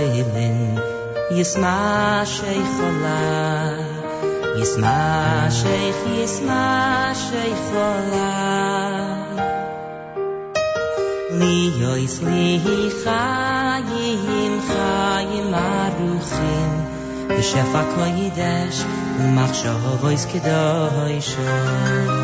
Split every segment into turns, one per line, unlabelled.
Tefillin Yisma sheikh olai Yisma sheikh, Yisma sheikh olai Li yois li chayim chayim aruchim. B'shefa koyidesh U'machshavos kedosh
B'shefa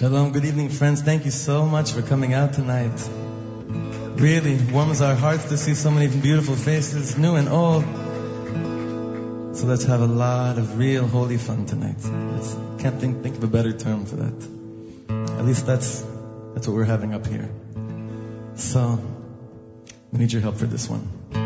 Shalom, good evening, friends. Thank you so much for coming out tonight. Really warms our hearts to see so many beautiful faces, new and old. So let's have a lot of real holy fun tonight. Can't think, think of a better term for that. At least that's, that's what we're having up here. So, we need your help for this one.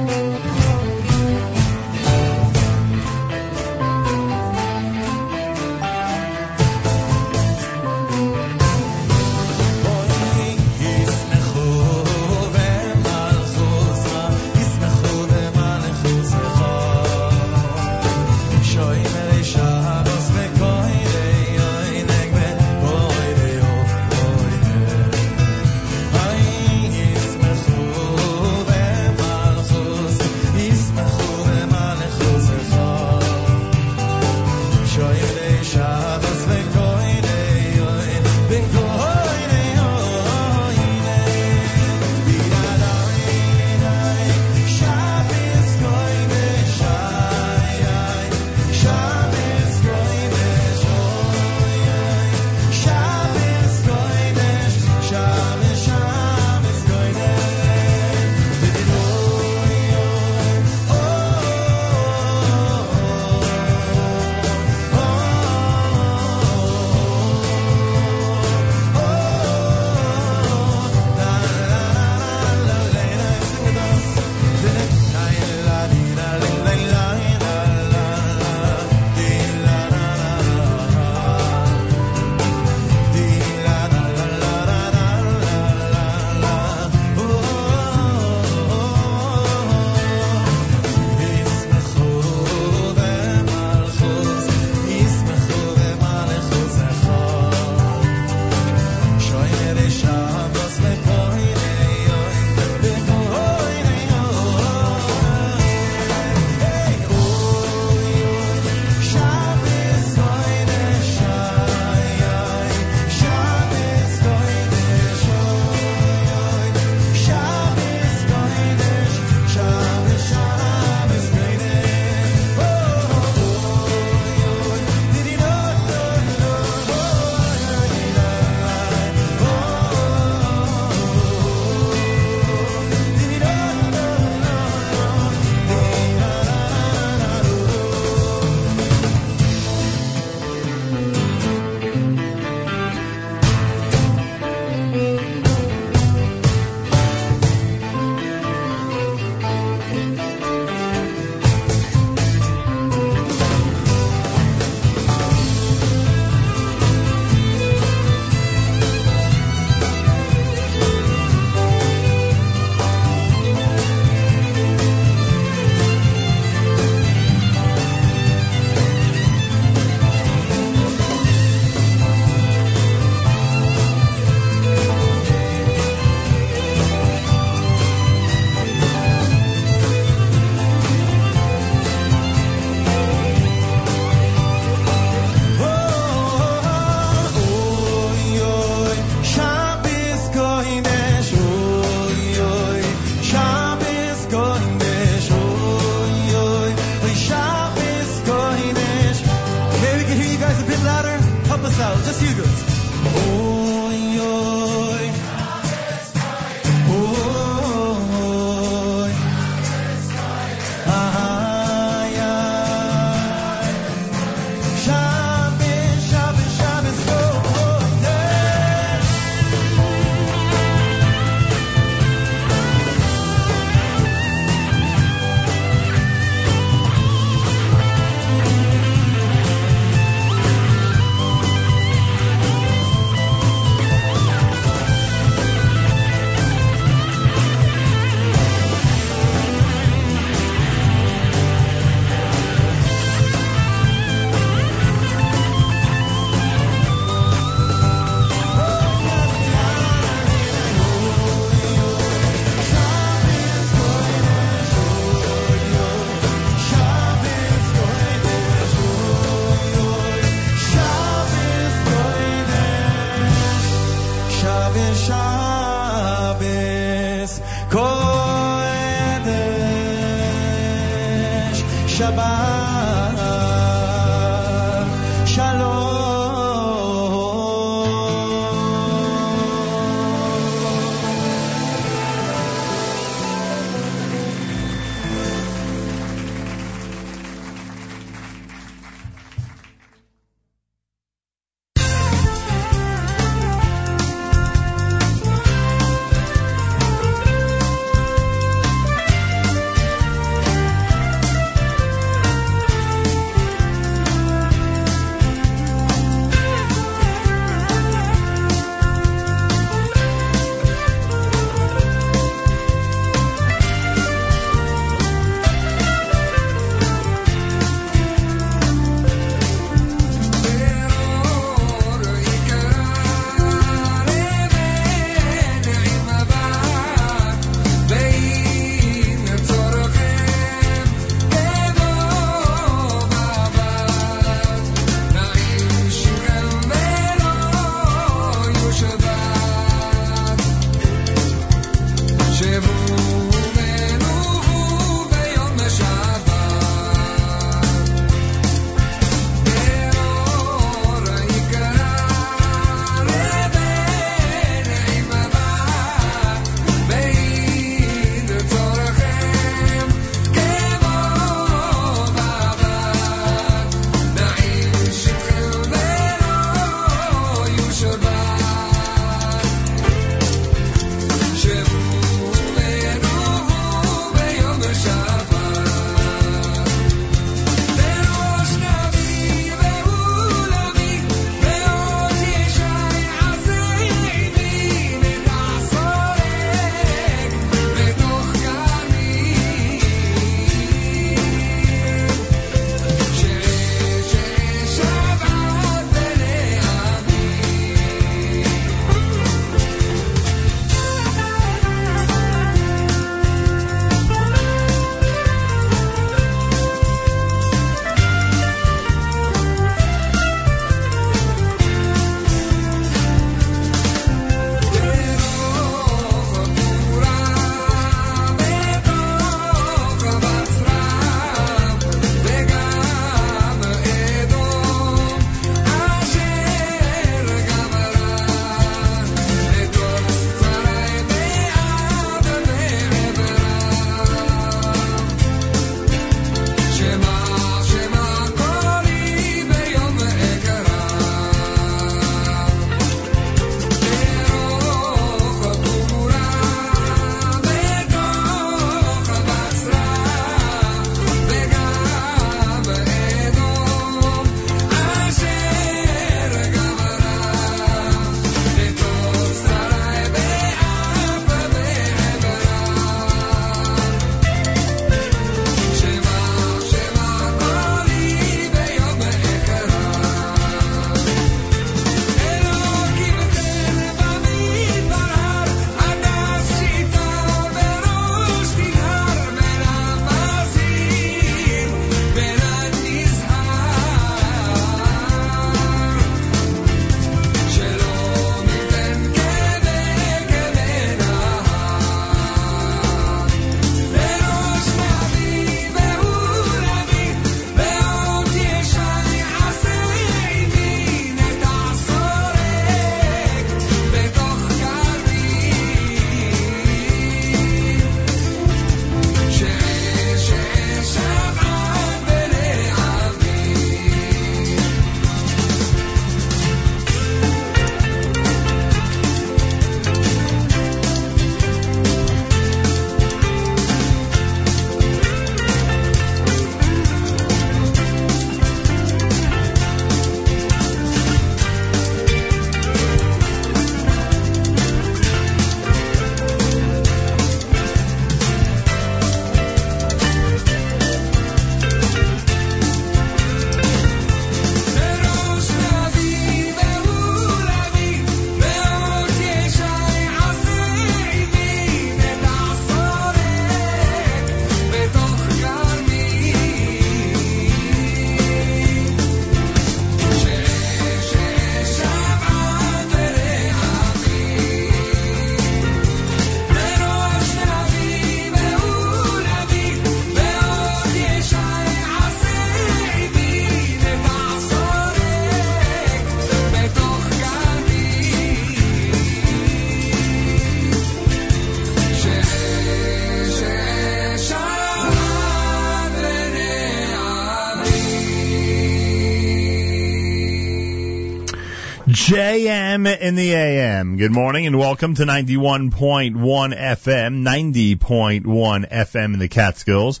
JM in the AM. Good morning and welcome to 91.1 FM, 90.1 FM in the Catskills.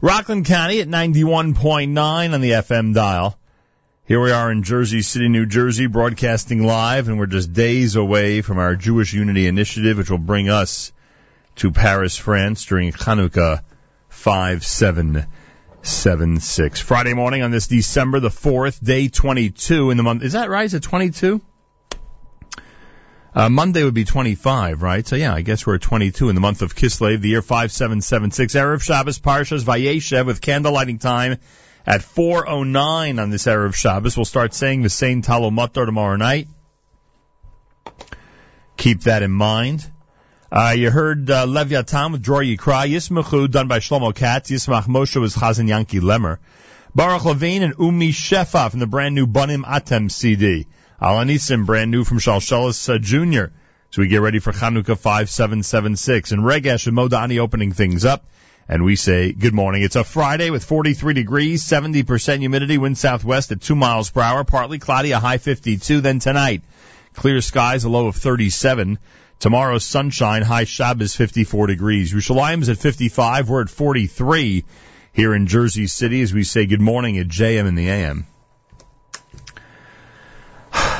Rockland County at 91.9 on the FM dial. Here we are in Jersey City, New Jersey, broadcasting live, and we're just days away from our Jewish Unity Initiative, which will bring us to Paris, France during Hanukkah 5776. Friday morning on this December the 4th, day 22 in the month. Is that right? Is it 22? Uh, Monday would be 25, right? So yeah, I guess we're at 22 in the month of Kislev, the year 5776. Erev Shabbos, Parshas Vayeshev with candle lighting time at 4.09 on this Erev Shabbos. We'll start saying the same Talo Matar tomorrow night. Keep that in mind. Uh, you heard uh, Leviathan with Dror Yikra, Yismachu done by Shlomo Katz, Yismach Moshe was Chazan Yankee Lemmer, Baruch Levine and Umi Shefa from the brand new Bunim Atem CD, Alanisim brand new from Shalsheles uh, Jr. So we get ready for Chanukah 5776 and Regesh and Modani opening things up. And we say good morning. It's a Friday with 43 degrees, 70% humidity, wind southwest at 2 miles per hour, partly cloudy, a high 52. Then tonight, clear skies, a low of 37. Tomorrow, sunshine, high Shabbos 54 degrees. Yerushalayim is at 55. We're at 43 here in Jersey City as we say good morning at JM in the AM.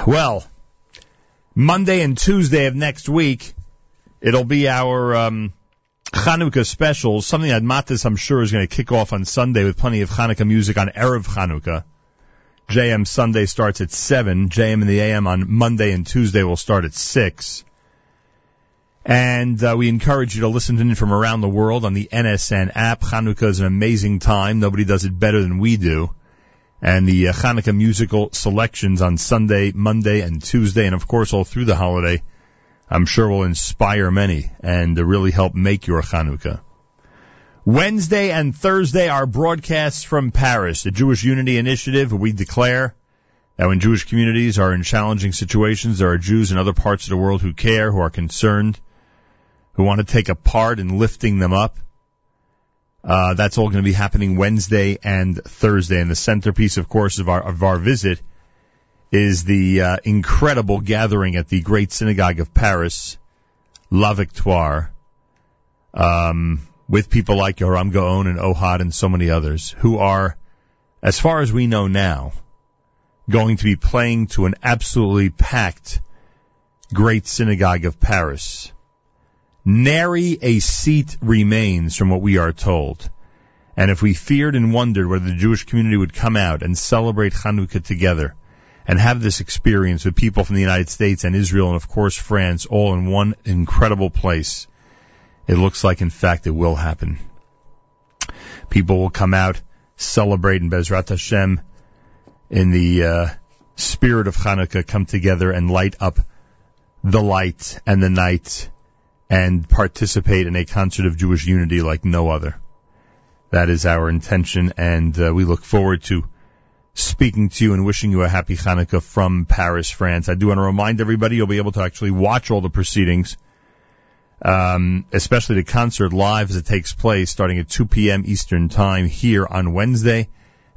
Well, Monday and Tuesday of next week, it'll be our um, Chanukah specials, something that Matis, I'm sure, is going to kick off on Sunday with plenty of Chanukah music on Erev Chanukah. JM Sunday starts at 7. JM in the AM on Monday and Tuesday will start at 6. And uh, we encourage you to listen to in from around the world on the NSN app. Hanukkah is an amazing time. Nobody does it better than we do. And the uh, Hanukkah musical selections on Sunday, Monday, and Tuesday, and of course all through the holiday, I'm sure will inspire many and uh, really help make your Hanukkah. Wednesday and Thursday are broadcasts from Paris, the Jewish Unity Initiative. We declare that when Jewish communities are in challenging situations, there are Jews in other parts of the world who care, who are concerned, who want to take a part in lifting them up. Uh, that's all going to be happening Wednesday and Thursday. And the centerpiece, of course, of our, of our visit is the uh, incredible gathering at the Great Synagogue of Paris, La Victoire, um, with people like Yoram Gaon and Ohad and so many others who are, as far as we know now, going to be playing to an absolutely packed Great Synagogue of Paris. Nary a seat remains from what we are told. And if we feared and wondered whether the Jewish community would come out and celebrate Hanukkah together and have this experience with people from the United States and Israel and of course France all in one incredible place, it looks like in fact it will happen. People will come out, celebrate in Bezrat Hashem in the uh, spirit of Hanukkah, come together and light up the light and the night and participate in a concert of Jewish unity like no other. That is our intention, and uh, we look forward to speaking to you and wishing you a happy Hanukkah from Paris, France. I do want to remind everybody you'll be able to actually watch all the proceedings, um, especially the concert live as it takes place starting at 2 p.m. Eastern Time here on Wednesday,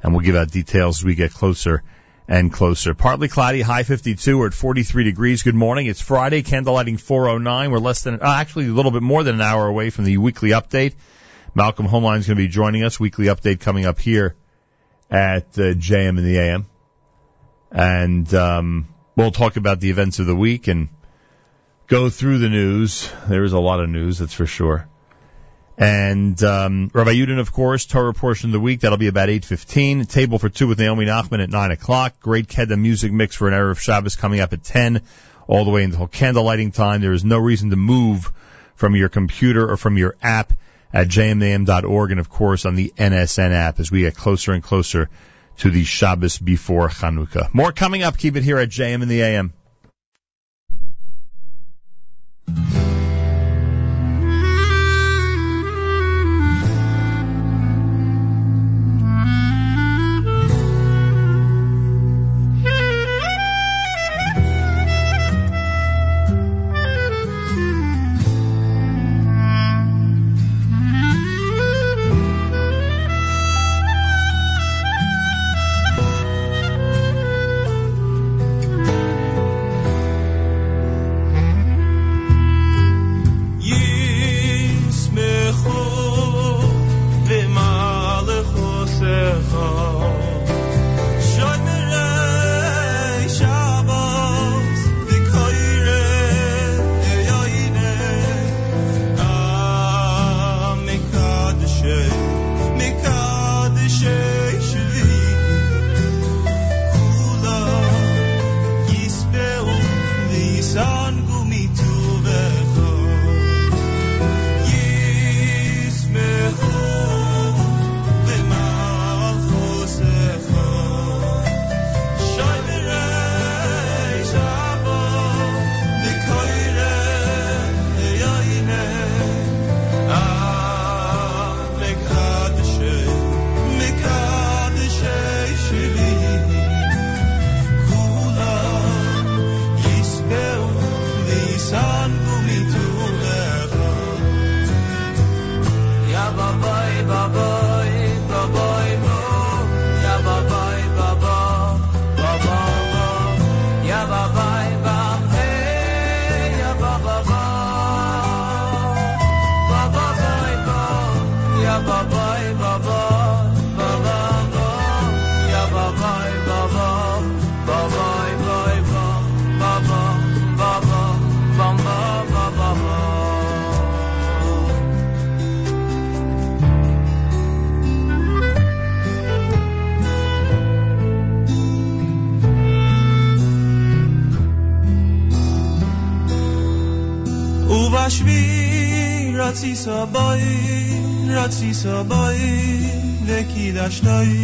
and we'll give out details as we get closer and closer. Partly cloudy, high 52. We're at 43 degrees. Good morning. It's Friday, candlelighting 409. We're less than, uh, actually a little bit more than an hour away from the weekly update. Malcolm Hoenlein is going to be joining us. Weekly update coming up here at uh, JM in the AM. And um, we'll talk about the events of the week and go through the news. There is a lot of news, that's for sure. And um, Rabbi Yudin, of course, Torah portion of the week. That'll be about eight fifteen. Table for two with Naomi Nachman at nine o'clock. Great Kedem music mix for an hour of Shabbos coming up at ten, all the way until candle lighting time. There is no reason to move from your computer or from your app at jmam.org, and of course on the NSN app as we get closer and closer to the Shabbos before Chanukah. More coming up. Keep it here at JM in the AM.
Veki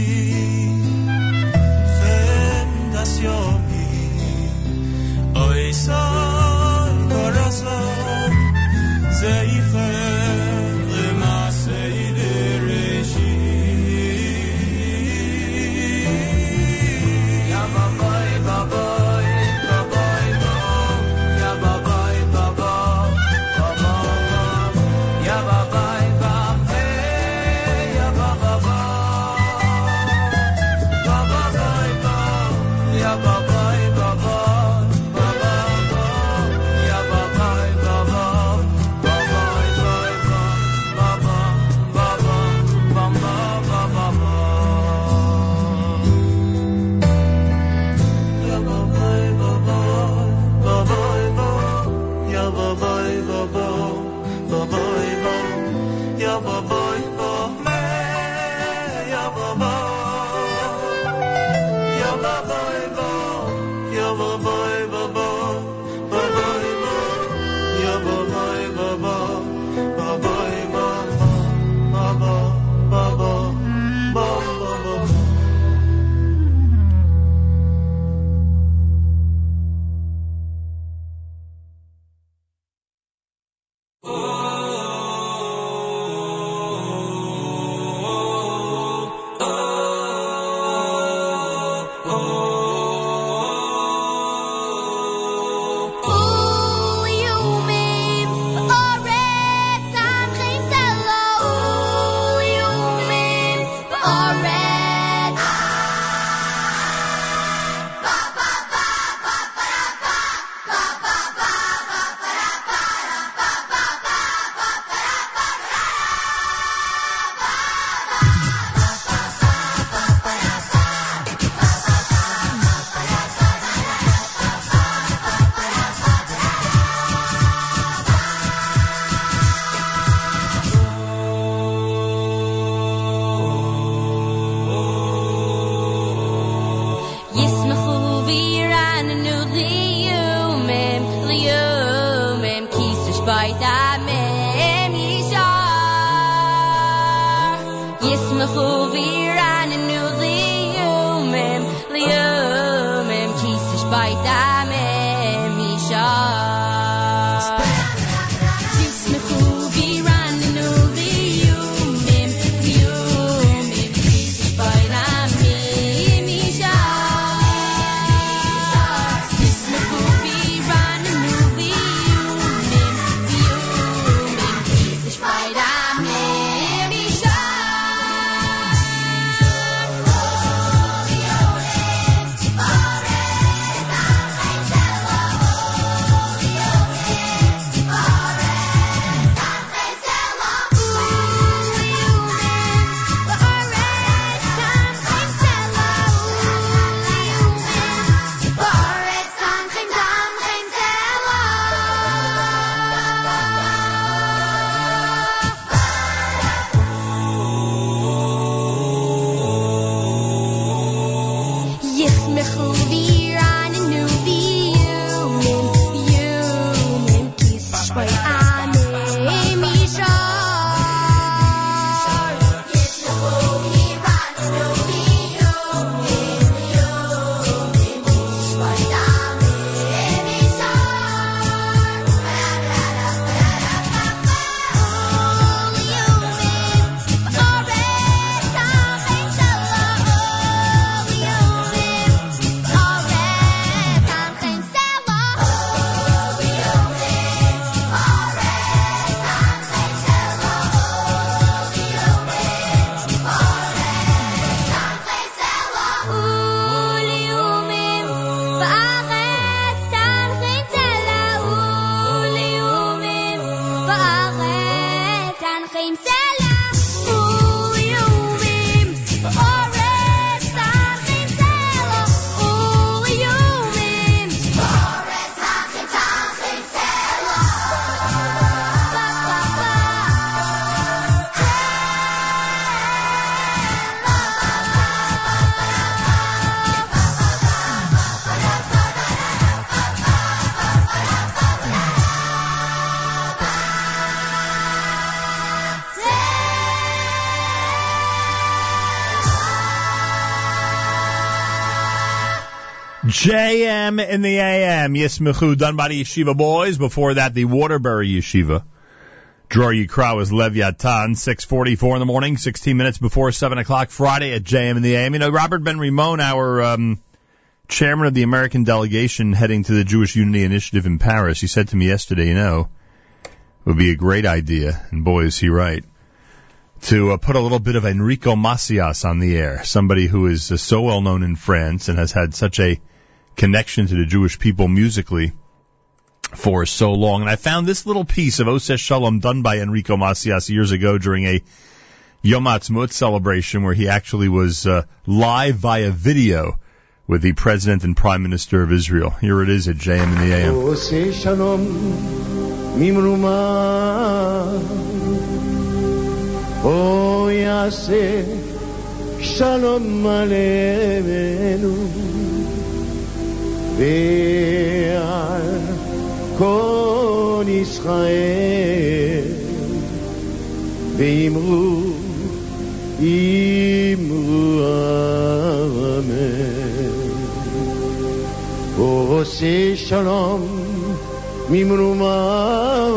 JM in the AM. Yismichu done by the Yeshiva boys. Before that, the Waterbury Yeshiva. Dror Yikra was Lev Yatan, 644 in the morning, 16 minutes before 7 o'clock Friday at JM in the AM. You know, Robert Ben Rimon, our um, chairman of the American delegation heading to the Jewish Unity Initiative in Paris, he said to me yesterday, you know, it would be a great idea, and boy is he right, to uh, put a little bit of Enrico Macias on the air, somebody who is uh, so well known in France and has had such a connection to the Jewish people musically for so long. And I found this little piece of Oses Shalom done by Enrico Macias years ago during a Yom Ha'atzmaut celebration where he actually was uh, live via video with the President and Prime Minister of Israel. Here it is at JM in the AM.
Shalom ועל כל ישראל ואמרו אמרו אמן עושה שלום ממרומה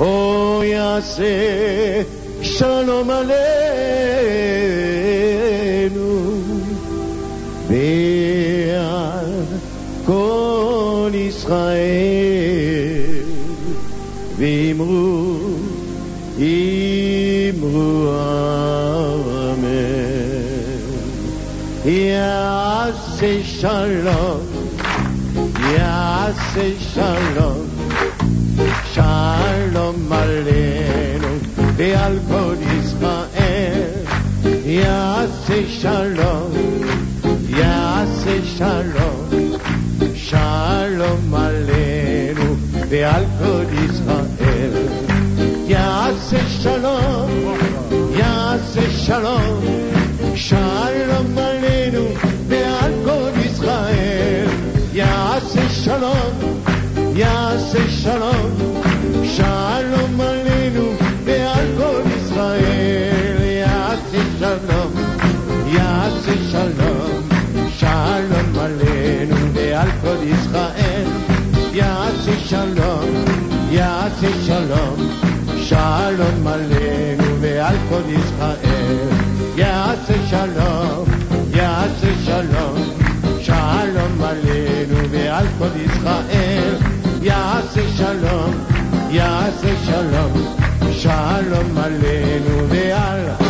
או יעשה שלום עלינו ישראל ואמרו אמרו אמן יעשה שלום יעשה שלום שלום עלינו ועל כל ישראל יעשה שלום יעשה שלום שלום עלינו ועל כל ישראל יעשה שלום יעשה שלום שלום עלינו ועל כל ישראל יעשה שלום יעשה שלום שלום עלינו ועל כל ישראל יעשה שלום יעשה שלום שלום שלום יעשה שלום שלום עלינו ועל כל ישראל. יעשה שלום יעשה שלום שלום עלינו ועל כל ישראל. יעשה שלום יעשה שלום שלום עלינו ועל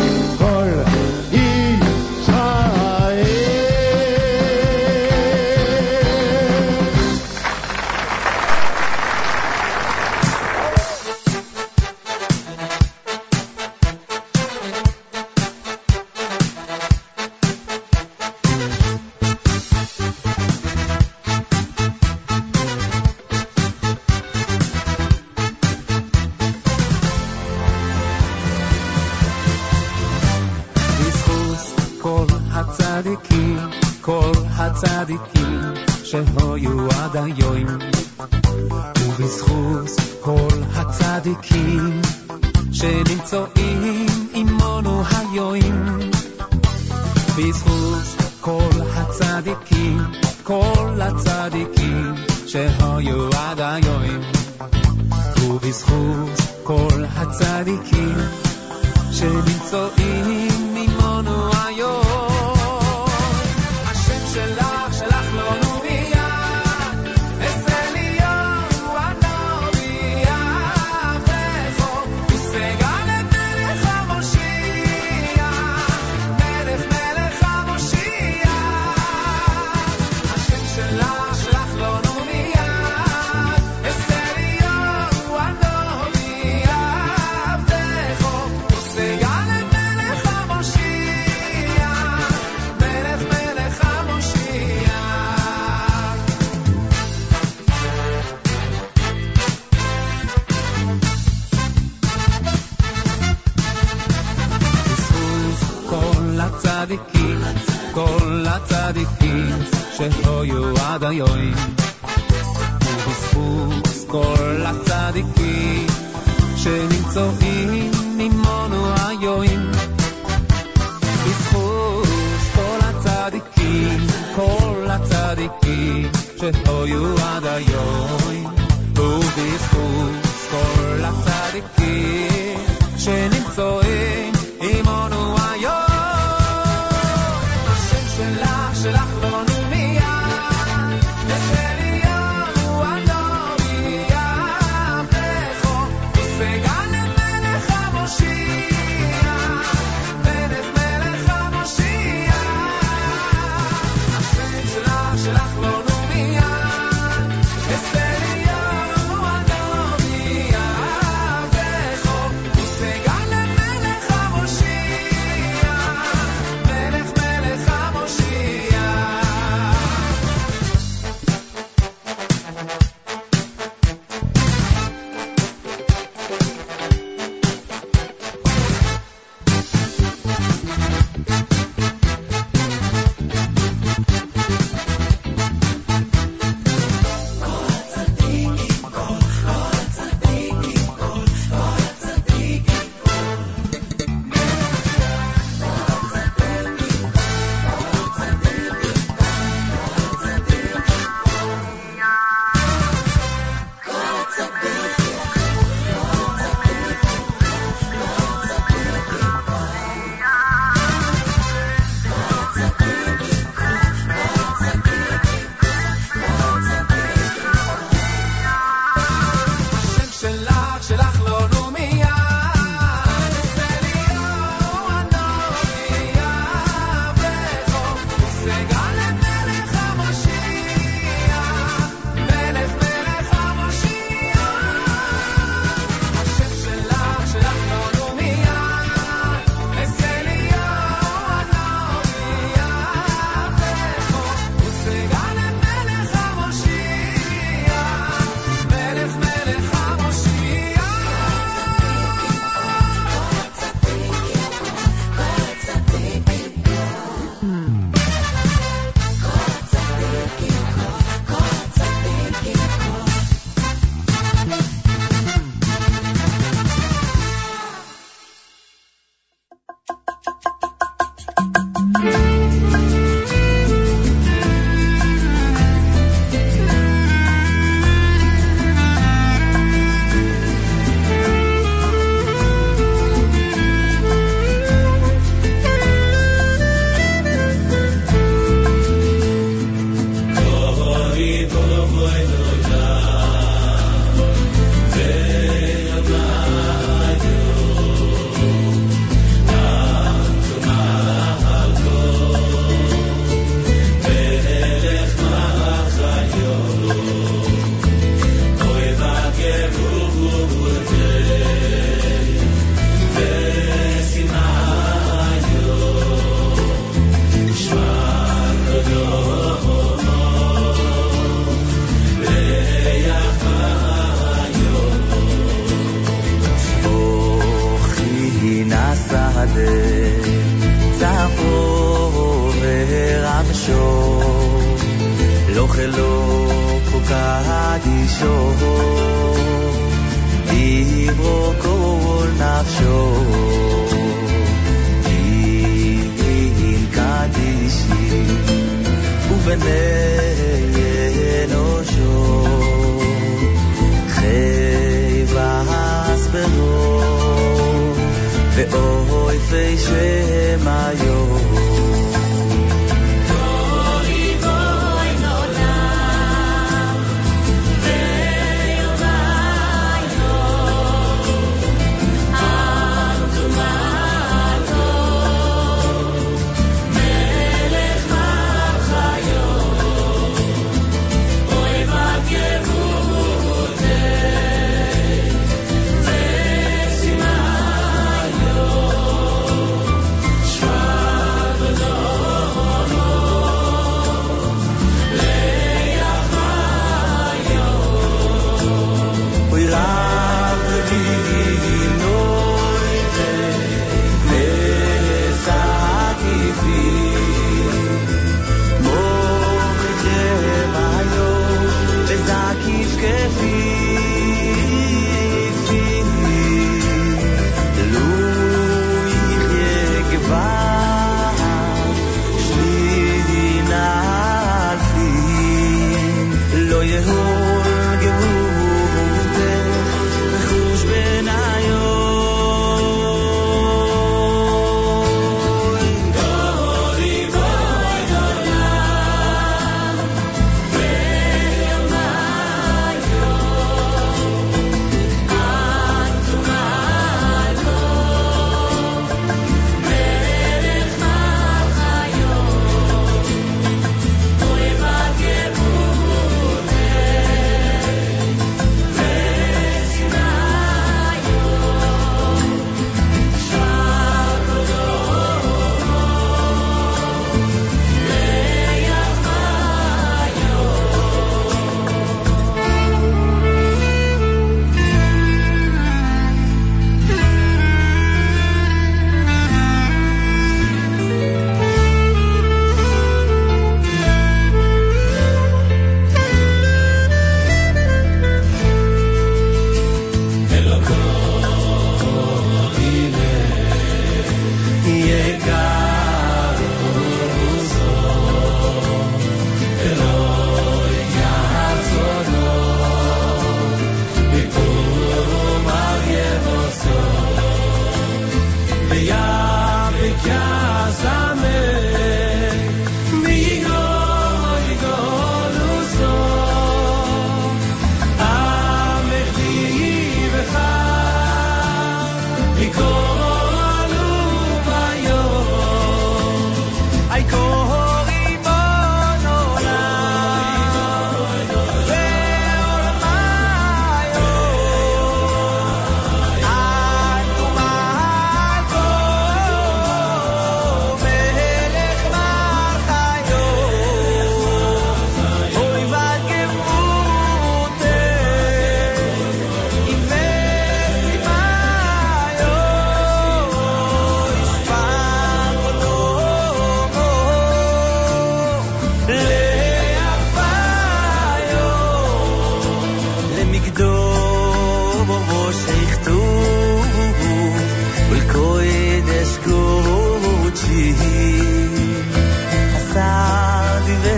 dilerim.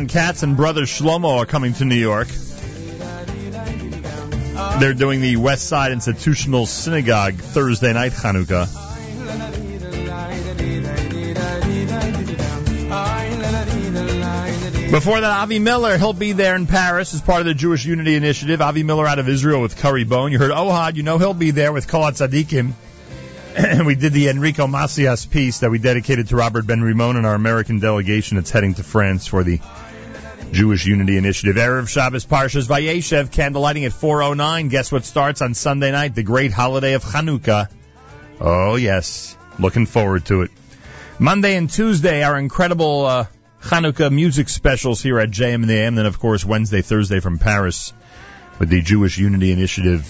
Eitan Katz and brother Shlomo are coming to New York. They're doing the West Side Institutional Synagogue Thursday night Hanukkah. Before that, Avi Miller, he'll be there in Paris as part of the Jewish Unity Initiative. Avi Miller out of Israel with Curry Bone. You heard Ohad, you know he'll be there with Kolat Tzadikim. And we did the Enrico Macias piece that we dedicated to Robert Ben Rimon and our American delegation that's heading to France for the Jewish Unity Initiative. Erev Shabbos Parshas Vayeshev, candlelighting at 4.09. Guess what starts on Sunday night? The great holiday of Chanukah. Oh, yes. Looking forward to it. Monday and Tuesday, our incredible uh, Chanukah music specials here at JM and the AM. Then, of course, Wednesday, Thursday from Paris with the Jewish Unity Initiative.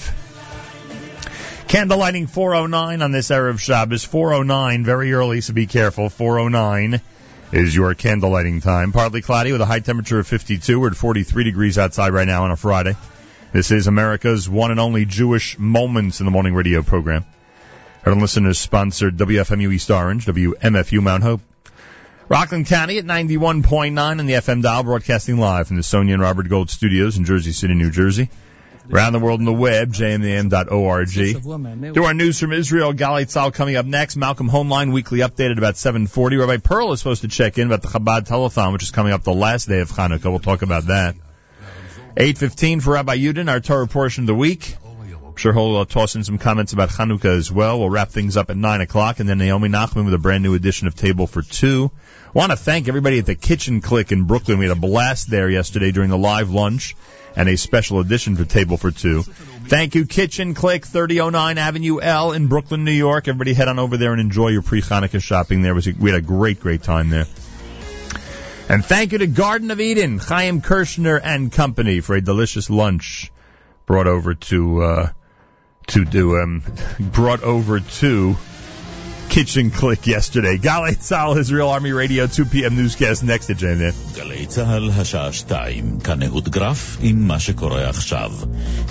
Candlelighting 409 on this Erev Shabbos. 409, very early, so be careful. 409 is your candlelighting time. Partly cloudy with a high temperature of 52. We're at 43 degrees outside right now on a Friday. This is America's one and only Jewish Moments in the Morning radio program. Our listeners sponsored WFMU East Orange, WMFU Mount Hope. Rockland County at 91.9 on the FM dial, broadcasting live from the Sonia and Robert Gold studios in Jersey City, New Jersey. Around the world on the web, jmam.org. Do our news from Israel, Galei Tzal coming up next. Malcolm Hoenlein weekly update at about 7:40. Rabbi Perl is supposed to check in about the Chabad telethon, which is coming up the last day of Hanukkah. We'll talk about that. 8:15 for Rabbi Yudin, our Torah portion of the week. I'm sure he'll uh, toss in some comments about Hanukkah as well. We'll wrap things up at 9 o'clock, and then Naomi Nachman with a brand new edition of Table for Two. Want to thank everybody at the Kitchen Click in Brooklyn. We had a blast there yesterday during the live lunch and a special edition for Table for Two. Thank you, Kitchen Click, 3009 Avenue L in Brooklyn, New York. Everybody head on over there and enjoy your pre-Hanukkah shopping there. We had a great, great time there. And thank you to Garden of Eden, Chaim Kirshner and Company for a delicious lunch brought over to, uh, to do, um, brought over to kitchen click yesterday. Galei Tzal, Israel Army Radio, 2 p.m. newscast next agenda.
גלי צה"ל, השעה שתיים, כאן אהוד גרף עם מה שקורה עכשיו.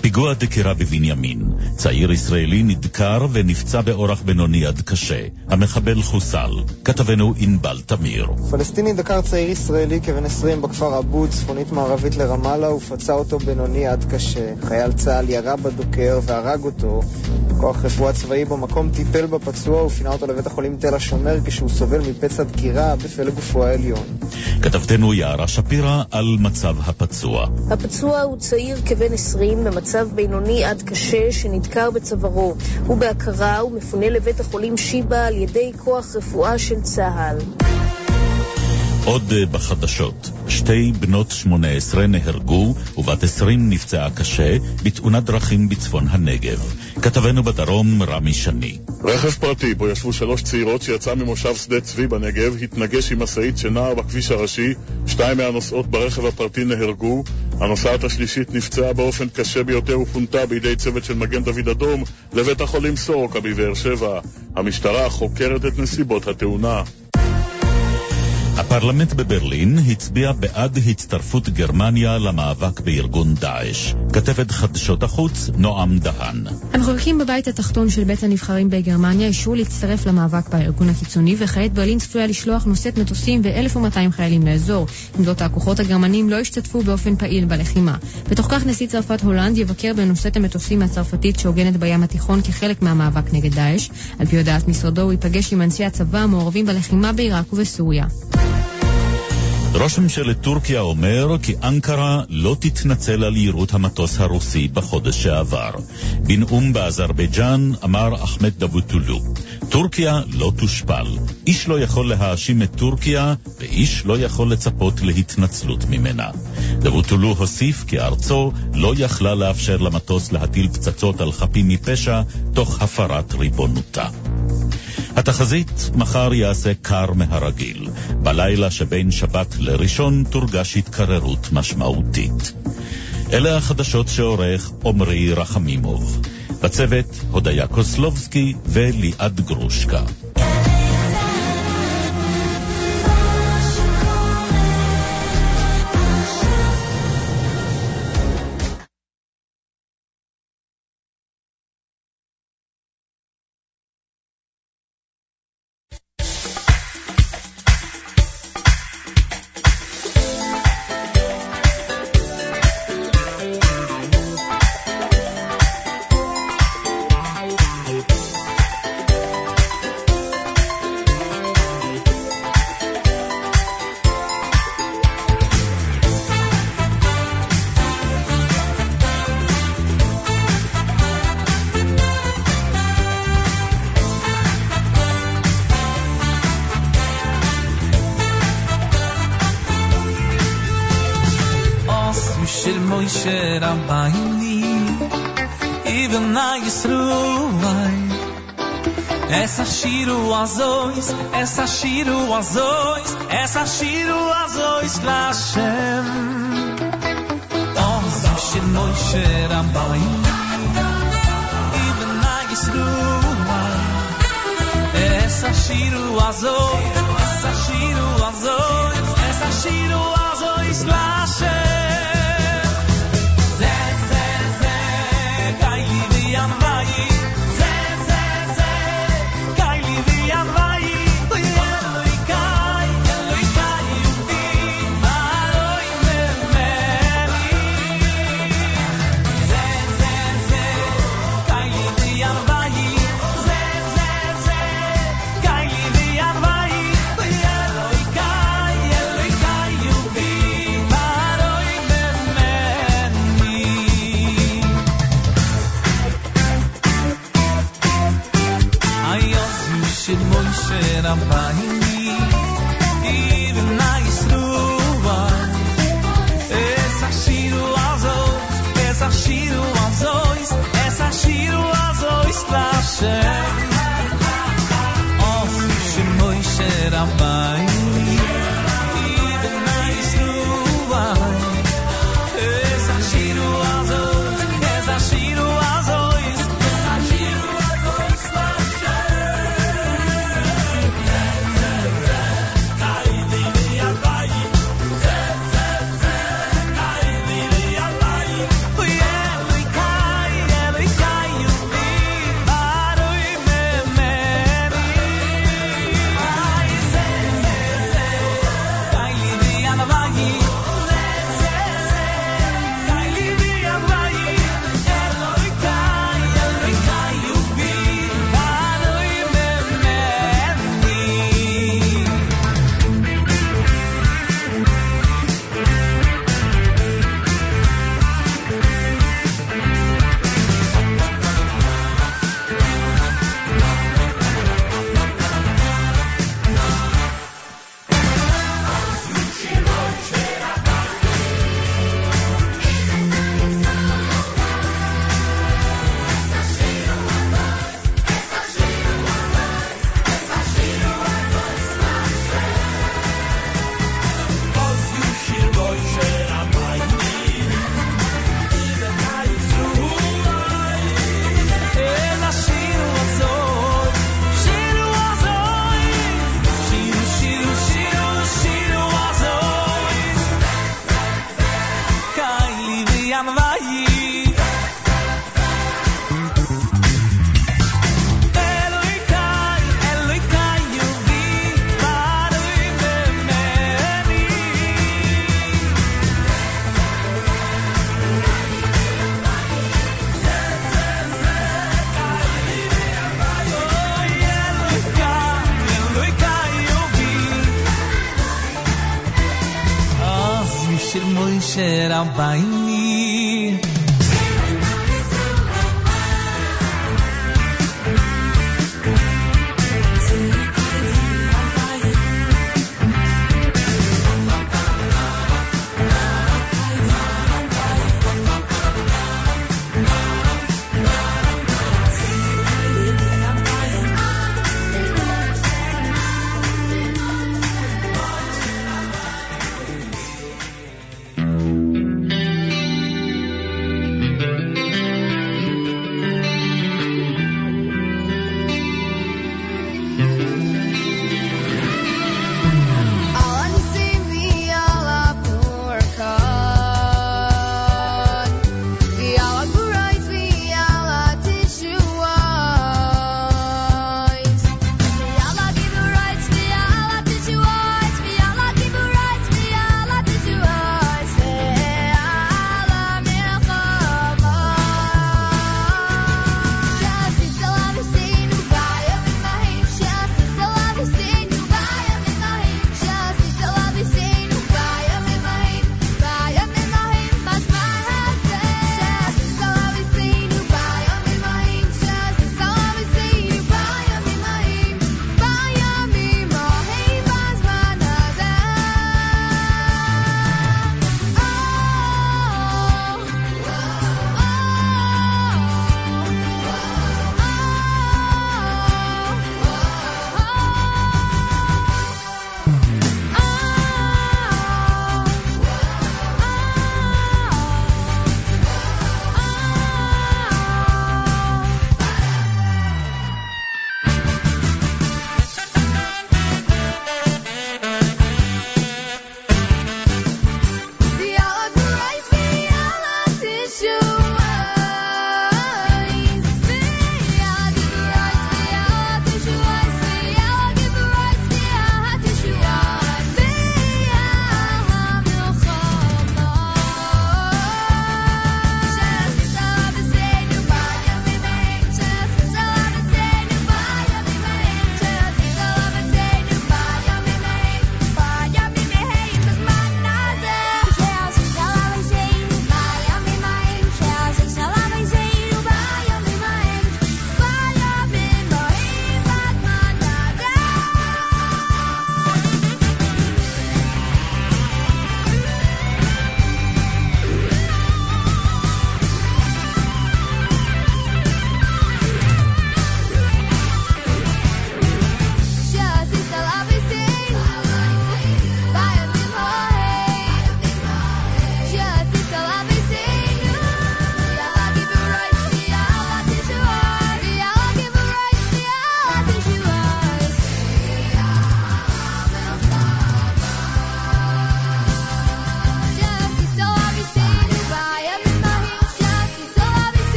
פיגוע דקירה בבנימין. צעיר ישראלי נדקר ונפצע באורח בינוני עד קשה. המחבל חוסל. כתבנו ענבל תמיר.
פלסטיני דקר צעיר ישראלי כבן 20 בכפר עבוד, צפונית מערבית לרמאללה, ופצע אותו בינוני עד קשה. חייל צה"ל ירה בדוקר והרג אותו. כוח רפואה צבאי במקום טיפל בפצוע ופינה אותו לבית החולים תל השומר כשהוא סובל מפצע דקירה בפלג גופו העליון.
כתבתנו יערה שפירא על מצב הפצוע.
הפצוע הוא צעיר כבן 20 במצב בינוני עד קשה שנדקר בצווארו. הוא בהכרה ומפונה לבית החולים שיבא על ידי כוח רפואה של צה"ל.
עוד אה, בחדשות, שתי בנות 18 נהרגו ובת 20 נפצעה קשה בתאונת דרכים בצפון הנגב. כתבנו בדרום רמי שני.
רכב פרטי בו ישבו שלוש צעירות שיצא ממושב שדה צבי בנגב התנגש עם משאית שנעה בכביש הראשי, שתיים מהנוסעות ברכב הפרטי נהרגו, הנוסעת השלישית נפצעה באופן קשה ביותר ופונתה בידי צוות של מגן דוד אדום לבית החולים סורוקה בבאר שבע. המשטרה חוקרת את נסיבות התאונה.
הפרלמנט בברלין הצביע בעד הצטרפות גרמניה למאבק בארגון דאעש. כתבת חדשות החוץ, נועם דהן.
המחוקקים בבית התחתון של בית הנבחרים בגרמניה אישרו להצטרף למאבק בארגון הקיצוני, וכעת ברלין צפויה לשלוח נושאת מטוסים ו-1,200 חיילים לאזור. עם זאת, הכוחות הגרמנים לא השתתפו באופן פעיל בלחימה. בתוך כך נשיא צרפת הולנד יבקר בנושאת המטוסים הצרפתית שהוגנת בים התיכון כחלק מהמאבק נגד דאעש. על פי הודעת משרדו, הוא ייפגש עם אנשי הצבא המעורבים בלחימה בעיראק ובסוריה.
ראש ממשלת טורקיה אומר כי אנקרה לא תתנצל על יירוט המטוס הרוסי בחודש שעבר. בנאום באזרבייג'אן אמר אחמד דבוטולו, טורקיה לא תושפל. איש לא יכול להאשים את טורקיה, ואיש לא יכול לצפות להתנצלות ממנה. דבוטולו הוסיף כי ארצו לא יכלה לאפשר למטוס להטיל פצצות על חפים מפשע, תוך הפרת ריבונותה. התחזית, מחר יעשה קר מהרגיל. בלילה שבין שבת לראשון תורגש התקררות משמעותית. אלה החדשות שעורך עמרי רחמימוב. בצוות הודיה קוסלובסקי וליעד גרושקה.
explosões, essas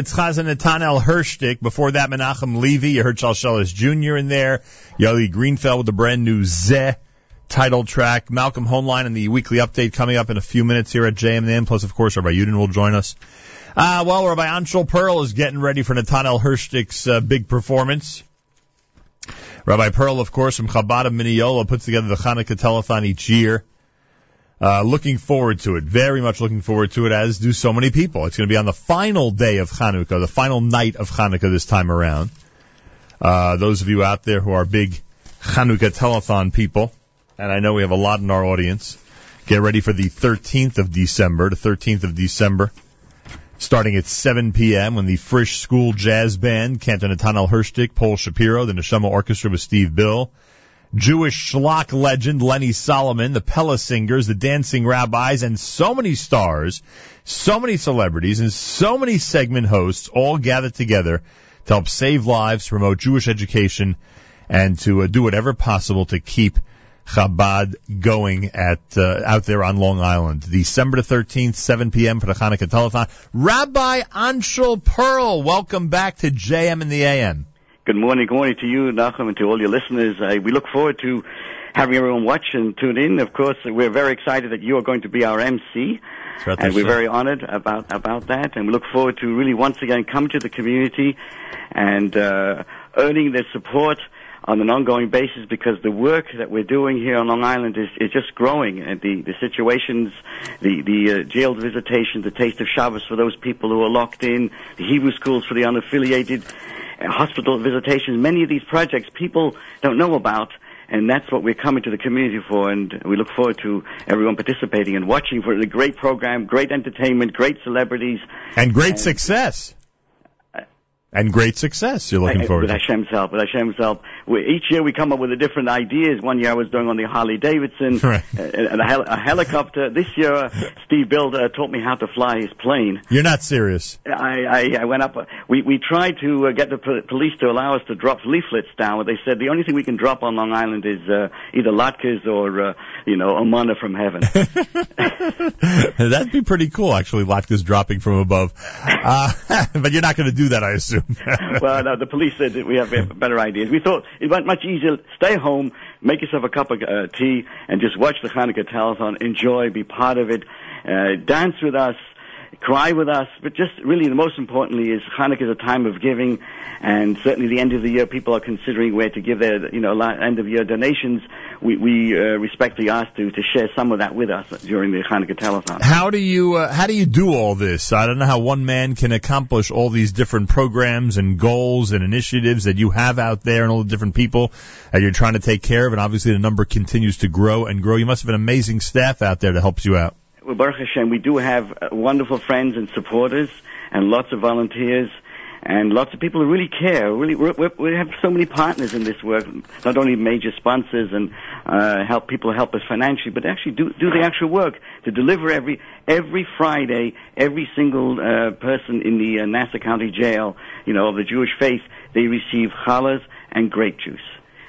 it's
Chazan Netanel Hershtik. Before that, Menachem Levy. You heard Shalsheles Jr. in there. Yoli Greenfeld with the brand new Zeh title track. Malcolm Hoenlein and the weekly update coming up in a few minutes here at JM in the Plus, of course, Rabbi Yudin will join us. Uh, well, Rabbi Anchelle Perl is getting ready for Netanel Hershtik's uh, big performance. Rabbi Perl, of course, from Chabad of Mineola, puts together the Hanukkah telethon each year. Uh, looking forward to it. Very much looking forward to it, as do so many people. It's going to be on the final day of Hanukkah, the final night of Hanukkah this time around. Uh, those of you out there who are big Hanukkah telethon people, and I know we have a lot in our audience, get ready for the 13th of December, the 13th of December, starting at 7 p.m. when the Frisch School Jazz Band, Cantor Netanel Hershtik, Paul Shapiro, the Neshama Orchestra with Steve Bill, Jewish schlock legend Lenny Solomon, the Pella Singers, the Dancing Rabbis, and so many stars, so many celebrities, and so many segment hosts all gathered together to help save lives, promote Jewish education, and to uh, do whatever possible to keep Chabad going at uh, out there on Long Island. December 13th, 7 p.m. for the Hanukkah telethon. Rabbi Anchelle Perl, welcome back to JM in the AM.
Good morning. Good morning to you, Nachum, and to all your listeners. Uh, we look forward to having everyone watch and tune in. Of course, we're very excited that you are going to be our MC, and we're very honored about about that. And we look forward to really once again come to the community and uh, earning their support on an ongoing basis because the work that we're doing here on Long Island is, is just growing. And the, the situations, the, the uh, jail visitations, the taste of Shabbos for those people who are locked in, the Hebrew schools for the unaffiliated, hospital visitations, many of these projects people don't know about. And that's what we're coming to the community for, and we look forward to everyone participating and watching for the great program, great entertainment, great celebrities.
And great success. And great success you're looking forward
with
to.
Hashem's help. With Hashem's help, we, each year we come up with a different ideas. One year I was doing on the Harley Davidson
Right.
uh, and a, hel- a helicopter. This year, uh, Steve uh, taught me how to fly his plane.
You're not serious.
I, I, I went up. uh, We we tried to uh, get the po- police to allow us to drop leaflets down. But they said the only thing we can drop on Long Island is uh, either latkes or uh, you know a manna from heaven.
That'd be pretty cool, actually. Latka's dropping from above. Uh, but you're not going to do that, I assume.
well, no, the police said that we have uh, better ideas. We thought it went much easier. Stay home, make yourself a cup of uh, tea, and just watch the Hanukkah telethon. Enjoy, be part of it, uh, dance with us, cry with us. But just really, the most importantly is Hanukkah is a time of giving, and certainly the end of the year, people are considering where to give their, you know, end of year donations. We, we uh, respectfully ask to to share some of that with us during the Hanukkah telethon.
How do you uh, how do you do all this? I don't know how one man can accomplish all these different programs and goals and initiatives that you have out there and all the different people that you're trying to take care of. And obviously, the number continues to grow and grow. You must have an amazing staff out there that helps you out.
Well, Baruch Hashem, we do have uh, wonderful friends and supporters, and lots of volunteers, and lots of people who really care. Really, we have so many partners in this work. Not only major sponsors and uh, help people help us financially, but actually do do the actual work to deliver every every Friday. Every single uh, person in the uh, Nassau County Jail, you know, of the Jewish faith, they receive challahs and grape juice.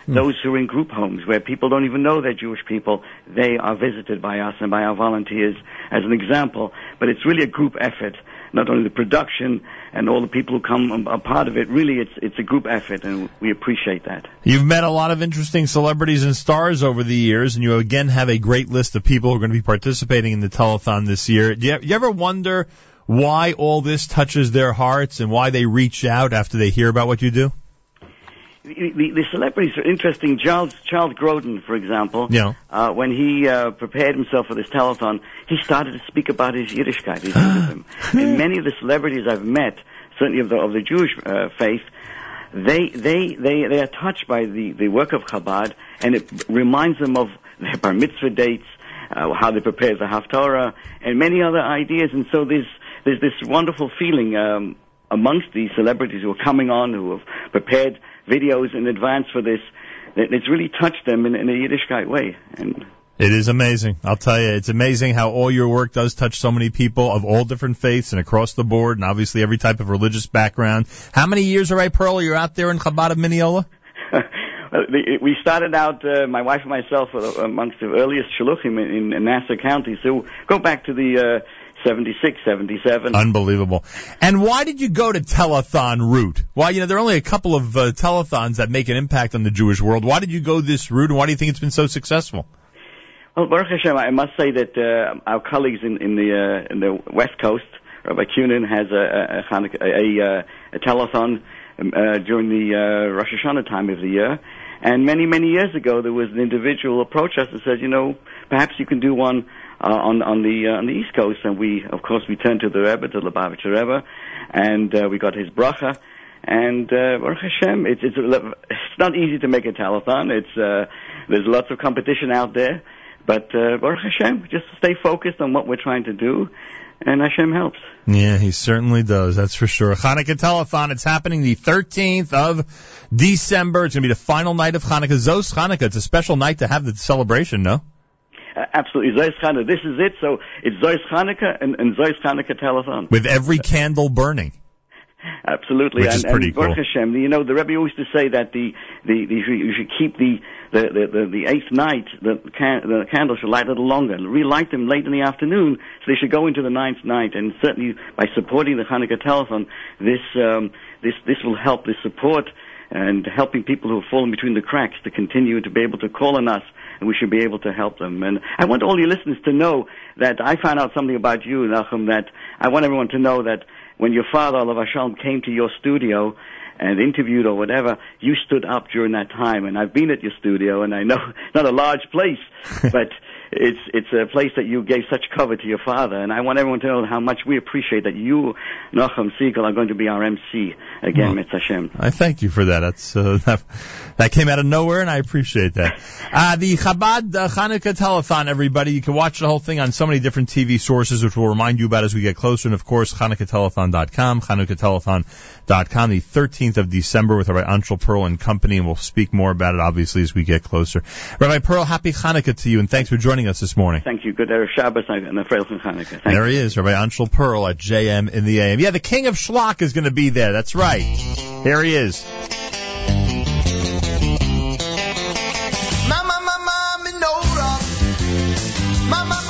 Hmm. Those who are in group homes where people don't even know they're Jewish people, they are visited by us and by our volunteers as an example. But it's really a group effort. Not only the production and all the people who come are part of it. Really, it's it's a group effort, and we appreciate that.
You've met a lot of interesting celebrities and stars over the years, and you again have a great list of people who are going to be participating in the telethon this year. Do you, you ever wonder why all this touches their hearts and why they reach out after they hear about what you do?
The, the, the celebrities are interesting. Charles Charles Grodin, for example,
Yeah.
uh, when he uh, prepared himself for this telethon, he started to speak about his Yiddishkeit, his Judaism. and many of the celebrities I've met, certainly of the of the Jewish uh, faith, they they they they are touched by the the work of Chabad, and it reminds them of their bar mitzvah dates, uh, how they prepare the Haftarah, and many other ideas. And so there's there's this wonderful feeling um, amongst these celebrities who are coming on, who have prepared videos in advance for this. that It's really touched them in, in a Yiddishkeit way, and
It is amazing. I'll tell you, it's amazing how all your work does touch so many people of all different faiths and across the board, and obviously every type of religious background. How many years, all right, Perl, you're out there in Chabad of Mineola?
We started out, uh, my wife and myself, amongst the earliest shaluchim in, in Nassau County. So go back to the uh, 76, 77.
Unbelievable. And why did you go to telethon route? Why, you know, there are only a couple of uh, telethons that make an impact on the Jewish world. Why did you go this route, and why do you think it's been so successful?
Well, Baruch Hashem, I must say that uh, our colleagues in, in the uh, in the West Coast, Rabbi Cunin has a a, a, a, a, a telethon um, uh, during the uh, Rosh Hashanah time of the year. And many, many years ago, there was an individual approached us and said, you know, perhaps you can do one uh, on on the uh, on the East Coast. And we, of course, we turned to the Rebbe, to the Lubavitcher Rebbe, and uh, we got his bracha. And uh, Baruch Hashem, it's it's it's not easy to make a telethon. It's uh, there's lots of competition out there, but uh, Baruch Hashem, just stay focused on what we're trying to do, and Hashem helps.
Yeah, he certainly does. That's for sure. Hanukkah telethon. It's happening the 13th of December. It's going to be the final night of Hanukkah. Zos Hanukkah. It's a special night to have the celebration. No.
Uh, absolutely, Zois Hanukkah. This is it. So it's Zois Hanukkah and, and Zois Hanukkah telethon.
With every candle burning.
Absolutely,
Which is
and,
pretty
and Baruch
cool.
Hashem, you know, the Rebbe used to say that the the, the you should keep the the, the, the, the eighth night the can, the candle should light a little longer, relight them late in the afternoon, so they should go into the ninth night. And certainly by supporting the Hanukkah telethon, this um, this this will help this support and helping people who have fallen between the cracks to continue to be able to call on us, and we should be able to help them. And I want all your listeners to know that I found out something about you, Nachum, that I want everyone to know that when your father, Olav Hashem, came to your studio and interviewed or whatever, you stood up during that time. And I've been at your studio, and I know not a large place, but it's it's a place that you gave such cover to your father. And I want everyone to know how much we appreciate that you, Nachum Segal, are going to be our MC again, Mitzvah Hashem.
I thank you for that. That's uh, that, that came out of nowhere, and I appreciate that. Uh, the Chabad uh, Hanukkah telethon, everybody. You can watch the whole thing on so many different TV sources, which we'll remind you about as we get closer. And of course, HanukkahTelethon.com, HanukkahTelethon.com, the 13th of December with Rabbi Anchelle Perl and company, and we'll speak more about it obviously as we get closer. Rabbi Perl, happy Hanukkah to you, and thanks for joining us this morning.
Thank you. Good Erev Shabbos and a Freilich Hanukkah.
There he is, Rabbi Anchelle Perl at JM in the AM. Yeah, the King of Schlock is going to be there. That's right. Here he is.
Mama, mama, menorah. Mama,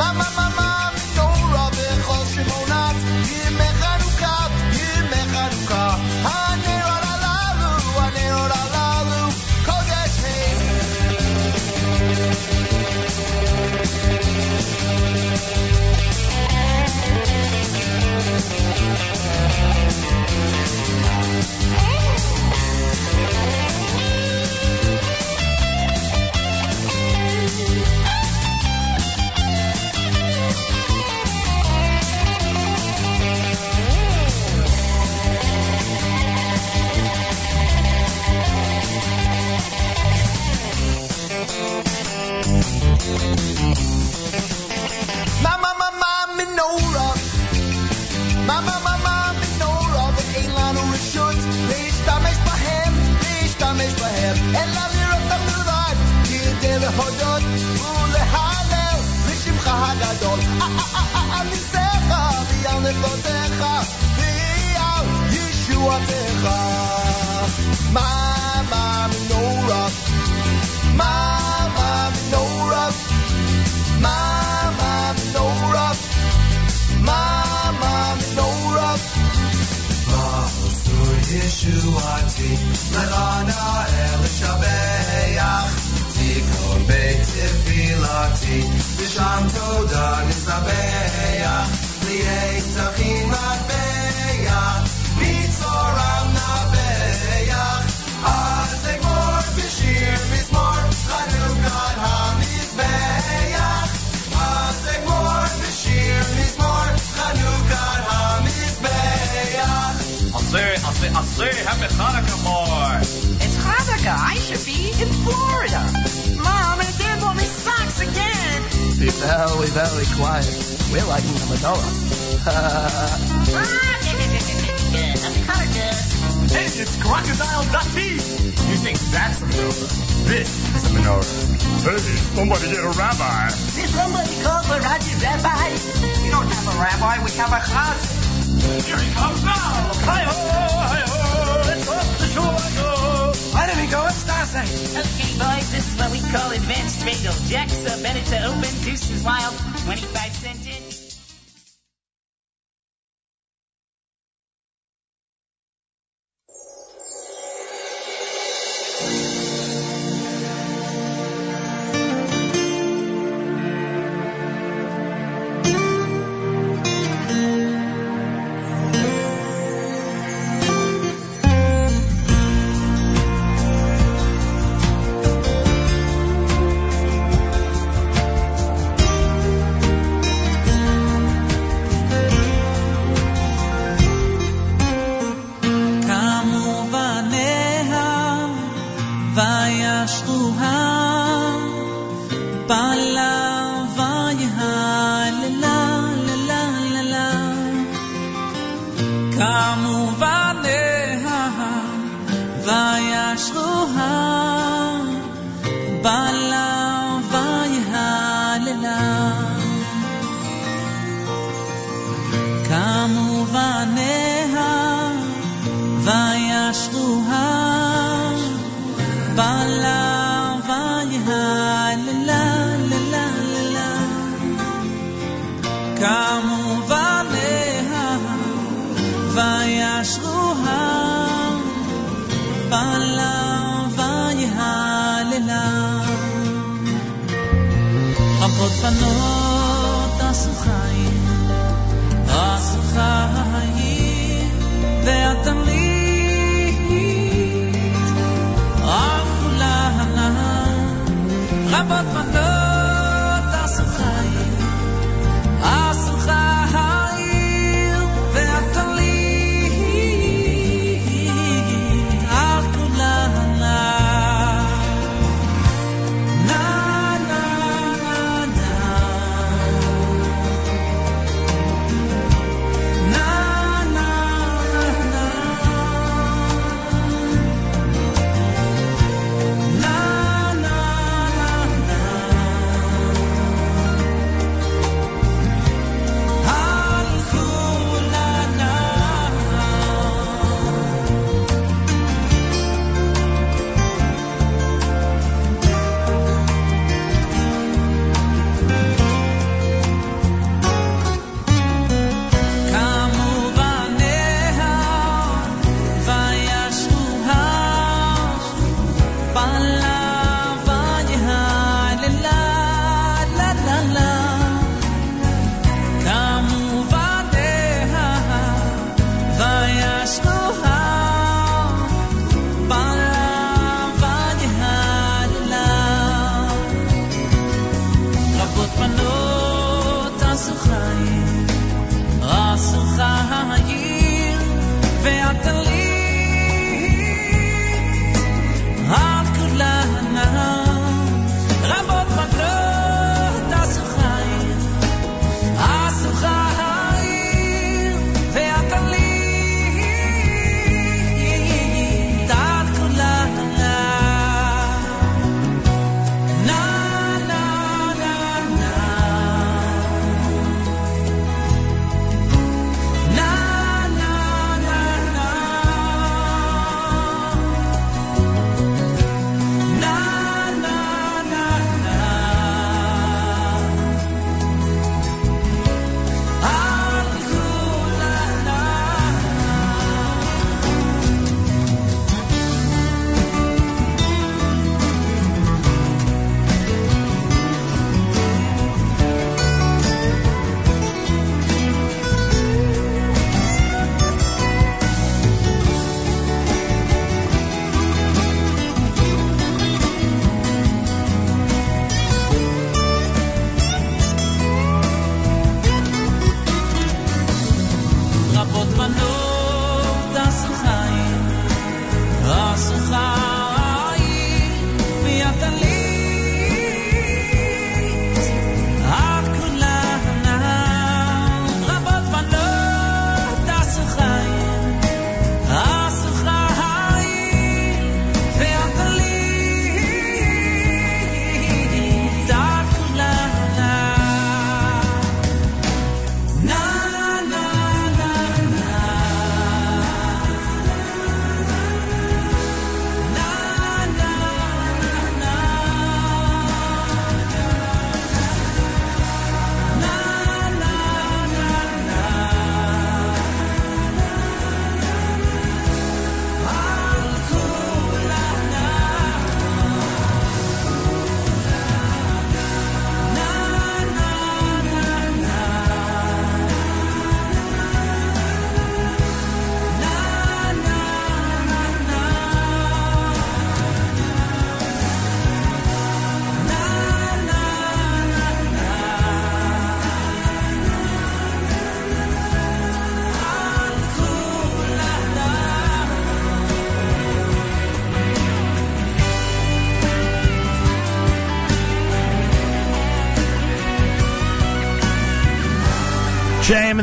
Mama Mama, mama, menorah. ואין לנו רשות להשתמש בהם, להשתמש בהם. אלא לראות אותם בלבד, כדי להודות ולהלל לשמך הגדול. אה, אה, אה, אה, על ניסיך ועל נפלותיך ועל ישועתך. Mama, menorah. Mama, menorah. Mama
Ma'asur Yeshuati, Lechana El Shabeach, Tikon Beit Tefilati, V'sham Toda Nizabeach, say, I say, I say, happy Hanukkah, boy. It's
Hanukkah. I should be in Florida. Mom, and Dad bought me socks again.
Be very, very quiet. We're liking the
Madonna. happy Hanukkah.
Hey, it's Crocodile Dundee. You think that's a menorah? This is a menorah. Hey, somebody get a rabbi.
Did somebody call for Roger Rabbi? We don't have a rabbi. We have a chaz.
Here he comes now. Hi-ho, hi-ho. Let's off the shore I go.
Why don't we go upstairs? Okay, boys, this is what we call advanced bagel. Jack's a to open, Deuces Wild, 25 cent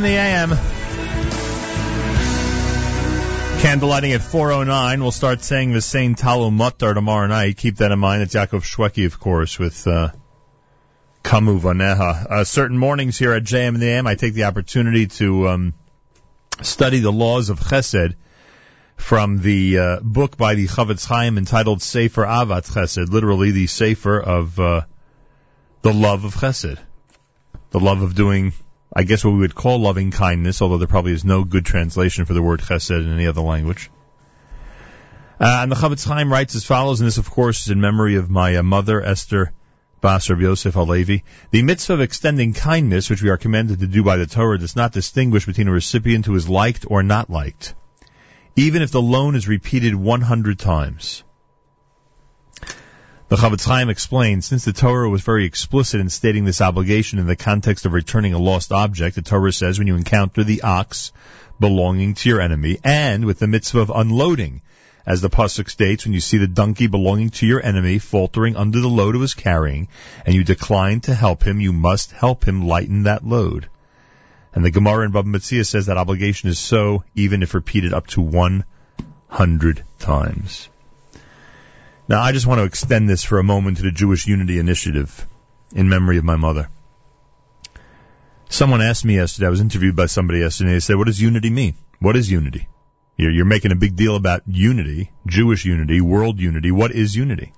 the AM. Candlelighting at 4.09. We'll start saying the same Tal U'Matar tomorrow night. Keep that in mind. It's Yaakov Shweki, of course, with uh, Kamu Vaneha. Uh, certain mornings here at JM in the AM, I take the opportunity to um, study the laws of Chesed from the uh, book by the Chafetz Chaim entitled Sefer Ahavat Chesed, literally the Sefer of uh, the love of Chesed, the love of doing, I guess what we would call loving kindness, although there probably is no good translation for the word Chesed in any other language. Uh, and the Chafetz Chaim writes as follows, and this, of course, is in memory of my uh, mother, Esther Bas Rav Yosef Halevi. The mitzvah of extending kindness, which we are commanded to do by the Torah, does not distinguish between a recipient who is liked or not liked even if the loan is repeated 100 times. The Chafetz Chaim explains, since the Torah was very explicit in stating this obligation in the context of returning a lost object, the Torah says when you encounter the ox belonging to your enemy, and with the mitzvah of unloading, as the pasuk states, when you see the donkey belonging to your enemy faltering under the load it was carrying, and you decline to help him, you must help him lighten that load. And the Gemara in Baba Metzia says that obligation is so even if repeated up to 100 times. Now, I just want to extend this for a moment to the Jewish Unity Initiative in memory of my mother. Someone asked me yesterday, I was interviewed by somebody yesterday, they said, what does unity mean? What is unity? You're, you're making a big deal about unity, Jewish unity, world unity. What is unity?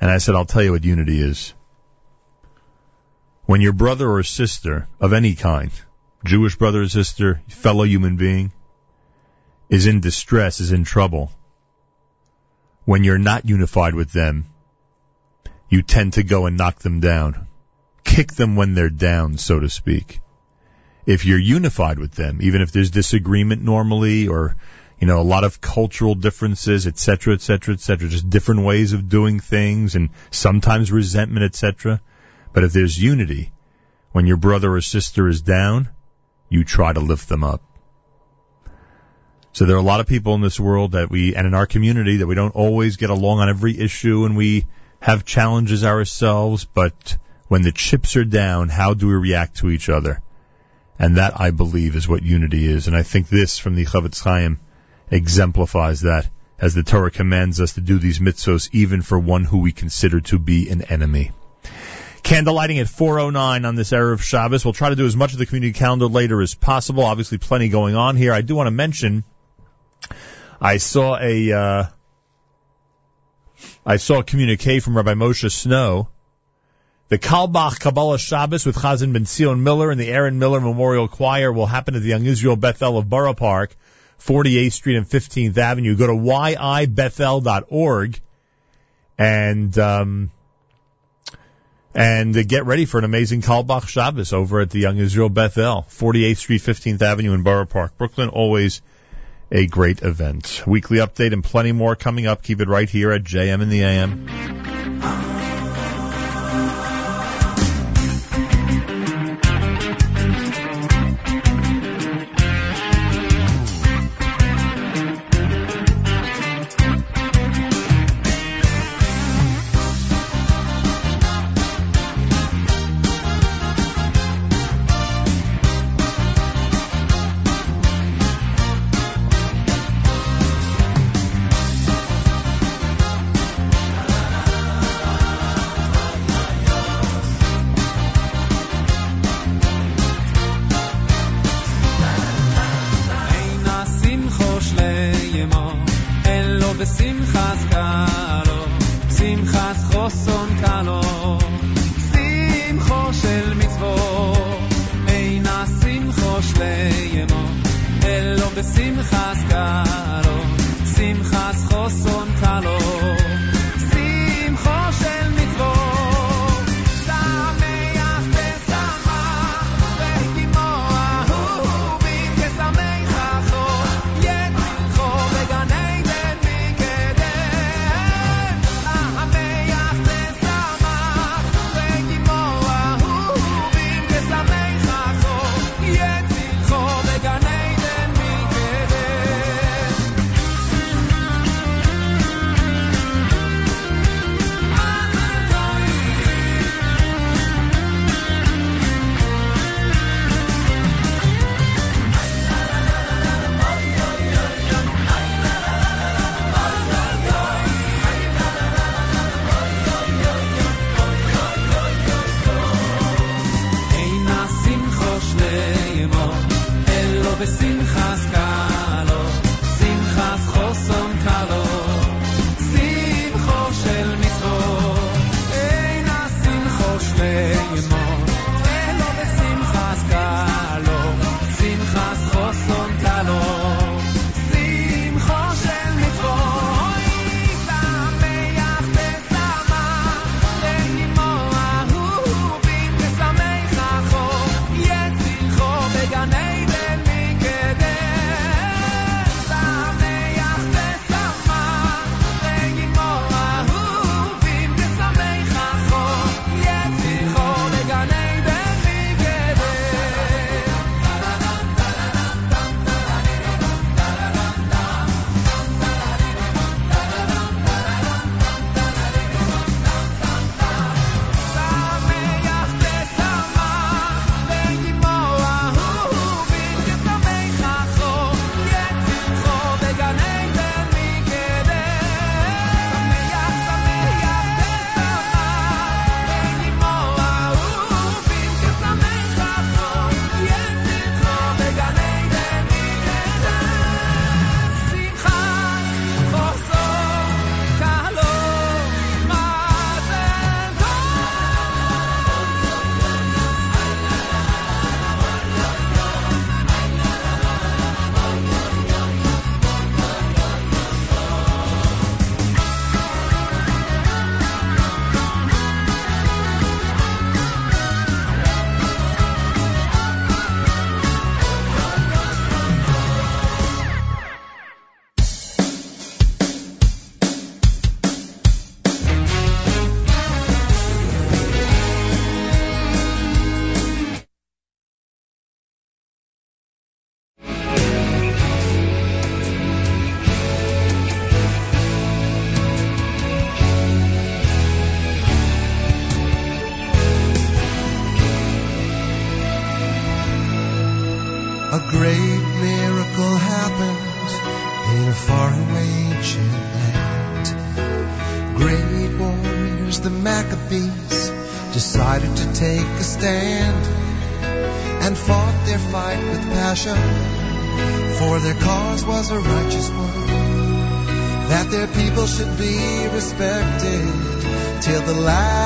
And I said, I'll tell you what unity is when your brother or sister of any kind, Jewish brother or sister, fellow human being, is in distress, is in trouble, when you're not unified with them, you tend to go and knock them down. Kick them when they're down, so to speak. If you're unified with them, even if there's disagreement normally or, you know, a lot of cultural differences, et cetera, et cetera, et cetera, just different ways of doing things and sometimes resentment, et cetera, but if there's unity, when your brother or sister is down, you try to lift them up. So there are a lot of people in this world that we, and in our community, that we don't always get along on every issue and we have challenges ourselves, but when the chips are down, how do we react to each other? And that, I believe, is what unity is. And I think this from the Chafetz Chaim exemplifies that as the Torah commands us to do these mitzvos even for one who we consider to be an enemy. Candlelighting at 4.09 on this Erev Shabbos. We'll try to do as much of the community calendar later as possible. Obviously plenty going on here. I do want to mention, I saw a, uh, I saw a communique from Rabbi Moshe Snow. The Carlebach Kabbalah Shabbos with Chazan Ben Zion Miller and the Aaron Miller Memorial Choir will happen at the Young Israel Bethel of Borough Park, 48th Street and 15th Avenue. Go to yibethel.org and, um, and get ready for an amazing Carlebach Shabbos over at the Young Israel Bethel, 48th Street, 15th Avenue in Borough Park, Brooklyn. Always a great event. Weekly update and plenty more coming up. Keep it right here at JM in the AM.
Should be respected till the last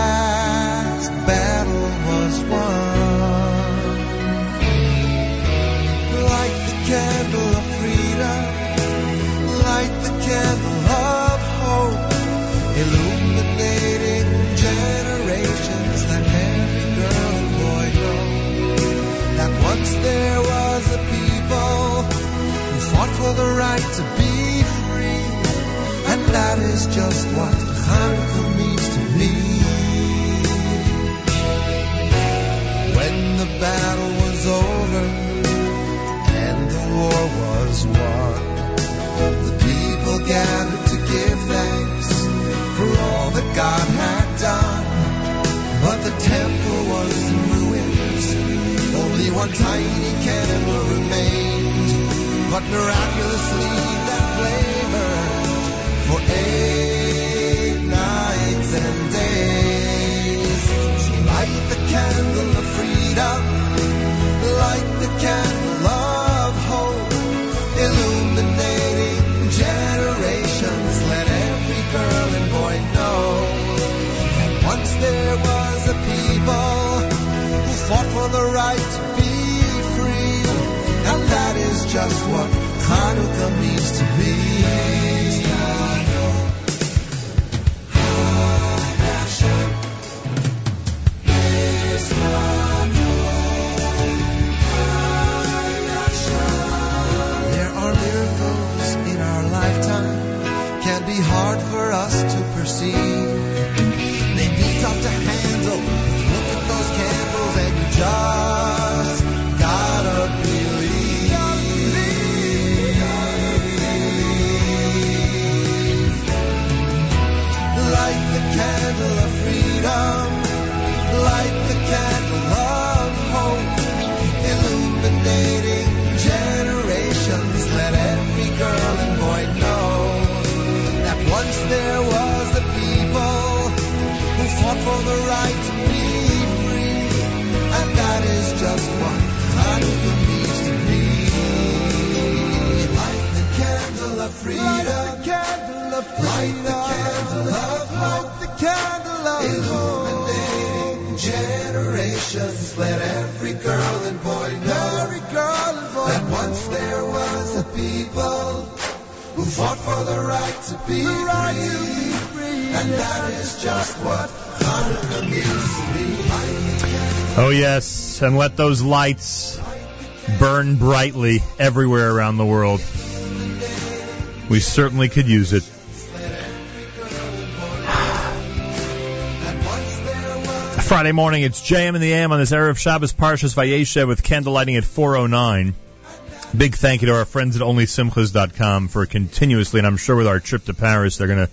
generations. Let every girl and boy know. Every girl and boy that once there was a people who fought for the right to be free. And that is just what Hanukkah means to me.
Oh, yes, and let those lights burn brightly everywhere around the world. We certainly could use it. Friday morning, it's JM in the AM on this Erev Shabbos Parshas Vayeshev with candle lighting at 4.09. Big thank you to our friends at OnlySimchas.com for continuously, and I'm sure with our trip to Paris, they're going to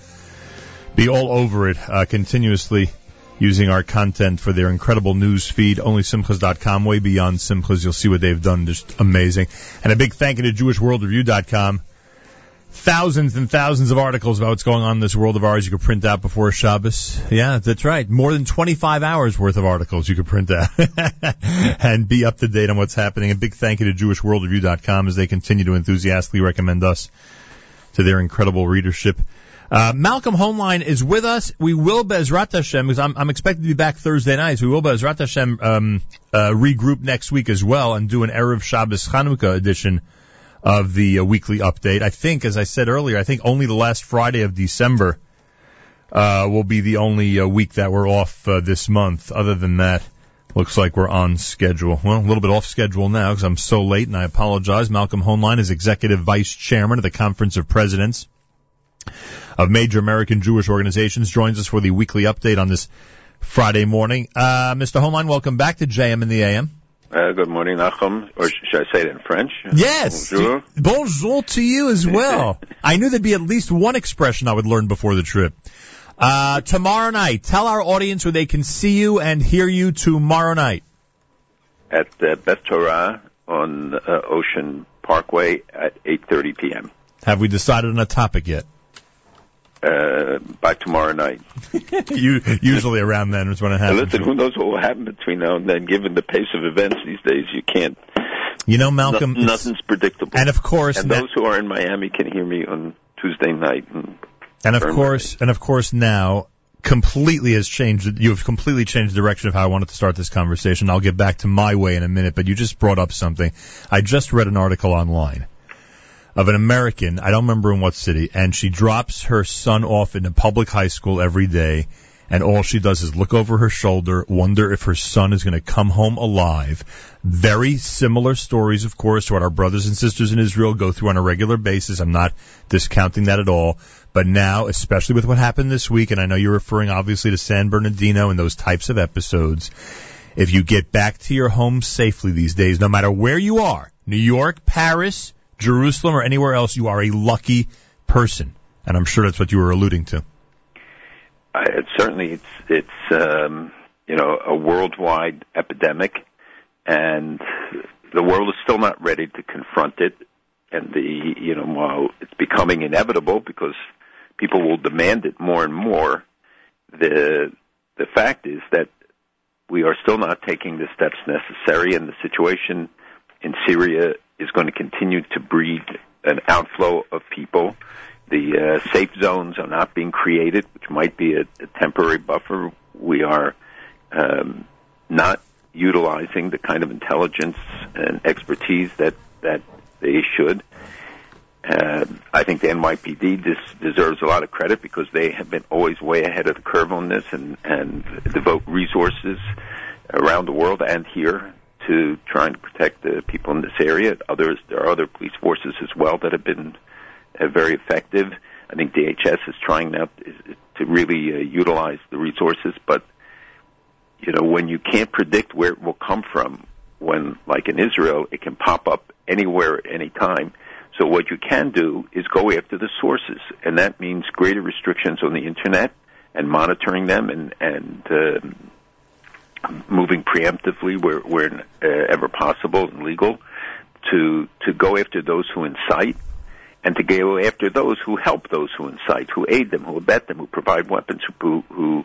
be all over it, uh, continuously using our content for their incredible news feed, OnlySimchas.com, way beyond Simchas. You'll see what they've done, just amazing. And a big thank you to JewishWorldReview.com. Thousands and thousands of articles about what's going on in this world of ours you could print out before Shabbos. Yeah, that's right. More than 25 hours worth of articles you could print out and be up to date on what's happening. A big thank you to JewishWorldReview.com as they continue to enthusiastically recommend us to their incredible readership. Uh, Malcolm Hoenlein is with us. We will Bezrat Hashem, because I'm, I'm expected to be back Thursday nights. We will Bezrat Hashem um, uh, regroup next week as well and do an Erev Shabbos Chanukah edition of the uh, weekly update. I think, as I said earlier, I think only the last Friday of December uh, will be the only uh, week that we're off uh, this month. Other than that, looks like we're on schedule. Well, a little bit off schedule now because I'm so late, and I apologize. Malcolm Hoenlein is executive vice chairman of the Conference of Presidents of major American Jewish organizations, joins us for the weekly update on this Friday morning. Uh, Mr. Hoenlein, welcome back to JM in the AM.
Uh, good morning, Nachum. Or sh- should I say it in French?
Yes.
Bonjour.
Bonjour to you as well. I knew there'd be at least one expression I would learn before the trip. Uh, tomorrow night, tell our audience where they can see you and hear you tomorrow night.
At uh, Beth Torah on uh, Ocean Parkway at 8.30 p.m.
Have we decided on a topic yet?
Uh, by tomorrow night.
you usually around then is when it happens.
listen, who knows what will happen between now and then? Given the pace of events these days, you can't.
You know, Malcolm,
no- nothing's predictable.
and of course,
and those who are in Miami can hear me on Tuesday night. And
And of course, and of course now completely has changed. You have completely changed the direction of how I wanted to start this conversation. I'll get back to my way in a minute, but you just brought up something. I just read an article online of an American, I don't remember in what city, and she drops her son off in a public high school every day, and all she does is look over her shoulder, wonder if her son is going to come home alive. Very similar stories, of course, to what our brothers and sisters in Israel go through on a regular basis. I'm not discounting that at all. But now, especially with what happened this week, and I know you're referring obviously to San Bernardino and those types of episodes, if you get back to your home safely these days, no matter where you are, New York, Paris, Jerusalem, or anywhere else, you are a lucky person. And I'm sure that's what you were alluding to.
I, it certainly it's it's um, you know a worldwide epidemic, and the world is still not ready to confront it. And the you know while it's becoming inevitable because people will demand it more and more, the the fact is that we are still not taking the steps necessary, and the situation in Syria is going to continue to breed an outflow of people. The uh, safe zones are not being created, which might be a, a temporary buffer. We are um, not utilizing the kind of intelligence and expertise that that they should. Uh, I think the NYPD des- deserves a lot of credit because they have been always way ahead of the curve on this and, and devote resources around the world and here to trying to protect the people in this area. Others, there are other police forces as well that have been uh, very effective. I think DHS is trying now to, really uh, utilize the resources, but you know when you can't predict where it will come from, when like in Israel it can pop up anywhere, anytime. So what you can do is go after the sources, and that means greater restrictions on the internet and monitoring them and and um moving preemptively where where uh, ever possible and legal to to go after those who incite and to go after those who help those who incite, who aid them, who abet them, who provide weapons, who who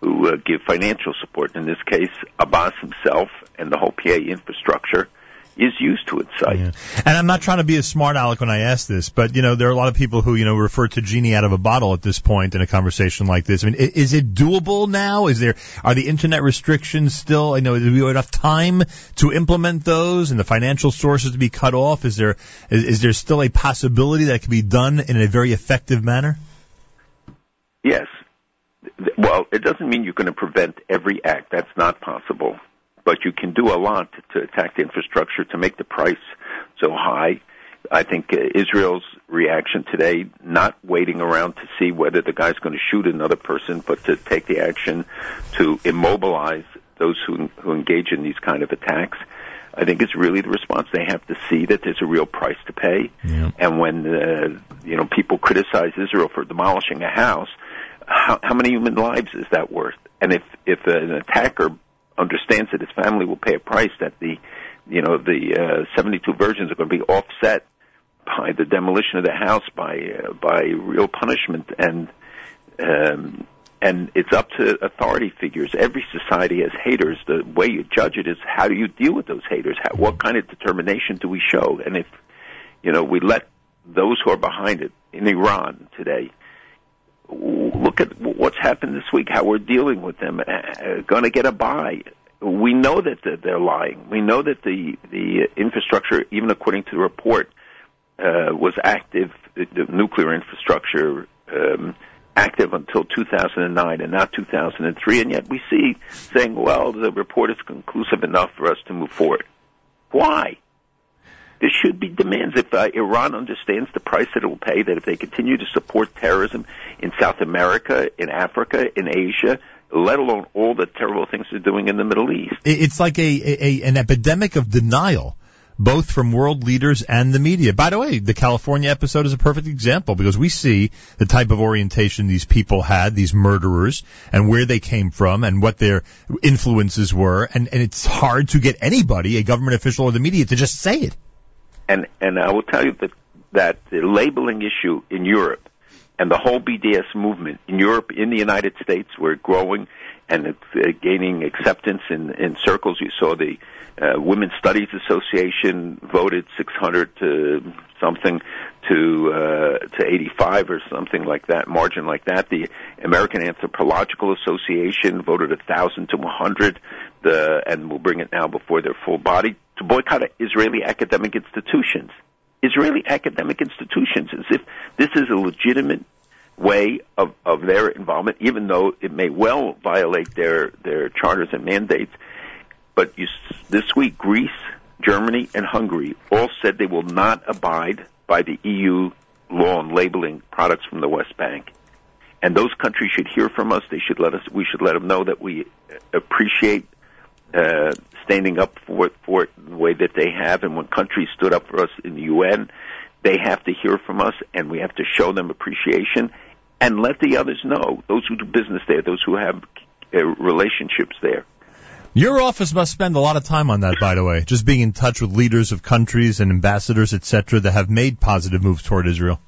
who uh, give financial support. In this case, Abbas himself and the whole PA infrastructure is used to incite.
And I'm not trying to be a smart aleck when I ask this, but you know, there are a lot of people who, you know, refer to genie out of a bottle at this point in a conversation like this. I mean, is it doable now? Is there, are the internet restrictions still, you know, do we have enough time to implement those and the financial sources to be cut off? Is there, is, is there still a possibility that it can be done in a very effective manner?
Yes. Well, it doesn't mean you're going to prevent every act. That's not possible. But you can do a lot to attack the infrastructure to make the price so high. I think uh, Israel's reaction today, not waiting around to see whether the guy's going to shoot another person, but to take the action to immobilize those who, who engage in these kind of attacks, I think is really the response. They have to see that there's a real price to pay. And when uh, you know people criticize Israel for demolishing a house, how, how many human lives is that worth? And if if an attacker understands that his family will pay a price, that the you know the uh, 72 virgins are going to be offset by the demolition of the house by uh, by real punishment and um, and it's up to authority figures. Every society has haters. The way you judge it is how do you deal with those haters? How, what kind of determination do we show? And if you know we let those who are behind it in Iran today look at what's happened this week, how we're dealing with them, uh, going to get a buy. We know that they're- lying. We know that the the infrastructure, even according to the report, uh, was active. The, the nuclear infrastructure um, active until 2009 and not 2003, and yet we see saying, "Well, the report is conclusive enough for us to move forward." Why? There should be demands if uh, Iran understands the price that it will pay, that if they continue to support terrorism in South America, in Africa, in Asia, let alone all the terrible things they're doing in the Middle East.
It's like a, a, an epidemic of denial, both from world leaders and the media. By the way, the California episode is a perfect example because we see the type of orientation these people had, these murderers, and where they came from and what their influences were, and, and it's hard to get anybody, a government official or the media, to just say it.
And and I will tell you that that the labeling issue in Europe And the whole BDS movement in Europe, in the United States, we're growing and it's uh, gaining acceptance in, in circles. You saw the uh, Women's Studies Association voted 600 to something to uh, to 85 or something like that, margin like that. The American Anthropological Association voted a thousand to 100, the, and will bring it now before their full body to boycott Israeli academic institutions. Israeli academic institutions, as if this is a legitimate way of, of their involvement, even though it may well violate their, their charters and mandates. But you, this week, Greece, Germany, and Hungary all said they will not abide by the EU law on labeling products from the West Bank. And those countries should hear from us. They should let us. We should let them know that we uh, appreciate uh, standing up for it, for it the way that they have. And when countries stood up for us in the UN, they have to hear from us, and we have to show them appreciation and let the others know. Those who do business there, those who have uh, relationships there.
Your office must spend a lot of time on that, by the way, just being in touch with leaders of countries and ambassadors, etc., that have made positive moves toward Israel.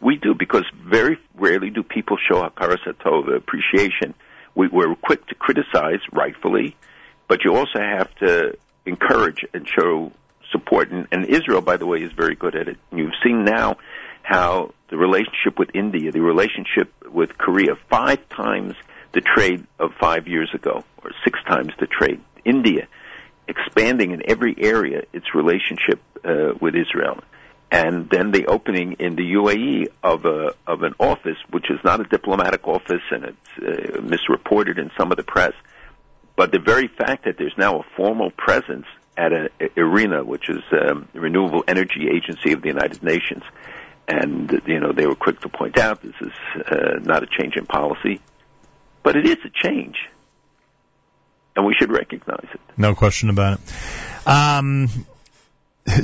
We do because very rarely do people show hakaras hatov, appreciation. We, we're quick to criticize, rightfully, but you also have to encourage and show support. And, and Israel, by the way, is very good at it. You've seen now how the relationship with India, the relationship with Korea, five times the trade of five years ago, or six times the trade. India expanding in every area its relationship uh, with Israel and then the opening in the UAE of a of an office, which is not a diplomatic office, and it's uh, misreported in some of the press. But the very fact that there's now a formal presence at a, a IRENA, which is um, the Renewable Energy Agency of the United Nations, and you know they were quick to point out this is uh, not a change in policy, but it is a change, and we should recognize it.
No question about it. Um,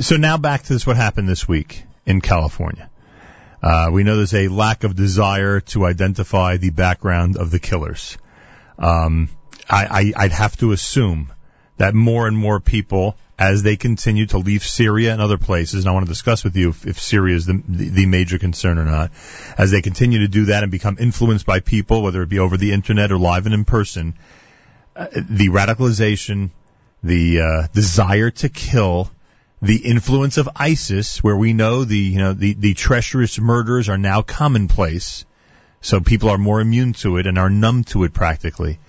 so now back to this, what happened this week in California. Uh, we know there's a lack of desire to identify the background of the killers. Um, I, I, I'd have to assume that more and more people, as they continue to leave Syria and other places, and I want to discuss with you if, if Syria is the, the, the major concern or not, as they continue to do that and become influenced by people, whether it be over the internet or live and in person, uh, the radicalization, the uh, desire to kill, the influence of ISIS, where we know the you know the, the treacherous murders are now commonplace, so people are more immune to it and are numb to it practically.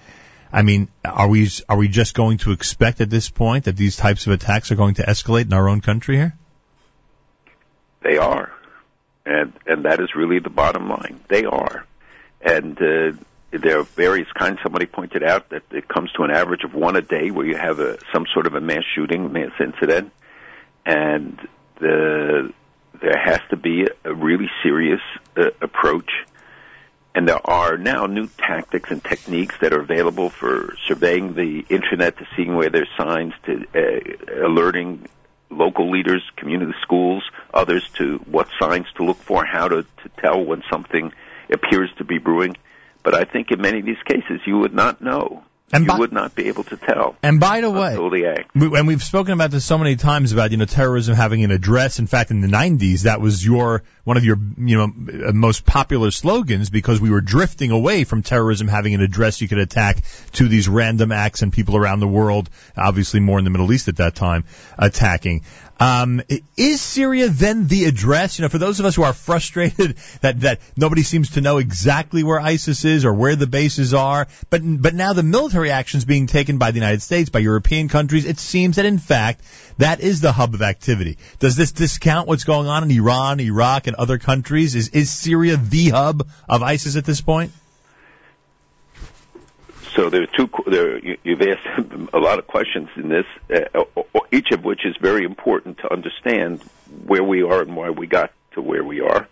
I mean, are we are we just going to expect at this point that these types of attacks are going to escalate in our own country here?
They are, and and that is really the bottom line. They are, and uh, there are various kinds. Somebody pointed out that it comes to an average of one a day where you have a some sort of a mass shooting, mass incident, and the there has to be a really serious uh, approach. And there are now new tactics and techniques that are available for surveying the internet to seeing where there's signs, to uh, alerting local leaders, community schools, others to what signs to look for, how to, to tell when something appears to be brewing. But I think in many of these cases you would not know.
And
you
by-
would not be able to tell
And by the way,
until the act.
We, and we've spoken about this so many times about you know terrorism having an address. In fact, in the '90s, that was your one of your you know uh, most popular slogans because we were drifting away from terrorism having an address you could attack to these random acts and people around the world, obviously more in the Middle East at that time, attacking. Um, is Syria then the address? You know, for those of us who are frustrated that that nobody seems to know exactly where ISIS is or where the bases are, but but now the military actions being taken by the United States, by European countries, it seems that in fact that is the hub of activity. Does this discount what's going on in Iran, Iraq, and other countries? Is is Syria the hub of ISIS at this point?
So there are two. There, you- you've asked a lot of questions in this, uh, each of which is very important to understand where we are and why we got to where we are.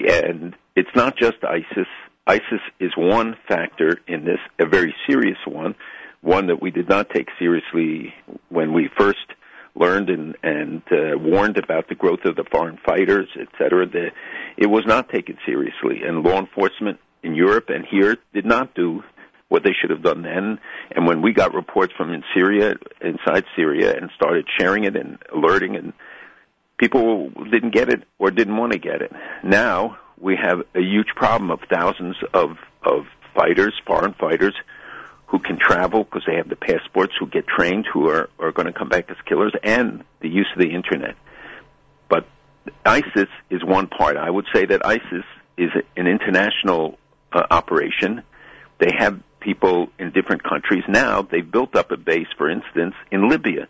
And it's not just ISIS. ISIS is one factor in this, a very serious one, one that we did not take seriously when we first learned and, and uh, warned about the growth of the foreign fighters, et cetera. It was not taken seriously, and law enforcement in Europe and here did not do what they should have done then. And when we got reports from in Syria, inside Syria, and started sharing it and alerting, and people didn't get it or didn't want to get it. Now we have a huge problem of thousands of of fighters, foreign fighters, who can travel because they have the passports, who get trained, who are are going to come back as killers, and the use of the internet. But ISIS is one part. I would say that ISIS is an international uh, operation. They have people in different countries now. They've built up a base, for instance, in Libya,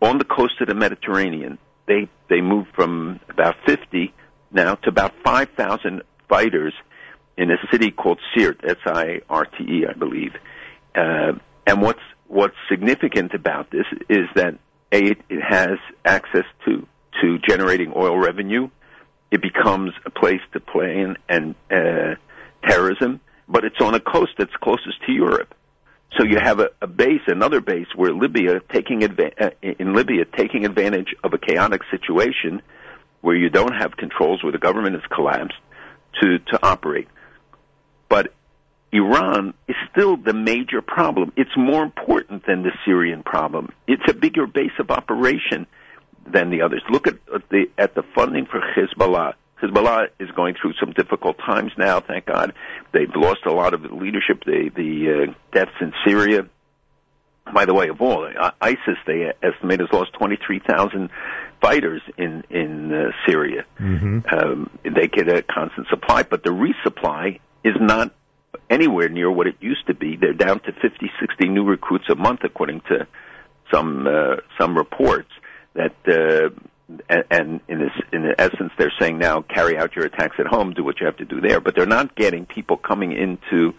on the coast of the Mediterranean. They they moved from about 50 now to about 5,000 fighters in a city called Sirte, S-I-R-T-E, I believe. Uh, and what's what's significant about this is that a it, it has access to to generating oil revenue. It becomes a place to play in and uh, terrorism, but it's on a coast that's closest to Europe. So you have a, a base, another base, where Libya taking adva- uh, in Libya taking advantage of a chaotic situation where you don't have controls, where the government has collapsed, to to operate. But Iran is still the major problem. It's more important than the Syrian problem. It's a bigger base of operation than the others. Look at the at the funding for Hezbollah. Hezbollah is going through some difficult times now. Thank God, they've lost a lot of leadership. The the uh, deaths in Syria. By the way, of all uh, ISIS, they estimate has lost twenty three thousand fighters in in uh, Syria.
Mm-hmm.
Um, they get a constant supply, but the resupply is not anywhere near what it used to be. They're down to 50, 60 new recruits a month, according to some uh, some reports. That uh, and, and in this, in essence, they're saying now carry out your attacks at home, do what you have to do there. But they're not getting people coming into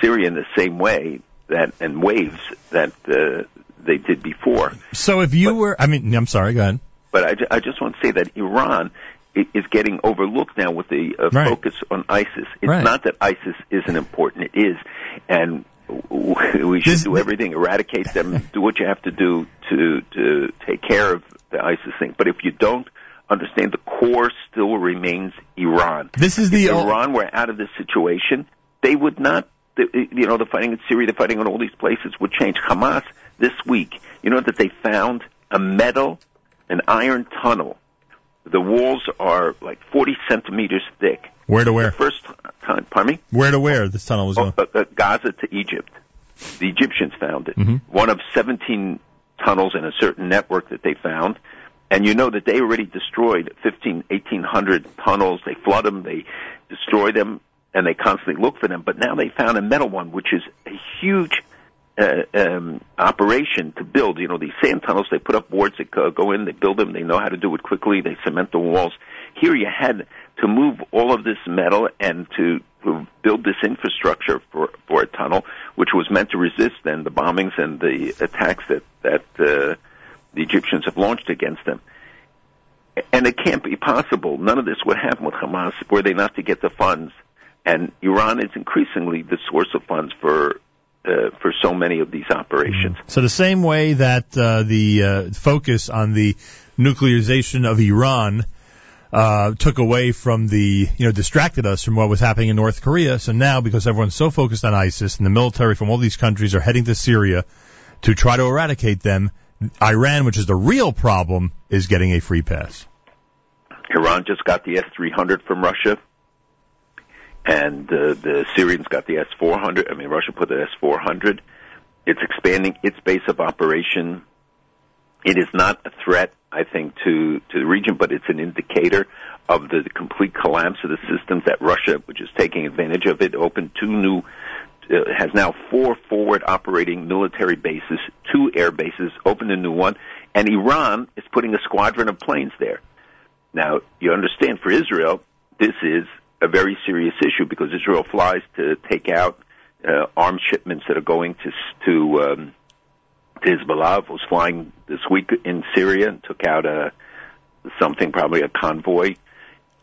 Syria in the same way that and waves that uh, they did before.
So if you were, I mean, I'm sorry, go ahead.
But I, ju- I just want to say that Iran is getting overlooked now with the uh,
Right.
focus on ISIS. It's
Right.
not that ISIS isn't important; it is, and we should do everything, eradicate them, do what you have to do to to take care of the ISIS thing. But if you don't understand, the core still remains Iran.
This is
if
the
Iran were out of this situation, they would not. the- You know, the fighting in Syria, the fighting in all these places would change. Hamas this week, you know that they found a metal, an iron tunnel. The walls are like 40 centimeters thick.
Where to where?
First time, pardon me?
Where to where this tunnel was going?
Uh, uh, Gaza to Egypt. The Egyptians found it.
Mhm.
One of 17 tunnels in a certain network that they found. And you know that they already destroyed 15, 1800 tunnels. They flood them, they destroy them, and they constantly look for them. But now they found a metal one, which is a huge uh, um, operation to build. You know, these sand tunnels, they put up boards that go, go in, they build them, they know how to do it quickly, they cement the walls. Here you had to move all of this metal and to, build this infrastructure for, for a tunnel, which was meant to resist then the bombings and the attacks that, that uh, the Egyptians have launched against them. And it can't be possible. None of this would happen with Hamas were they not to get the funds. And Iran is increasingly the source of funds for uh, for so many of these operations.
So the same way that uh, the uh, focus on the nuclearization of Iran uh, took away from the, you know, distracted us from what was happening in North Korea. So now, because everyone's so focused on ISIS and the military from all these countries are heading to Syria to try to eradicate them, Iran, which is the real problem, is getting a free pass.
Iran just got the S-300 from Russia, and uh, the Syrians got the S-400. I mean, Russia put the S-400. It's expanding its base of operation. It is not a threat, I think, to to the region, but it's an indicator of the, complete collapse of the systems that Russia, which is taking advantage of it, opened two new. Uh, has now four forward operating military bases, two air bases, opened a new one, and Iran is putting a squadron of planes there. Now, you understand for Israel, this is a very serious issue because Israel flies to take out uh, arms shipments that are going to to, um, to Hezbollah. Was flying this week in Syria and took out a something, probably a convoy.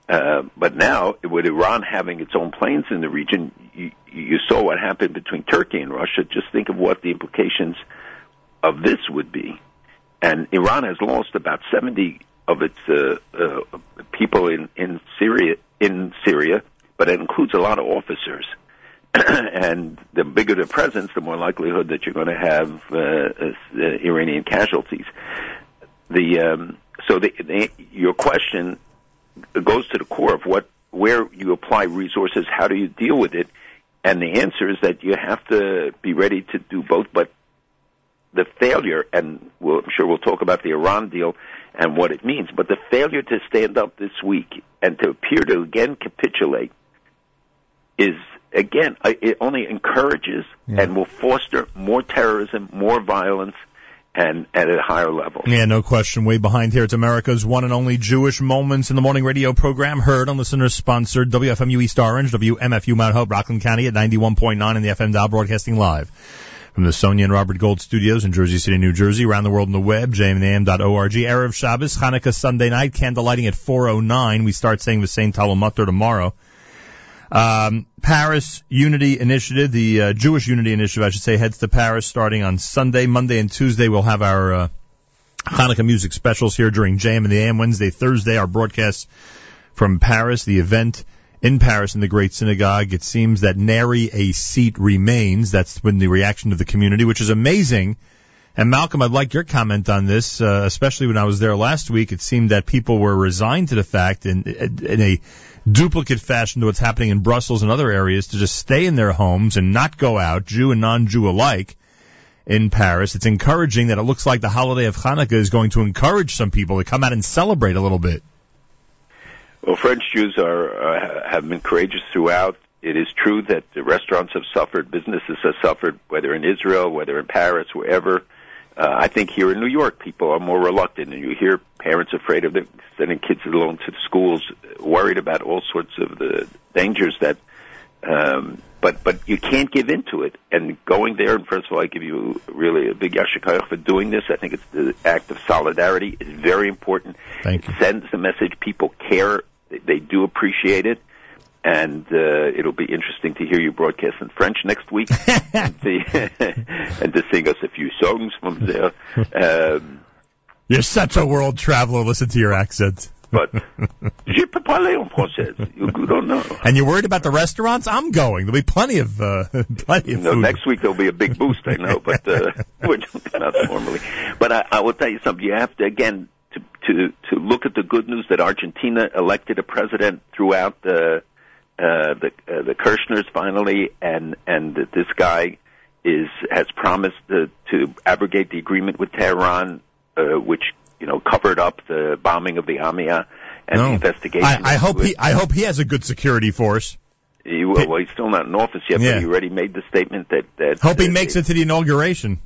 Uh, but now, with Iran having its own planes in the region, you, you saw what happened between Turkey and Russia. Just think of what the implications of this would be. And Iran has lost about 70 of its uh, uh, people in, in Syria, in Syria, but it includes a lot of officers. and the bigger the presence, the more likelihood that you're going to have uh, uh, Iranian casualties. The um, so the, the, your question goes to the core of what where you apply resources, how do you deal with it? And the answer is that you have to be ready to do both. But the failure, and we'll, I'm sure we'll talk about the Iran deal and what it means, but the failure to stand up this week and to appear to again capitulate is again it only encourages and will foster more terrorism, more violence, and at a higher level.
Yeah, no question. Way behind here. It's America's one and only Jewish Moments in the Morning radio program, heard on listeners sponsored WFMU East Orange, WMFU Mount Hope, Rockland County at 91.9 in the FM dial, broadcasting live from the Sonia and Robert Gold studios in Jersey City, New Jersey, around the world on the web, jmnam.org. Erev Shabbos, Hanukkah Sunday night, candle lighting at 4.09. We start saying the Saint Tal U'Matar tomorrow. Um, Paris Unity Initiative, the uh, Jewish Unity Initiative, I should say, heads to Paris starting on Sunday, Monday, and Tuesday. We'll have our uh, Hanukkah music specials here during JM in the AM. Wednesday, Thursday, our broadcasts from Paris. The event in Paris in the Great Synagogue. It seems that nary a seat remains. That's been the reaction of the community, which is amazing. And Malcolm, I'd like your comment on this, uh, especially when I was there last week. It seemed that people were resigned to the fact, in, in a duplicate fashion to what's happening in Brussels and other areas, to just stay in their homes and not go out, Jew and non-Jew alike, in Paris. It's encouraging that it looks like the holiday of Hanukkah is going to encourage some people to come out and celebrate a little bit.
Well, French Jews are uh, have been courageous throughout. It is true that the restaurants have suffered, businesses have suffered, whether in Israel, whether in Paris, wherever. Uh, I think here in New York, people are more reluctant, and you hear parents afraid of it, sending kids alone to schools, worried about all sorts of the dangers that. Um, but but you can't give into it. And going there, and first of all, I give you really a big yasher koach for doing this. I think it's the act of solidarity is very important.
Thank
you. It sends the message people care. They, they do appreciate it. And uh, it'll be interesting to hear you broadcast in French next week and, to, and to sing us a few songs from there. Um,
You're such a world traveler. Listen to your accent.
But je peux parler en français. You don't know.
And you're worried about the restaurants? I'm going. There'll be plenty of uh, plenty of
No,
food.
next week there'll be a big boost, I know, but uh, we're just not normally. But I, I will tell you something. You have to again to to to look at the good news that Argentina elected a president throughout the uh, the uh, the Kirchners finally, and and that this guy is has promised to, to abrogate the agreement with Tehran, uh, which you know covered up the bombing of the AMIA and the investigation.
I, I hope he. I hope he has a good security force.
He, well, he's still not in office yet,
Yeah.
but he already made the statement that that
Hope he
uh,
makes it to the inauguration.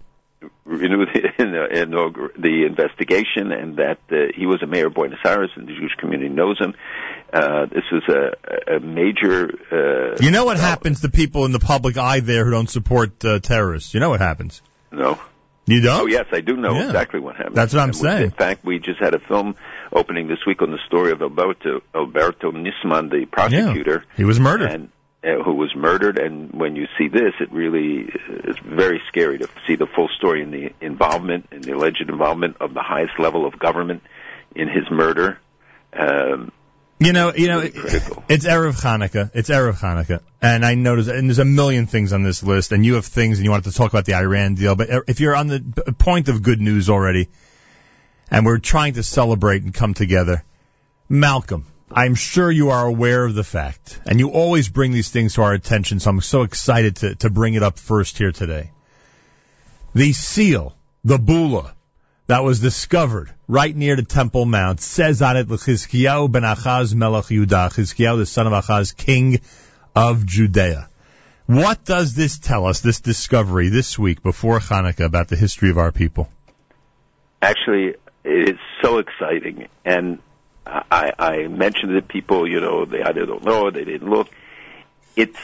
the, in the, the investigation, and that uh, he was a mayor of Buenos Aires, and the Jewish community knows him. Uh, this was a, a major. Uh,
You know what happens to people in the public eye there who don't support uh, terrorists? You know what happens?
No.
You don't?
Oh yes, I do know
Yeah.
exactly what happened.
That's what I'm
And
saying.
In fact, we just had a film opening this week on the story of Alberto Alberto Nisman, the prosecutor. Yeah.
He was murdered.
And, uh, who was murdered, and when you see this, it really is very scary to see the full story and the involvement and the alleged involvement of the highest level of government in his murder. Um,
You know, you know, it's Erev Hanukkah. It's Erev Hanukkah. And I noticed, and there's a million things on this list, and you have things, and you wanted to talk about the Iran deal, but if you're on the point of good news already, and we're trying to celebrate and come together, Malcolm, I'm sure you are aware of the fact, and you always bring these things to our attention, so I'm so excited to, to bring it up first here today. The seal, the bulla, that was discovered right near the Temple Mount says on it Chizkiyahu ben Achaz melech Yudah, Chizkiyahu the son of Achaz, king of Judea. What does this tell us, this discovery this week before Hanukkah about the history of our people?
actually it is so exciting and I, I mentioned to people, you know, they either don't know or they didn't look. It's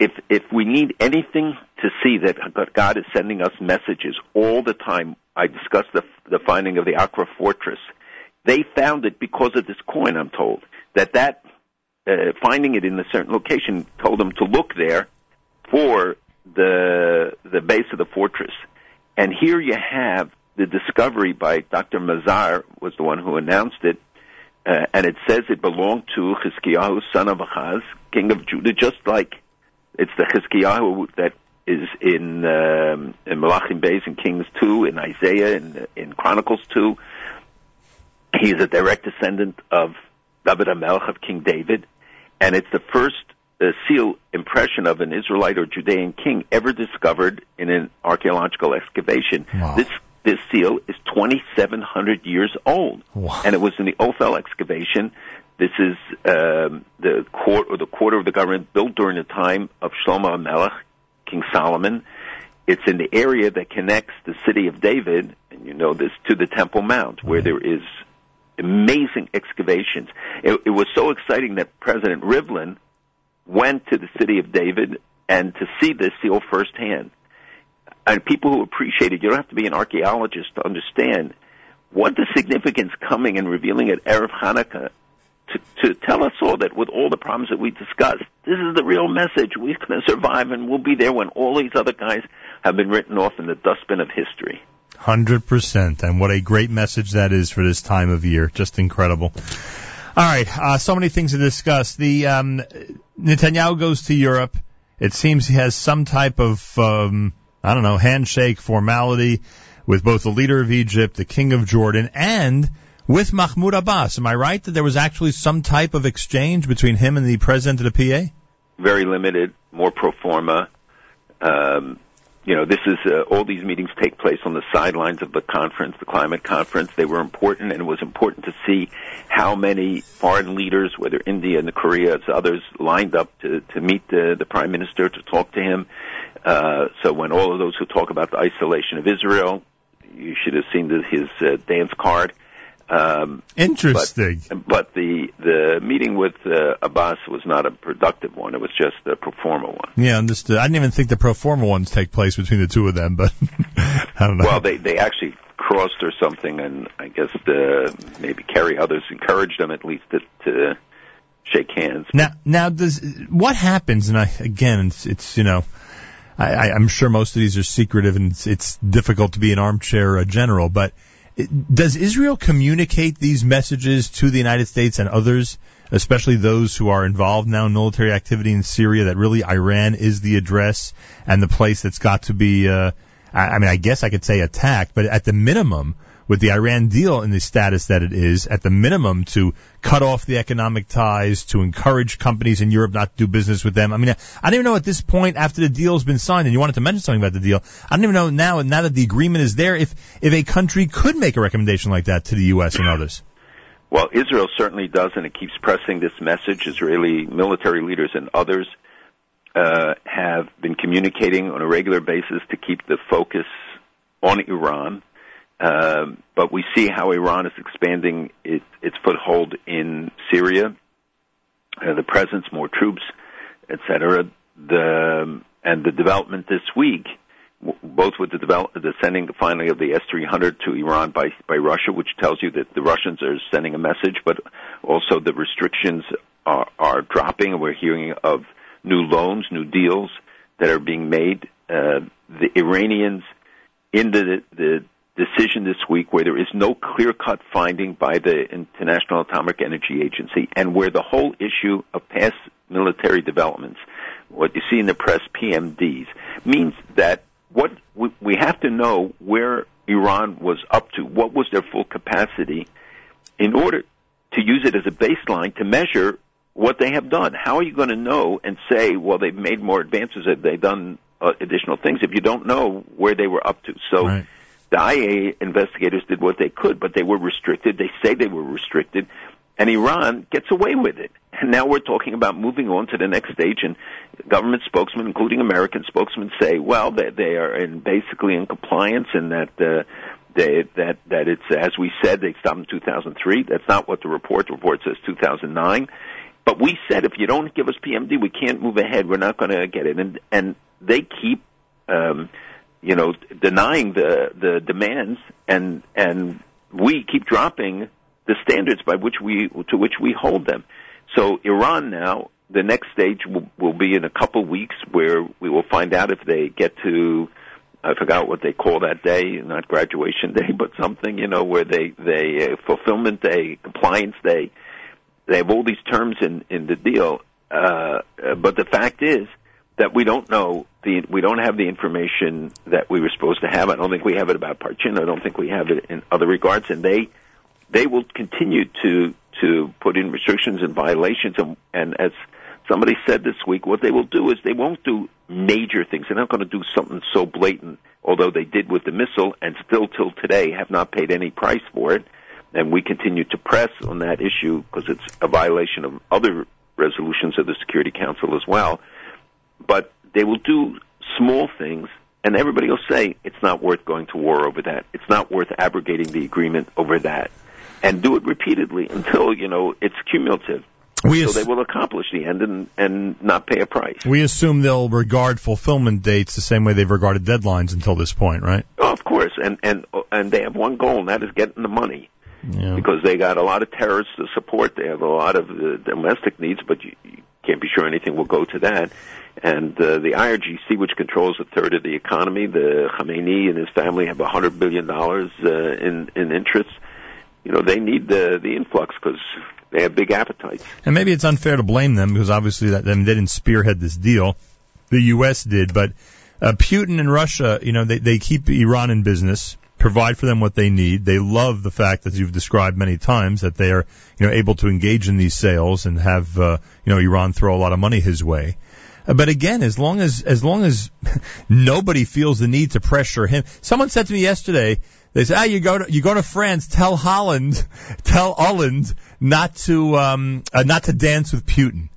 if if we need anything to see that God is sending us messages all the time. I discussed the the finding of the Acra fortress. They found it because of this coin. I'm told that that uh, finding it in a certain location told them to look there for the the base of the fortress. And here you have the discovery by Dr. Mazar was the one who announced it, uh, and it says it belonged to Chizkiyahu, son of Achaz, king of Judah, just like it's the Chizkiyahu that is in um, in Malachim Beis in Kings two, in Isaiah, in in Chronicles two. He's a direct descendant of David Hamelech of King David, and it's the first uh, seal impression of an Israelite or Judean king ever discovered in an archaeological excavation. This this seal is 2,700 years old, and it was in the Ophel excavation. This is um, the court or the quarter of the government built during the time of Shlomo Melech, King Solomon. It's in the area that connects the city of David, and you know this, to the Temple Mount, where there is amazing excavations. It, it was so exciting that President Rivlin went to the city of David and to see this seal firsthand. And people who appreciate it, you don't have to be an archaeologist to understand what the significance coming and revealing at Erev Hanukkah to, to tell us all that with all the problems that we discussed, this is the real message. We're going to survive and we'll be there when all these other guys have been written off in the dustbin of history.
Hundred percent, and what a great message that is for this time of year. Just incredible. All right, uh, so many things to discuss. The um, Netanyahu goes to Europe. It seems he has some type of um, I don't know handshake formality with both the leader of Egypt, the king of Jordan, and with Mahmoud Abbas. Am I right that there was actually some type of exchange between him and the president of the PA?
Very limited, more pro forma. Um, you know, this is uh, all these meetings take place on the sidelines of the conference, the climate conference. They were important, and it was important to see how many foreign leaders, whether India and the Korea, as others, lined up to to meet the the prime minister to talk to him. Uh, so when all of those who talk about the isolation of Israel, you should have seen the, his uh, dance card. Um,
Interesting.
But, but the the meeting with uh, Abbas was not a productive one. It was just a pro forma one.
Yeah, understood. I didn't even think the pro forma ones take place between the two of them, but I don't know.
Well, they they actually crossed or something, and I guess the, maybe Kerry others encouraged them at least to, to shake hands.
Now, now does what happens? And I again, it's, it's you know, I, I'm sure most of these are secretive, and it's, it's difficult to be an armchair uh, general. But does Israel communicate these messages to the United States and others, especially those who are involved now in military activity in Syria? That really Iran is the address and the place that's got to be. Uh, I, mean, I guess I could say attacked, but at the minimum with the Iran deal in the status that it is, at the minimum to cut off the economic ties, to encourage companies in Europe not to do business with them. I mean, I don't even know at this point after the deal's been signed, and you wanted to mention something about the deal, I don't even know now, now that the agreement is there, if, if a country could make a recommendation like that to the U.S. and others.
Well, Israel certainly does, and it keeps pressing this message. Israeli military leaders and others uh, have been communicating on a regular basis to keep the focus on Iran. Um, but we see how Iran is expanding its, its foothold in Syria, uh, the presence, more troops, etc. The and the development this week, w- both with the develop, the sending finally of the S-300 to Iran by by Russia, which tells you that the Russians are sending a message, but also the restrictions are, are dropping, and we're hearing of new loans, new deals that are being made. Uh, the Iranians in the the decision this week where there is no clear cut finding by the International Atomic Energy Agency and where the whole issue of past military developments, what you see in the press, PMDs, means that what we, have to know where Iran was up to, what was their full capacity, in order to use it as a baseline to measure what they have done. How are you going to know and say, well, they've made more advances, have they done uh, additional things, if you don't know where they were up to? So.
Right.
The IA investigators did what they could, but they were restricted. They say they were restricted, and Iran gets away with it. And now we're talking about moving on to the next stage, and government spokesmen, including American spokesmen, say, well, they, they are in basically in compliance, and that uh, they, that that it's as we said they stopped in 2003. That's not what the report. The report says 2009. But we said if you don't give us PMD, we can't move ahead. We're not going to get it, and and they keep. Um, you know, denying the the demands, and and we keep dropping the standards by which we to which we hold them. So Iran now, the next stage will, will be in a couple weeks, where we will find out if they get to. I forgot what they call that day, not graduation day, but something you know where they they uh, fulfillment day, compliance day. They have all these terms in in the deal, uh, uh, but the fact is that we don't know the we don't have the information that we were supposed to have. I don't think we have it about Parchin. I don't think we have it in other regards, and they they will continue to to put in restrictions and violations, and, and as somebody said this week what they will do is they won't do major things. They're not going to do something so blatant, although they did with the missile and still till today have not paid any price for it. And we continue to press on that issue because it's a violation of other resolutions of the Security Council as well. But they will do small things and everybody will say it's not worth going to war over that. It's not worth abrogating the agreement over that. And do it repeatedly until, you know, it's cumulative.
We
so
ass-
they will accomplish the end and, and not pay a price.
We assume they'll regard fulfillment dates the same way they've regarded deadlines until this point, right?
Oh, of course, and and and they have one goal, and that is getting the money. Because they got a lot of terrorists to support, they have a lot of uh, domestic needs, but you, you can't be sure anything will go to that. And uh, the IRGC, which controls a third of the economy, the Khamenei and his family have a hundred billion dollars uh, in in interest. You know, they need the the influx because they have big appetites.
And maybe it's unfair to blame them because obviously that, mean, they didn't spearhead this deal. The U.S. did, but uh, Putin and Russia, you know, they, they keep Iran in business, provide for them what they need. They love the fact that you've described many times that they are, you know, able to engage in these sales and have, uh, you know, Iran throw a lot of money his way. But again, as long as as long as nobody feels the need to pressure him, someone said to me yesterday, they said, "Ah, you go to you go to France, tell Hollande, tell Hollande not to um uh, not to dance with Putin."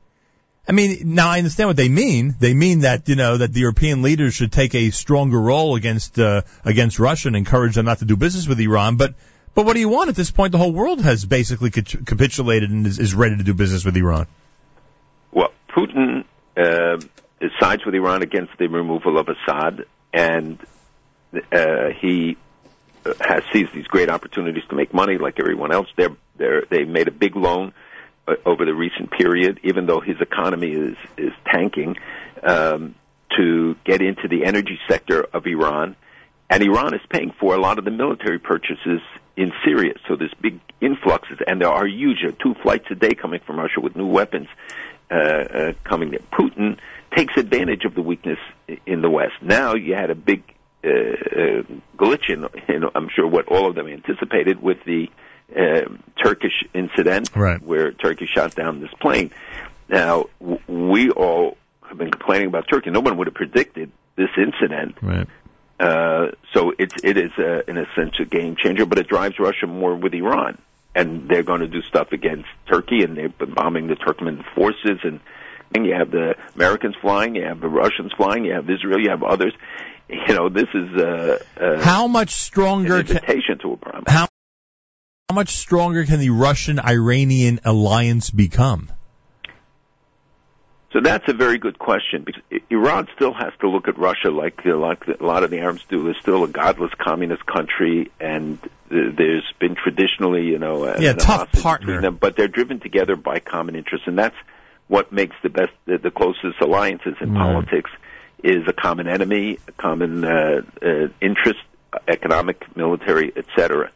I mean, now I understand what they mean. They mean that you know that the European leaders should take a stronger role against uh, against Russia and encourage them not to do business with Iran. But but what do you want at this point? The whole world has basically capitulated and is, is ready to do business with Iran.
Well, Putin uh, sides with Iran against the removal of Assad, and uh, he uh, has seized these great opportunities to make money, like everyone else. They're, they're, they made a big loan uh, over the recent period, even though his economy is is tanking, um, to get into the energy sector of Iran, and Iran is paying for a lot of the military purchases in Syria. So there's big influxes, and there are huge uh, two flights a day coming from Russia with new weapons coming there. Putin takes advantage of the weakness in the West. Now you had a big uh, uh, glitch in, in, I'm sure, what all of them anticipated with the uh, Turkish incident
Right.
where Turkey shot down this plane. Now, w- we all have been complaining about Turkey. No one would have predicted this incident.
Right.
Uh, so it's it is uh in a sense a game changer, but it drives Russia more with Iran, and they're going to do stuff against Turkey, and they've been bombing the Turkmen forces, and, and you have the Americans flying, you have the Russians flying, you have Israel, you have others. You know, this is uh, uh,
How much stronger
an invitation to a problem.
how how much stronger can the Russian Iranian alliance become?
So that's a very good question because Iran still has to look at Russia like like a lot of the Arabs do. They're still a godless communist country, and th- there's been traditionally, you know, a-
Yeah, tough partner.
between them, but they're driven together by common interests, and that's what makes the best, the, the closest alliances in
Right.
politics is a common enemy, a common uh, uh, interest, economic, military, etc.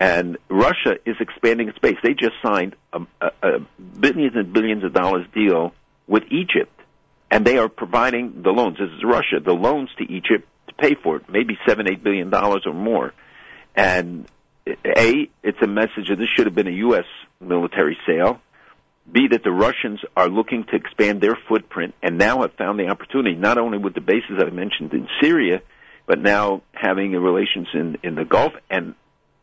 And Russia is expanding its base. They just signed a, a, a billions and billions of dollars deal with Egypt, and they are providing the loans. This is Russia, the loans to Egypt to pay for it, maybe seven, eight billion dollars or more. And a, it's a message that this should have been a U.S. military sale. B, that the Russians are looking to expand their footprint and now have found the opportunity, not only with the bases I mentioned in Syria, but now having relations in, in the Gulf and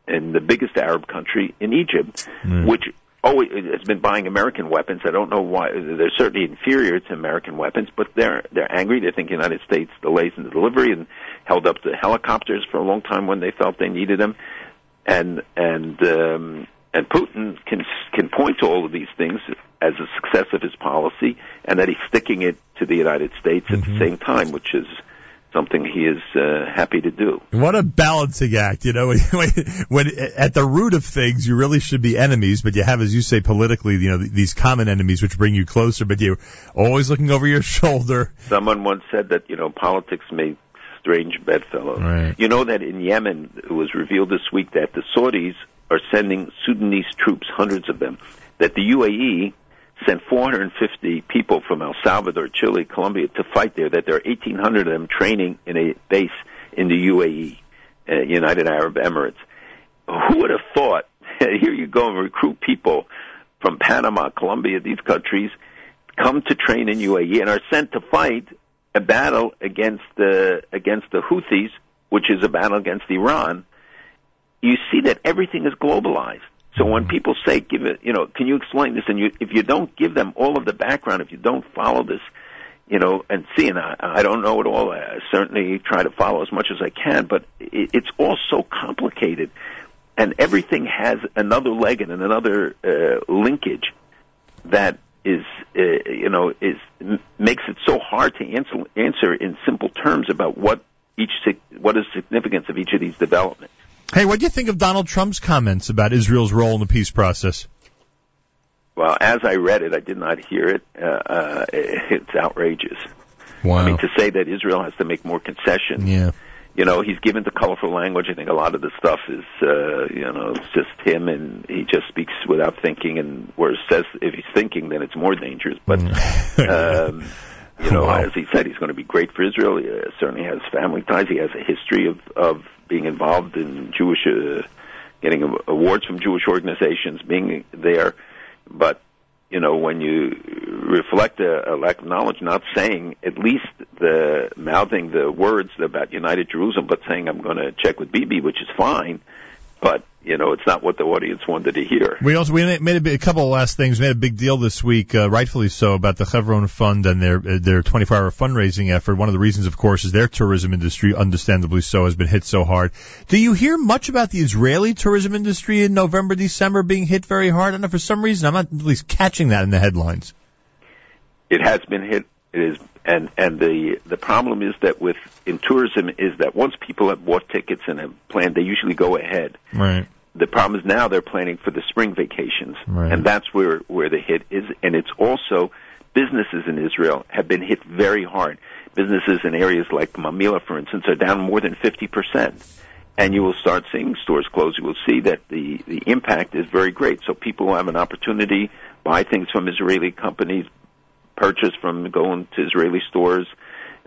in the biggest Arab country in Egypt, hmm. which always has been buying American weapons. I don't know why they're certainly inferior to American weapons, but they're they're angry. They think the United States delays in the delivery and held up the helicopters for a long time when they felt they needed them, and and um, and Putin can can point to all of these things as a success of his policy, and that he's sticking it to the United States at the same time, which is something he is uh, happy to do.
What a balancing act, you know. When, when at the root of things, you really should be enemies, but you have, as you say, politically, you know, these common enemies which bring you closer, but you're always looking over your shoulder.
Someone once said that you know politics make strange bedfellows.
Right.
You know that in Yemen, it was revealed this week that the Saudis are sending Sudanese troops, hundreds of them. That the UAE sent 450 people from El Salvador, Chile, Colombia to fight there. That there are 1,800 of them training in a base in the UAE, uh, United Arab Emirates. Who would have thought? Here you go and recruit people from Panama, Colombia, these countries come to train in UAE and are sent to fight a battle against the against the Houthis, which is a battle against Iran, you see that everything is globalized. So when people say, "Give it," you know, can you explain this? And you, if you don't give them all of the background, if you don't follow this, you know, and see, and I, I don't know it all. I certainly try to follow as much as I can, but it, it's all so complicated, and everything has another leg and another uh, linkage that is, uh, you know, is m- makes it so hard to answer answer in simple terms about what each what is the significance of each of these developments.
Hey, what do you think of Donald Trump's comments about Israel's role in the peace process?
Well, as I read it, I did not hear it. Uh, uh, it's outrageous.
Wow.
I mean, to say that Israel has to make more concessions.
Yeah.
You know, he's given the colorful language. I think a lot of the stuff is, uh, you know, it's just him, and he just speaks without thinking. And where says if he's thinking, then it's more dangerous. But, um, you know,
Wow.
as he said, he's going to be great for Israel. He uh, certainly has family ties. He has a history of of being involved in Jewish, uh, getting awards from Jewish organizations, being there. But you know, when you reflect a, a lack of knowledge, not saying at least the mouthing the words about United Jerusalem, but saying I'm going to check with Bibi, which is fine. But you know, it's not what the audience wanted to hear.
We also we made a, big- a couple of last things. We made a big deal this week, uh, rightfully so, about the Chevron Fund and their uh, their 24-hour fundraising effort. One of the reasons, of course, is their tourism industry, understandably so, has been hit so hard. Do you hear much about the Israeli tourism industry in November, December being hit very hard? I don't know. For some reason, I'm not at least catching that in the headlines.
it has been hit. It is, and and the the problem is that with in tourism is that once people have bought tickets and have planned, they usually go ahead.
Right.
The problem is now they're planning for the spring vacations,
Right.
and that's where where the hit is. And it's also businesses in Israel have been hit very hard. Businesses in areas like Mamilla, for instance, are down more than fifty percent. And you will start seeing stores close. You will see that the the impact is very great. So people will have an opportunity buy things from Israeli companies, purchase from going to Israeli stores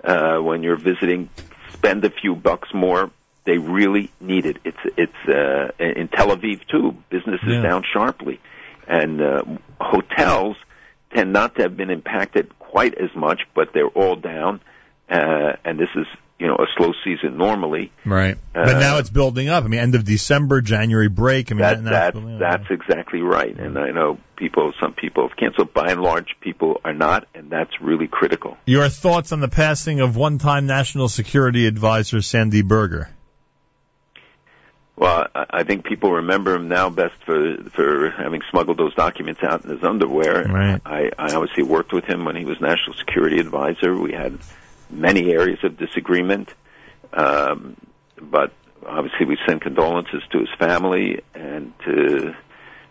uh, when you're visiting, spend a few bucks more. They really need it. It's it's uh, in Tel Aviv too. Business is
Yeah.
down sharply, and uh, hotels tend not to have been impacted quite as much, but they're all down. Uh, and this is you know a slow season normally.
Right.
Uh,
but now it's building up. I mean, end of December, January break. I mean,
That, that,
up.
that's exactly right. And I know people, some people have canceled. By and large, people are not, and that's really critical.
Your thoughts on the passing of one-time National Security Advisor Sandy Berger?
Well, I I think people remember him now best for for having smuggled those documents out in his underwear.
Right.
I, I obviously worked with him when he was national security advisor. We had many areas of disagreement, um, but obviously we send condolences to his family and to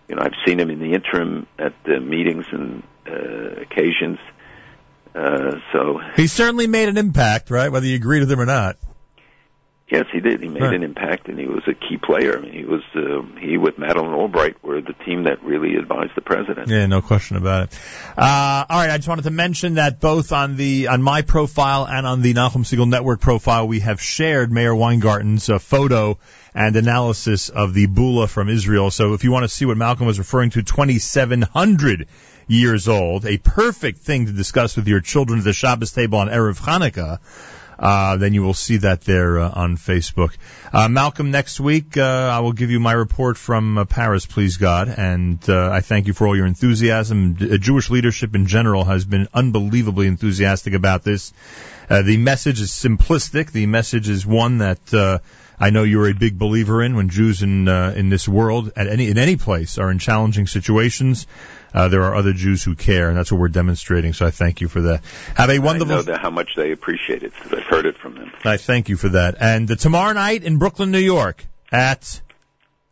you know I've seen him in the interim at the meetings and uh, occasions. Uh, so
He certainly made an impact, right? Whether you agree with him or not.
Yes, he did. He made
Right.
an impact, and he was a key player. I mean, he was uh, he with Madeleine Albright were the team that really advised the president.
Yeah, no question about it. Uh, all right, I just wanted to mention that both on the on my profile and on the Nachum Segal Network profile, we have shared Mayor Weingarten's uh, photo and analysis of the Bulla from Israel. So if you want to see what Malcolm was referring to, 2,700 years old, a perfect thing to discuss with your children at the Shabbos table on Erev Hanukkah. Uh, then you will see that there uh, on Facebook. Uh, Malcolm, next week uh, I will give you my report from uh, Paris, please God, and uh, I thank you for all your enthusiasm. D- Jewish leadership in general has been unbelievably enthusiastic about this. The message is simplistic. The message is one that uh, I know you're a big believer in. When Jews in in this world, at any in any place, are in challenging situations, uh, there are other Jews who care, and that's what we're demonstrating. So I thank you for that. Have a wonderful.
I know how much they appreciate it because I've heard it from them.
I thank you for that. And uh, tomorrow night in Brooklyn, New York, at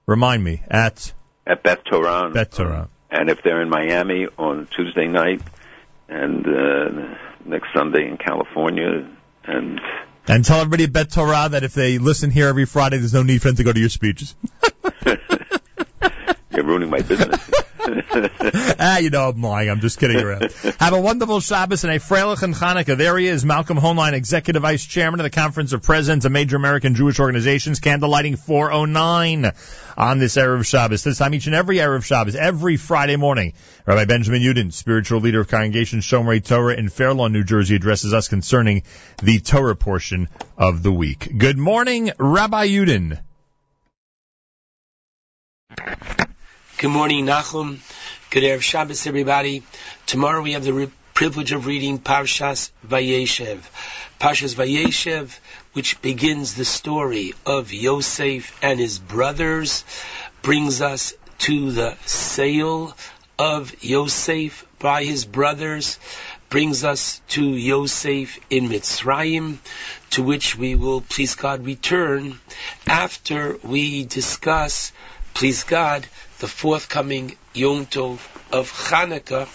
remind me at
At Beth Torah,
Bet Torah.
and if they're in Miami on Tuesday night, and uh, next Sunday in California, and
And tell everybody at Bet Torah that if they listen here every Friday, there's no need for them to go to your speeches.
you're ruining my business.
ah, you know I'm lying. I'm just kidding around. Have a wonderful Shabbos and a Freilichen Hanukkah. There he is, Malcolm Hoenlein, Executive Vice Chairman of the Conference of Presidents of Major American Jewish Organizations, candlelighting 409 on this Erev Shabbos. This time each and every Erev Shabbos, every Friday morning. Rabbi Benjamin Yudin, spiritual leader of Congregation Shomrei Torah in Fair Lawn, New Jersey, addresses us concerning the Torah portion of the week. Good morning, Rabbi Yudin.
Good morning, Nachum. Good Erev Shabbos, everybody. Tomorrow we have the re- privilege of reading Parshas Vayeshev. Parshas Vayeshev, which begins the story of Yosef and his brothers, brings us to the sale of Yosef by his brothers, brings us to Yosef in Mitzrayim, to which we will, please God, return after we discuss, please God, the forthcoming Yom Tov of Hanukkah,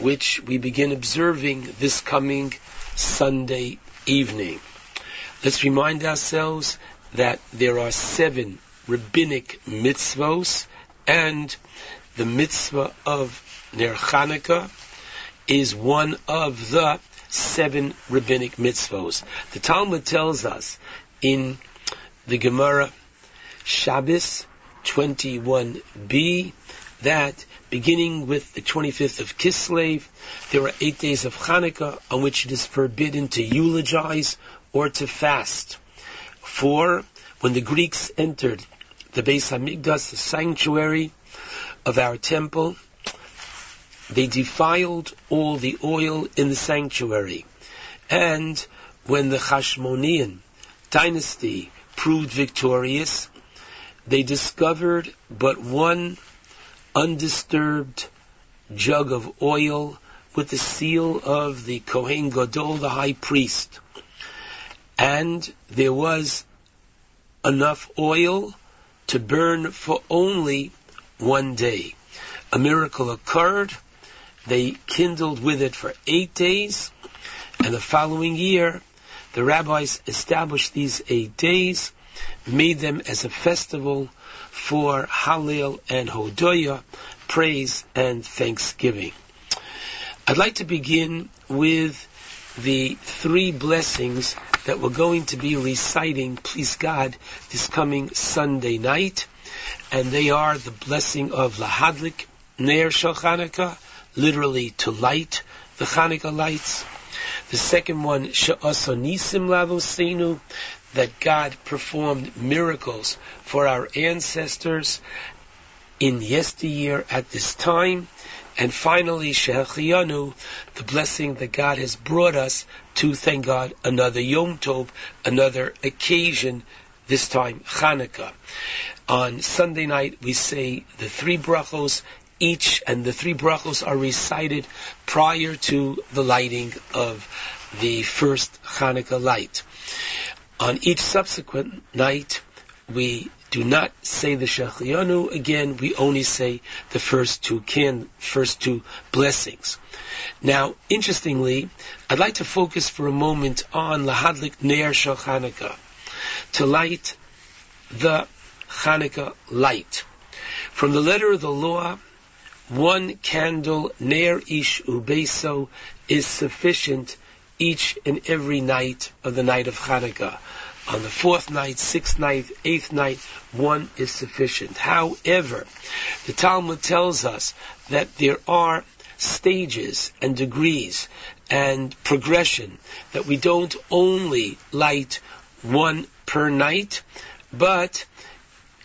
which we begin observing this coming Sunday evening. Let's remind ourselves that there are seven rabbinic mitzvos, and the mitzvah of Ner Hanukkah is one of the seven rabbinic mitzvos. The Talmud tells us in the Gemara Shabbos 21b that beginning with the 25th of Kislev, there are eight days of Hanukkah on which it is forbidden to eulogize or to fast. For when the Greeks entered the Beis Hamikdash, the sanctuary of our temple, they defiled all the oil in the sanctuary. And when the Hashmonean dynasty proved victorious, they discovered but one undisturbed jug of oil with the seal of the Kohen Gadol, the high priest. And there was enough oil to burn for only one day. A miracle occurred. They kindled with it for eight days. And the following year, the rabbis established these eight days, made them as a festival for Hallel and Hodoyah, praise and thanksgiving. I'd like to begin with the three blessings that we're going to be reciting, please God, this coming Sunday night. And they are the blessing of Lahadlik Ner Shel Chanukah, literally to light the Chanukah lights. The second one, She'asa Nisim Lavosenu, that God performed miracles for our ancestors in yesteryear at this time. And finally, Shehechiyanu, the blessing that God has brought us to, thank God, another Yom Tov, another occasion, this time Hanukkah. On Sunday night, we say the three brachos each, and the three brachos are recited prior to the lighting of the first Hanukkah light. On each subsequent night, we do not say the Shehechiyanu again, we only say the first two can, first two blessings. Now, interestingly, I'd like to focus for a moment on Lahadlik Ner Shel to light the Chanukah light. From the letter of the law, one candle Ner Ish Ubeso is sufficient each and every night of the night of Chanukah. On the fourth night, sixth night, eighth night, one is sufficient. However, the Talmud tells us that there are stages and degrees and progression that we don't only light one per night, but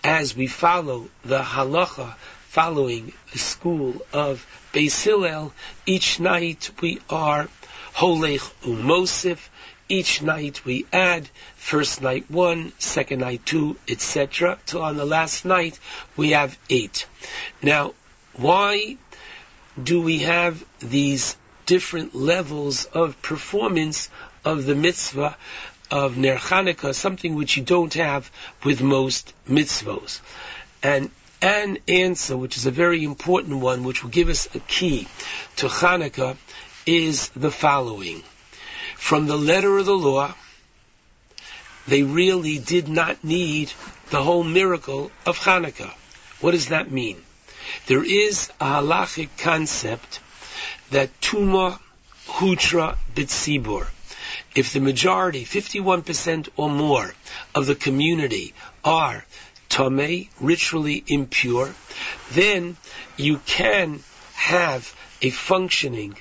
as we follow the halacha, following the school of Beis Hillel, each night we are holech umosif, each night we add first night one, second night two, etc. Till on the last night we have eight. Now, why do we have these different levels of performance of the mitzvah of Ner Chanukah, something which you don't have with most mitzvos? And an answer, which is a very important one, which will give us a key to Chanukah, is the following. From the letter of the law, they really did not need the whole miracle of Hanukkah. What does that mean? There is a halachic concept that tuma hutra bitzibur. If the majority, 51% or more of the community are tamei, ritually impure, then you can have a functioning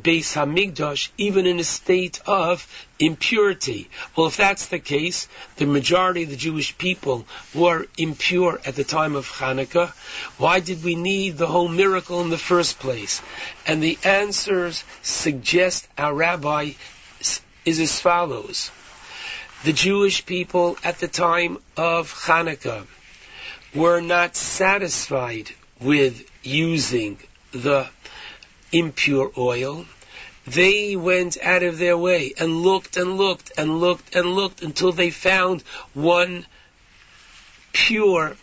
Beis Hamikdash even in a state of impurity. Well, if that's the case, the majority of the Jewish people were impure at the time of Hanukkah. Why did we need the whole miracle in the first place? And the answers suggest our rabbi is as follows. The Jewish people at the time of Hanukkah were not satisfied with using the impure oil. They went out of their way and looked and looked and looked and looked until they found one pure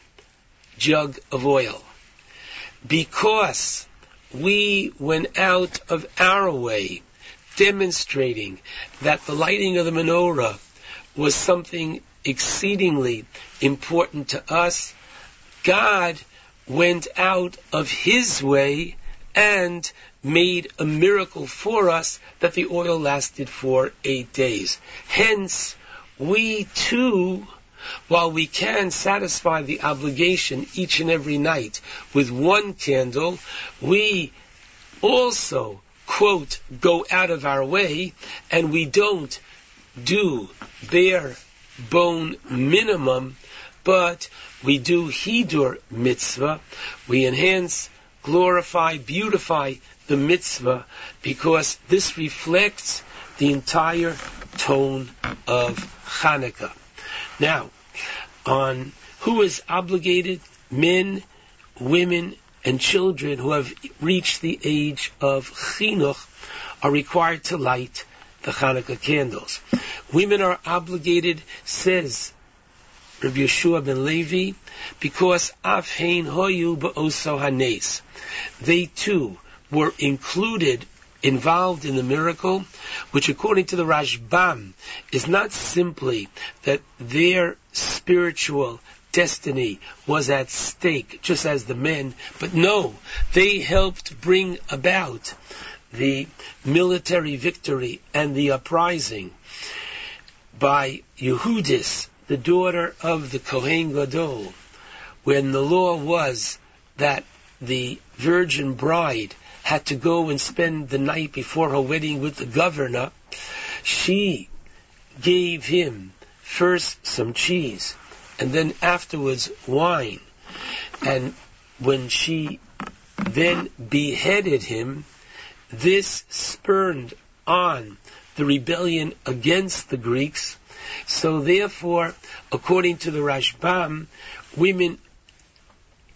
jug of oil. Because we went out of our way demonstrating that the lighting of the menorah was something exceedingly important to us, God went out of his way and made a miracle for us that the oil lasted for eight days. Hence, we too, while we can satisfy the obligation each and every night with one candle, we also, quote, go out of our way and we don't do bare bone minimum, but we do hidur mitzvah. We enhance, glorify, beautify the mitzvah because this reflects the entire tone of Hanukkah. Now, on who is obligated, men, women, and children who have reached the age of chinuch are required to light the Hanukkah candles. Women are obligated, says Rabbi Yehoshua ben Levi, because afhein hoyu ba'oso hanes. They too were included, involved in the miracle, which according to the Rashbam is not simply that their spiritual destiny was at stake, just as the men, but no, they helped bring about the military victory and the uprising by Yehudis, the daughter of the Kohen Gadol, when the law was that the virgin bride had to go and spend the night before her wedding with the governor, she gave him first some cheese and then afterwards wine. And when she then beheaded him, this spurned on the rebellion against the Greeks. So therefore, according to the Rashbam, women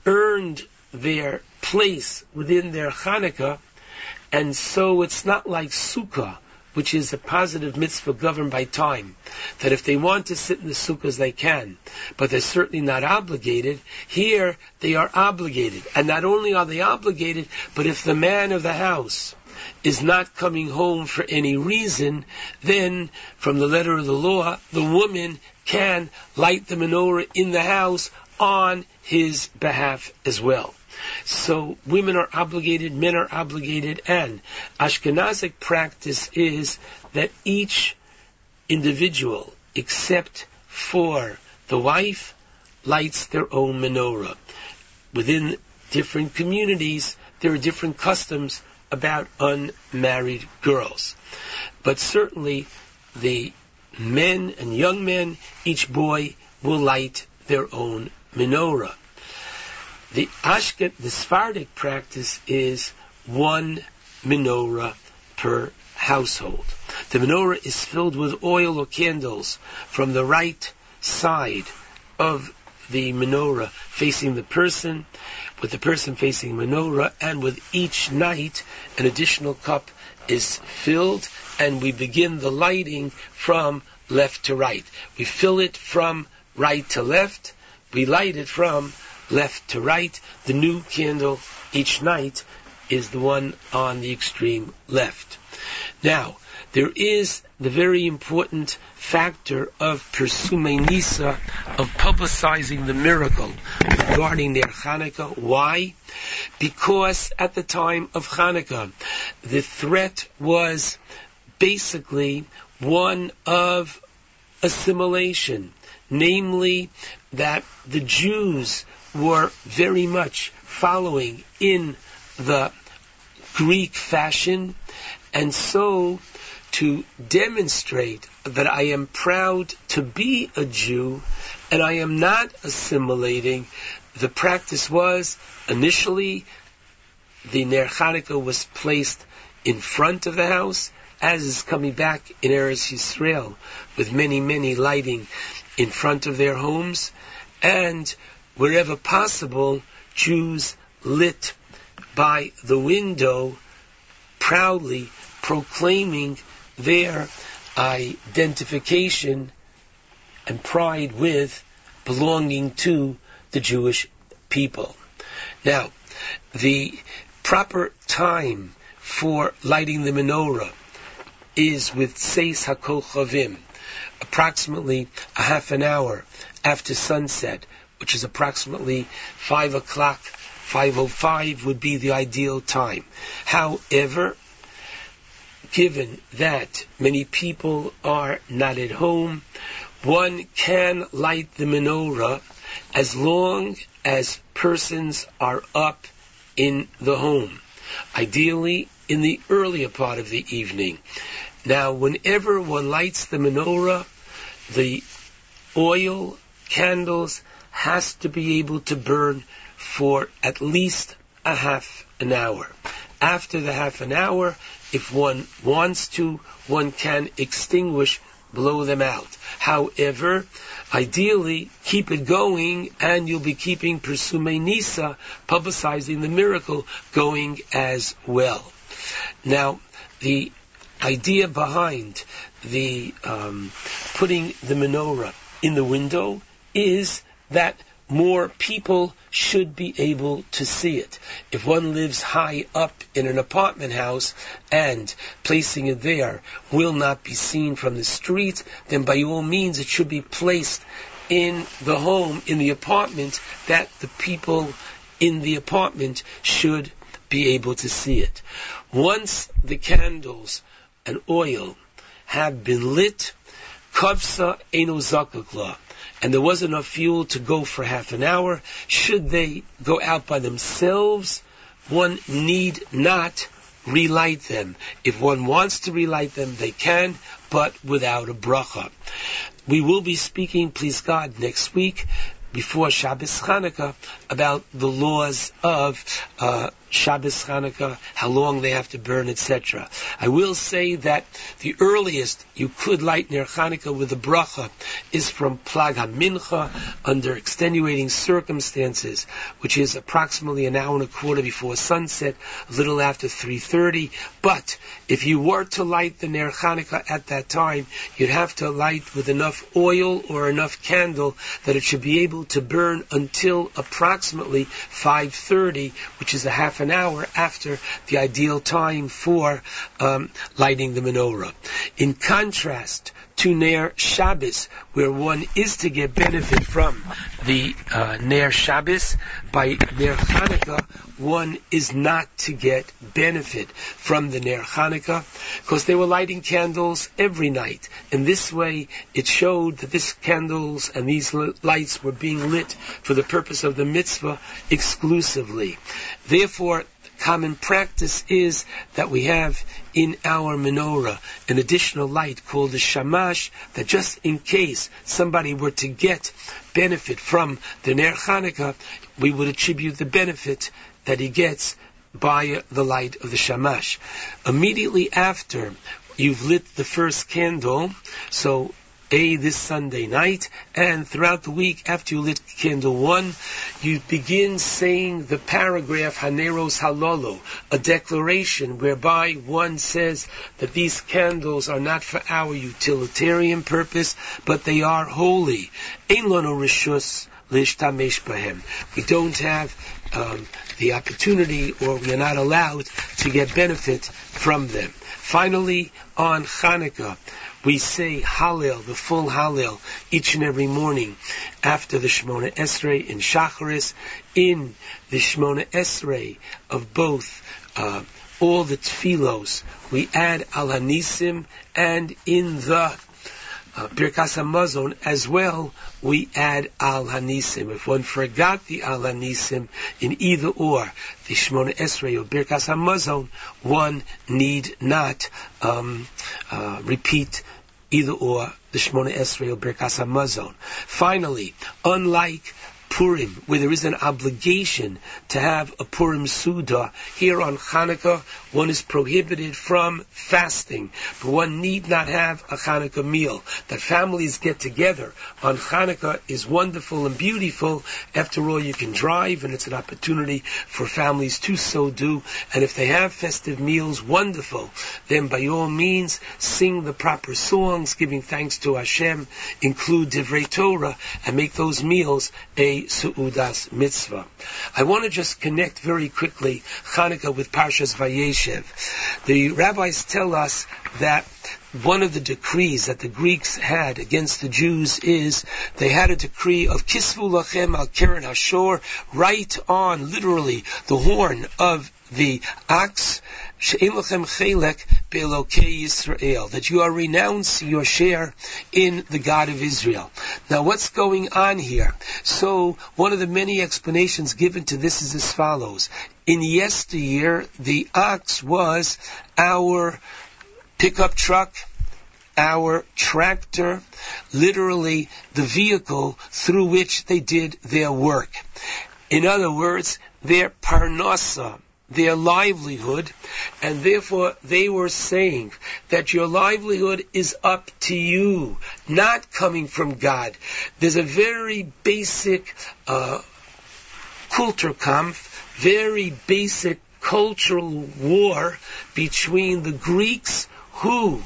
earned their place within their Hanukkah, and so it's not like Sukkah, which is a positive mitzvah governed by time, that if they want to sit in the sukkahs, they can, but they're certainly not obligated. Here, they are obligated. And not only are they obligated, but if the man of the house is not coming home for any reason, then from the letter of the law, the woman can light the menorah in the house on his behalf as well. So women are obligated, men are obligated, and Ashkenazic practice is that each individual, except for the wife, lights their own menorah. Within different communities, there are different customs about unmarried girls. But certainly the men and young men, each boy will light their own menorah. The Ashket, the Sephardic practice is one menorah per household. The menorah is filled with oil or candles from the right side of the menorah facing the person, with the person facing menorah, and with each night an additional cup is filled, and we begin the lighting from left to right. We fill it from right to left, we light it from left to right. The new candle each night is the one on the extreme left. Now, there is the very important factor of Persume Nisa, of publicizing the miracle regarding their Hanukkah. Why? Because at the time of Hanukkah, the threat was basically one of assimilation, namely that the Jews were very much following in the Greek fashion, and so to demonstrate that I am proud to be a Jew and I am not assimilating, the practice was initially the Ner Chanukah was placed in front of the house, as is coming back in Eretz Yisrael, with many, many lighting in front of their homes, and wherever possible, Jews lit by the window, proudly proclaiming their identification and pride with belonging to the Jewish people. Now, the proper time for lighting the menorah is with Tzeis HaKochavim, approximately a half an hour after sunset, which is approximately 5 o'clock, 5.05 would be the ideal time. However, given that many people are not at home, one can light the menorah as long as persons are up in the home. Ideally, in the earlier part of the evening. Now, whenever one lights the menorah, the oil, candles, has to be able to burn for at least a half an hour. After the half an hour, if one wants to, one can extinguish, blow them out. However, ideally, keep it going and you'll be keeping Persume Nisa, publicizing the miracle, going as well. Now, the idea behind the um, putting the menorah in the window is that more people should be able to see it. If one lives high up in an apartment house and placing it there will not be seen from the street, then by all means it should be placed in the home, in the apartment, that the people in the apartment should be able to see it. Once the candles and oil have been lit, kavsa eno zakakla, and there was enough fuel to go for half an hour, should they go out by themselves, one need not relight them. If one wants to relight them, they can, but without a bracha. We will be speaking, please God, next week before Shabbos Chanukah about the laws of uh, Shabbos Chanukah, how long they have to burn, etc. I will say that the earliest you could light Ner Hanukkah with a bracha is from Plag HaMincha under extenuating circumstances, which is approximately an hour and a quarter before sunset, a little after 3.30. But if you were to light the Ner Chanukah at that time, you'd have to light with enough oil or enough candle that it should be able to burn until approximately 5.30, which is a half an hour after the ideal time for um, lighting the menorah. In contrast to Ner Shabbos, where one is to get benefit from the uh, Ner Shabbos, by Ner Hanukkah, one is not to get benefit from the Ner Hanukkah, because they were lighting candles every night. And this way, it showed that these candles and these lights were being lit for the purpose of the mitzvah exclusively. Therefore, common practice is that we have in our menorah an additional light called the shamash that just in case somebody were to get benefit from the Ner Chanukah, we would attribute the benefit that he gets by the light of the shamash. Immediately after you've lit the first candle, so a this Sunday night, and throughout the week after you lit candle one, you begin saying the paragraph Haneros Halolo, a declaration whereby one says that these candles are not for our utilitarian purpose, but they are holy. Ein lono rishus lishtamesh bahem. We don't have um, the opportunity, or we are not allowed to get benefit from them. Finally, on Hanukkah, we say Hallel, the full Hallel, each and every morning after the Shemona Esrei in Shacharis, in the Shemona Esrei of both uh, all the tfilos, we add Al Hanisim, and in the uh, Birkas Hamazon as well, we add Al Hanisim. If one forgot the Al Hanisim in either or, the Shemona Esrei or Birkas Hamazon, one need not um, uh, repeat either or the Shemona Esrei or Birkas Hamazon. Finally, unlike Purim, where there is an obligation to have a Purim Suda. Here on Hanukkah, one is prohibited from fasting, but one need not have a Hanukkah meal. That families get together on Hanukkah is wonderful and beautiful. After all, you can drive, and it's an opportunity for families to so do. And if they have festive meals, wonderful. Then by all means, sing the proper songs, giving thanks to Hashem, include Divrei Torah, and make those meals a Su'udas mitzvah. I want to just connect very quickly Hanukkah with Parshas Vayeshev. The rabbis tell us that one of the decrees that the Greeks had against the Jews is they had a decree of Kisvu Lachem al Keren Hashor, right on, literally, the horn of the ox, That you are renouncing your share in the God of Israel. Now what's going on here? So, one of the many explanations given to this is as follows. In yesteryear, the ox was our pickup truck, our tractor, literally the vehicle through which they did their work. In other words, their parnasa, their livelihood, and therefore they were saying that your livelihood is up to you, not coming from God. There's a very basic uh, Kulturkampf, very basic cultural war between the Greeks who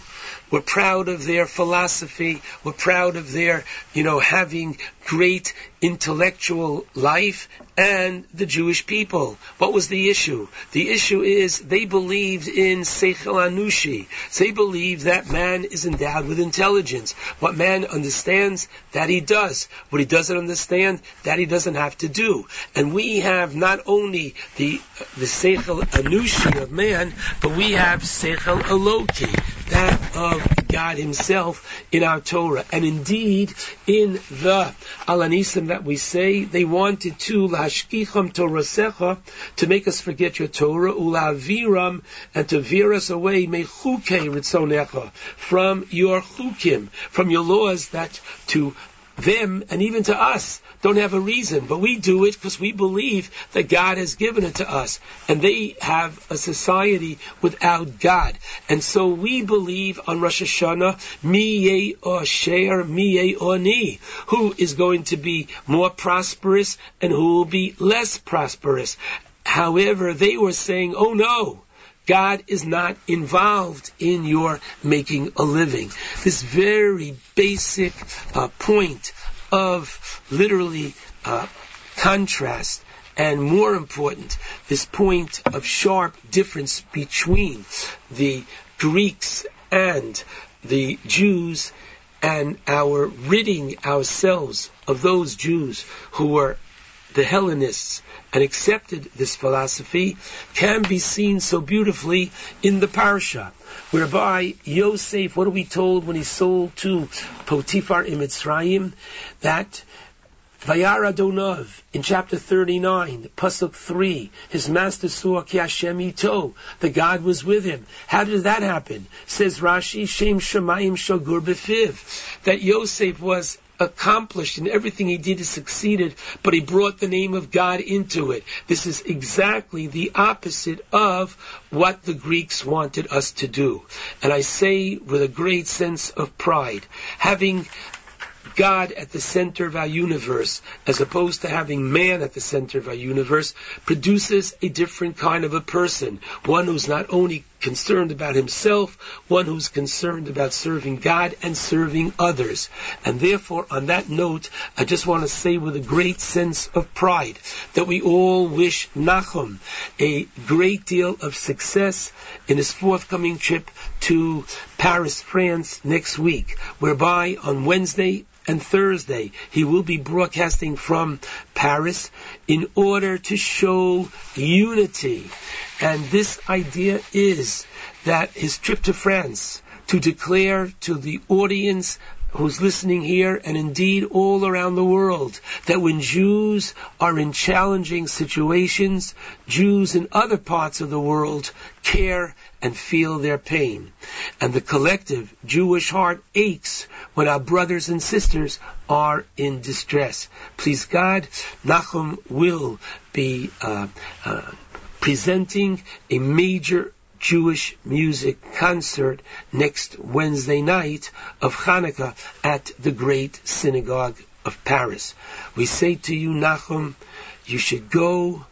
were proud of their philosophy, were proud of their, you know, having great intellectual life, and the Jewish people. What was the issue? The issue is they believed in Seichel Anushi. They believe that man is endowed with intelligence. What man understands, that he does. What he doesn't understand, that he doesn't have to do. And we have not only the the Seichel Anushi of man, but we have Seichel Eloki, that of God Himself in our Torah. And indeed, in the Al Hanisim that we say, they wanted to lashkicham Torasecha to make us forget your Torah, ulaviram, and to veer us away mechuke ritzonecha from your chukim, from your laws that to them and even to us don't have a reason, but we do it because we believe that God has given it to us. And they have a society without God. And so we believe on Rosh Hashanah, mi ye osher, mi ye oni, who is going to be more prosperous and who will be less prosperous. However, they were saying, oh no, God is not involved in your making a living. This very basic uh, point of literally uh, contrast and more important, this point of sharp difference between the Greeks and the Jews and our ridding ourselves of those Jews who were the Hellenists and accepted this philosophy can be seen so beautifully in the parsha, whereby Yosef, what are we told when he sold to Potiphar in Mitzrayim, that Vayar Adonov, in chapter 39, Pasuk 3, his master saw Ki Hashem ito, the God was with him. How did that happen? Says Rashi, Shem Shemayim Shagur Befiv, that Yosef was accomplished and everything he did, he succeeded, but he brought the name of God into it. This is exactly the opposite of what the Greeks wanted us to do. And I say with a great sense of pride, having God at the center of our universe, as opposed to having man at the center of our universe, produces a different kind of a person. One who's not only concerned about himself, one who's concerned about serving God and serving others. And therefore, on that note, I just want to say with a great sense of pride that we all wish Nachum a great deal of success in his forthcoming trip to Paris, France next week, whereby on Wednesday and Thursday he will be broadcasting from Paris in order to show unity. And this idea is that his trip to France to declare to the audience who's listening here and indeed all around the world that when Jews are in challenging situations, Jews in other parts of the world care and feel their pain. And the collective Jewish heart aches when our brothers and sisters are in distress. Please God, Nachum will be uh, uh, presenting a major Jewish music concert next Wednesday night of Hanukkah at the Great Synagogue of Paris. We say to you, Nachum, you should go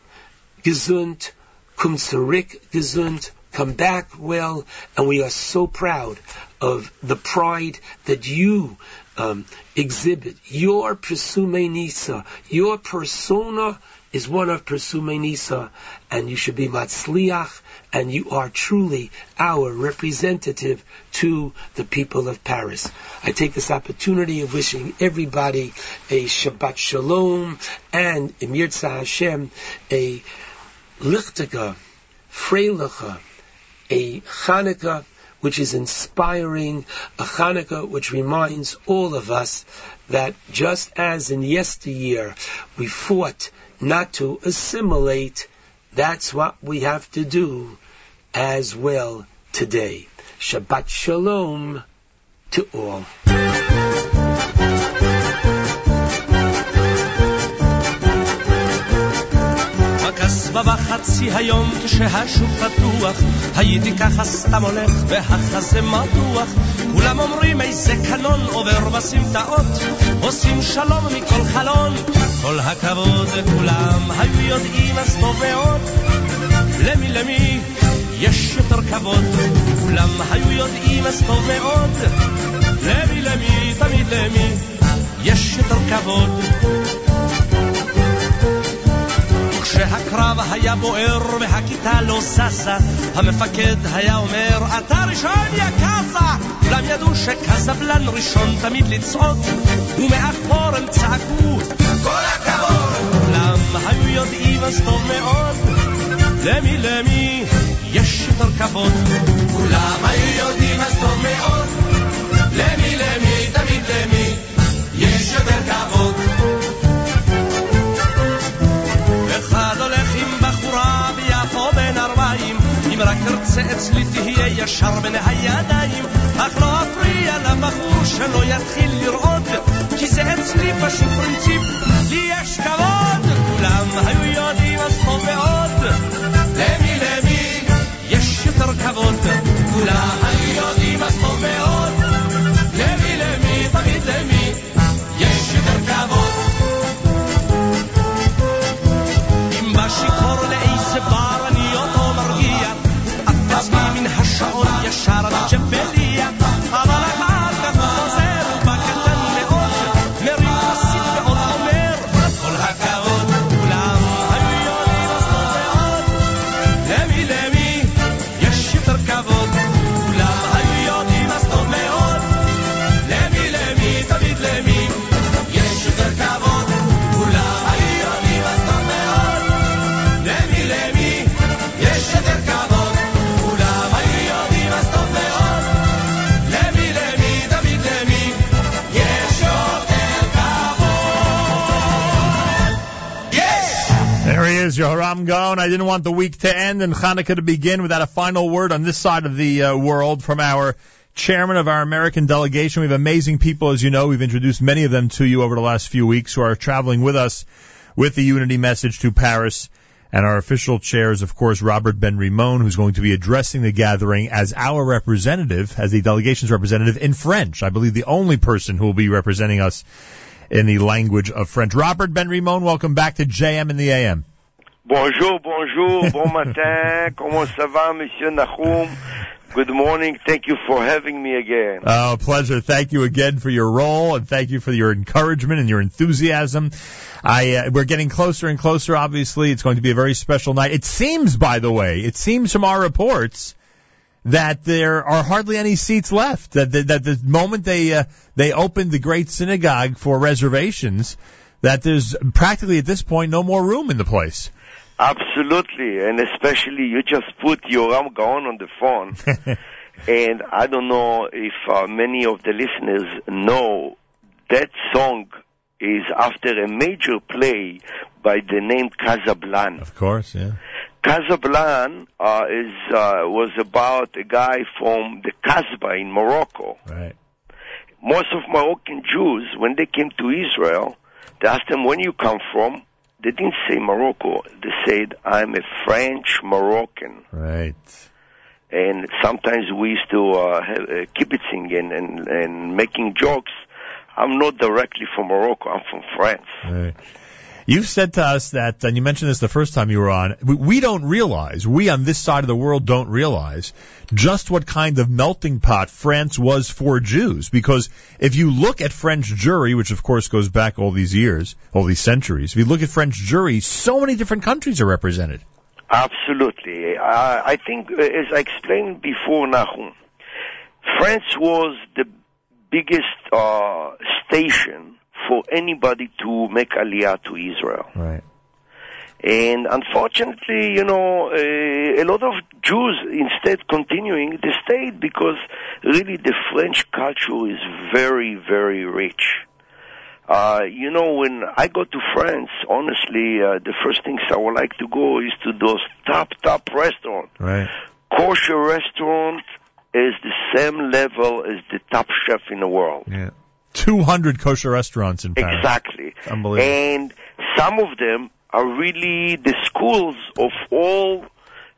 gesund, komm zurück gesund, come back well, and we are so proud of the pride that you um, exhibit. Your Presume Nisa, your persona is one of Presume Nisa, and you should be Matzliach, and you are truly our representative to the people of Paris. I take this opportunity of wishing everybody a Shabbat Shalom and Emir Hashem a Lichtige, Freiliche, a Hanukkah which is inspiring, a Hanukkah which reminds all of us that just as in yesteryear we fought not to assimilate, that's what we have to do as well today. Shabbat Shalom to all.
בקסבה בחצי היום כשהשוק פתוח. הייתי ככה סתם הולך והחזה מתוח. כולם אומרים איזה קנון עובר בסמטאות עושים שלום מכל חלון. כל הכבוד כולם היו יודעים אז טוב מאוד. למי למי? יש יותר כבוד. כולם היו יודעים אז טוב מאוד. למי למי? תמיד למי? יש יותר כבוד כשהקרב היה בוער והכיתה לא ששה, המפקד היה אומר, אתה ראשון יא קאסה! כולם ידעו שקזבלן ראשון תמיד לצעוק, ומאחור הם צעקו, כל הכבוד! כולם היו יודעים אז טוב מאוד, למי למי יש יותר כבוד. כולם היו יודעים אז טוב מאוד, אם רק תרצה אצלי תהיה ישר בין הידיים אך לא אפריע לבחור שלא יתחיל לראות כי זה אצלי פשוט פרינציפ לי יש כבוד כולם היו יודעים אז טוב מאוד
Is, Yehoram Gaon. I didn't want the week to end and Hanukkah to begin without a final word on this side of the uh, world from our chairman of our American delegation. We have amazing people, as you know. We've introduced many of them to you over the last few weeks who are traveling with us with the unity message to Paris. And our official chair is, of course, Robert Ben Rimon, who's going to be addressing the gathering as our representative, as the delegation's representative in French. I believe the only person who will be representing us in the language of French. Robert Ben Rimon, welcome back to JM in the AM.
Bonjour, bonjour. bon matin, comment ça va, Monsieur Nahum? Good morning, thank you for having me again.
Oh, pleasure. Thank you again for your role, and thank you for your encouragement and your enthusiasm. I uh, we're getting closer and closer. Obviously, it's going to be a very special night. It seems, by the way, it seems from our reports that there are hardly any seats left. That that, that the moment they uh, they opened the great synagogue for reservations, that there's practically at this point no more room in the place.
Absolutely, and especially you just put Yoram Gaon on the phone, and I don't know if uh, many of the listeners know that song is after a major play by the name Casablanca.
Of course, yeah.
Casablanca uh, is uh, was about a guy from the Casbah in Morocco.
Right.
Most of Moroccan Jews, when they came to Israel, they asked them, "When you come from?" They didn't say Morocco. They said, "I'm a French Moroccan."
Right.
And sometimes we used to uh, have, uh, kibitzing and, and and making jokes. I'm not directly from Morocco. I'm from France.
Right. You've said to us that, and you mentioned this the first time you were on, we, don't realize, we on this side of the world don't realize just what kind of melting pot France was for Jews. Because if you look at French Jewry, which of course goes back all these years, all these centuries, if you look at French Jewry, so many different countries are represented.
Absolutely. I, I think, uh, as I explained before, Nahum, France was the biggest uh, station for anybody to make aliyah to Israel.
Right.
And unfortunately, you know, uh, a lot of Jews instead continuing they stayed because really the French culture is very, very rich. Uh, you know, when I go to France, honestly, uh, the first things I would like to go is to those top, top restaurants.
Right.
Kosher restaurant is the same level as the top chef in the world.
Yeah. 200 kosher restaurants in Paris.
Exactly.
Unbelievable.
And some of them are really the schools of all,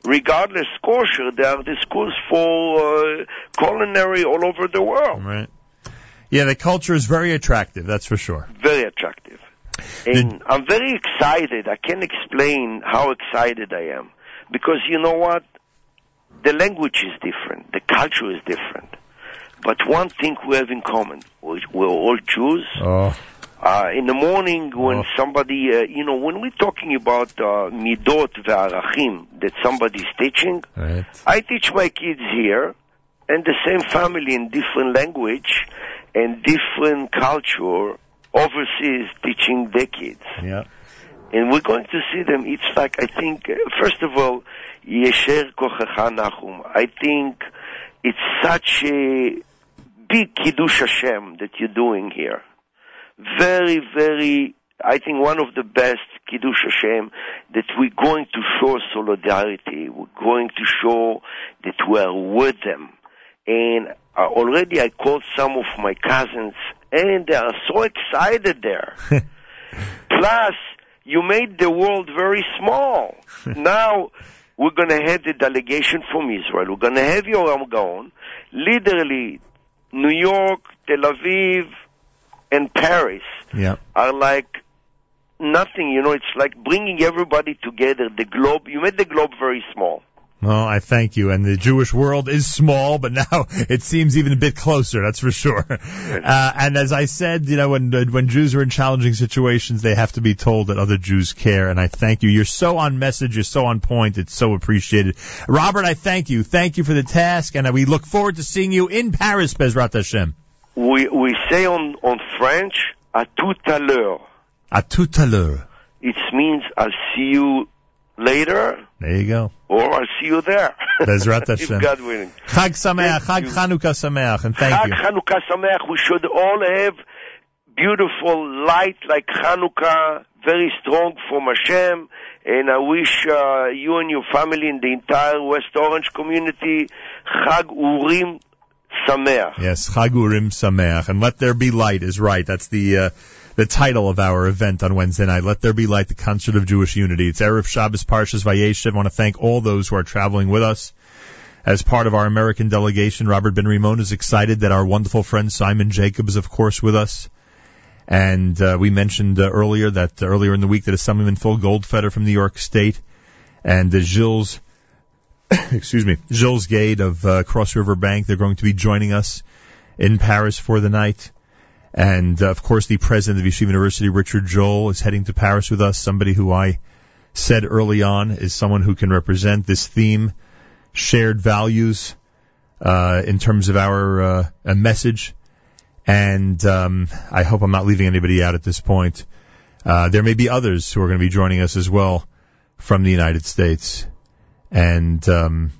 regardless kosher, they are the schools for uh, culinary all over the world.
Right. Yeah, the culture is very attractive, that's for sure.
Very attractive. And I'm very excited. I can't explain how excited I am. Because you know what? The language is different. The culture is different. But one thing we have in common, we- we're all Jews.
Oh.
Uh, in the morning when somebody, uh, you know, when we're talking about uh, midot ve'arachim that somebody's teaching,
Right.
I teach my kids here, and the same family in different language and different culture overseas teaching their kids.
Yeah.
And we're going to see them. It's like, I think, uh, first of all, Yesher Kochecha Nachum. I think it's such a big Kiddush Hashem that you're doing here. Very, very, I think one of the best Kiddush Hashem that we're going to show solidarity. We're going to show that we are with them. And uh, already I called some of my cousins and they are so excited there. Plus, you made the world very small. now, we're going to have the delegation from Israel. We're going to have Yoram Gaon. Literally, New York, Tel Aviv, and Paris
Yeah.
are like nothing. You know, it's like bringing everybody together. The globe, you made the globe very small.
Well, I thank you. And the Jewish world is small, but now it seems even a bit closer. That's for sure. Uh, and as I said, you know, when when Jews are in challenging situations, they have to be told that other Jews care. And I thank you. You're so on message. You're so on point. It's so appreciated. Robert, I thank you. Thank you for the task, and we look forward to seeing you in Paris, Bezrat Hashem.
We we say on on French, "à tout à l'heure."
À tout à l'heure.
It means I'll see you later,
There you go.
Or I'll see you there.
Bezrat Hashem.
God willing.
Chag Sameach, Chag Chanukah Sameach, and thank you.
Chag
you.
Hanukkah Sameach. We should all have beautiful light like Hanukkah, very strong from Hashem. And I wish uh, you and your family and the entire West Orange community Chag Urim Sameach.
Yes, Chag Urim Sameach, and let there be light is right. That's the uh, the title of our event on Wednesday night. Let there be light, the concert of Jewish unity. It's Erev Shabbos Parshas Vayeshev. I want to thank all those who are traveling with us. As part of our American delegation, Robert Ben Rimon is excited that our wonderful friend Simon Jacob is, of course, with us. And uh, we mentioned uh, earlier that uh, earlier in the week that Assemblyman Phil Goldfeder from New York State and uh, Gilles, excuse me, Gilles Gade of uh, Cross River Bank. They're going to be joining us in Paris for the night. And uh, of course, the president of Yeshiva University, Richard Joel, is heading to Paris with us. Somebody who I said early on is someone who can represent this theme, shared values, uh, in terms of our uh, a message. And um, I hope I'm not leaving anybody out at this point. Uh, there may be others who are going to be joining us as well from the United States, and um,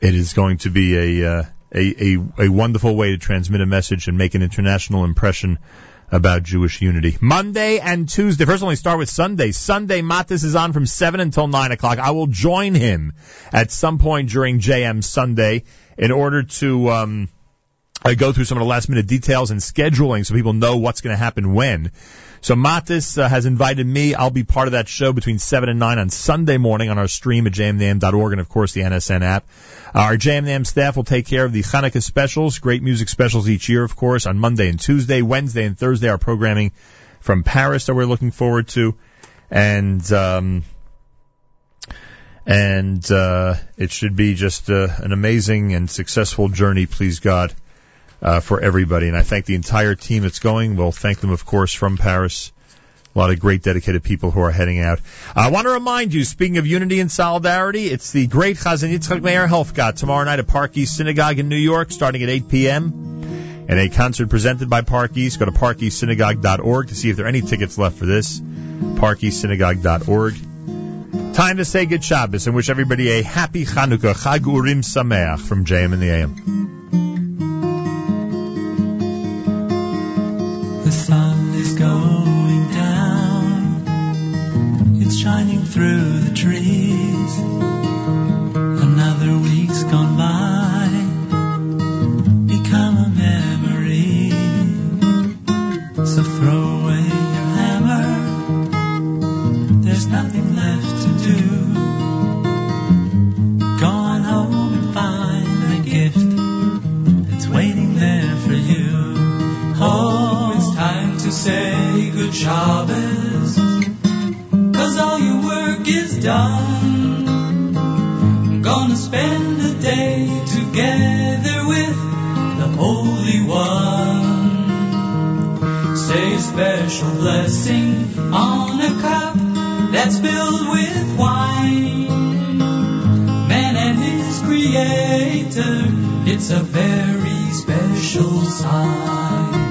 it is going to be a, uh, a a a wonderful way to transmit a message and make an international impression about Jewish unity. Monday and Tuesday. First, let me start with Sunday. Sunday, Matis is on from 7 until 9 o'clock. I will join him at some point during JM Sunday in order to um, I go through some of the last minute details and scheduling so people know what's going to happen when. So Matis uh, has invited me. I'll be part of that show between 7 and 9 on Sunday morning on our stream at jmnam.org and of course the NSN app. Our JMNAM staff will take care of the Hanukkah specials, great music specials each year, of course, on Monday and Tuesday, Wednesday and Thursday, our programming from Paris that we're looking forward to. And, um, and, uh, it should be just uh, an amazing and successful journey, please God, uh, for everybody. And I thank the entire team that's going. We'll thank them, of course, from Paris. A lot of great dedicated people who are heading out. I want to remind you, speaking of unity and solidarity, it's the great Chazan Yitzchak Meir Helfgott tomorrow night at Park East Synagogue in New York, starting at 8 p.m. And a concert presented by Park East. Go to parkeastsynagogue.org to see if there are any tickets left for this. parkeastsynagogue.org. Time to say good Shabbos and wish everybody a happy Chanukah, Chag Urim Sameach from JM in the AM.
Through the trees. Another week's gone by. Become a memory. So throw away your hammer. There's nothing left to do. Go on home and find the gift that's waiting there for you. Oh, it's time to say good Shabbos. Done. Gonna spend a day together with the Holy One. Say a special blessing on a cup that's filled with wine. Man and his creator, it's a very special sign.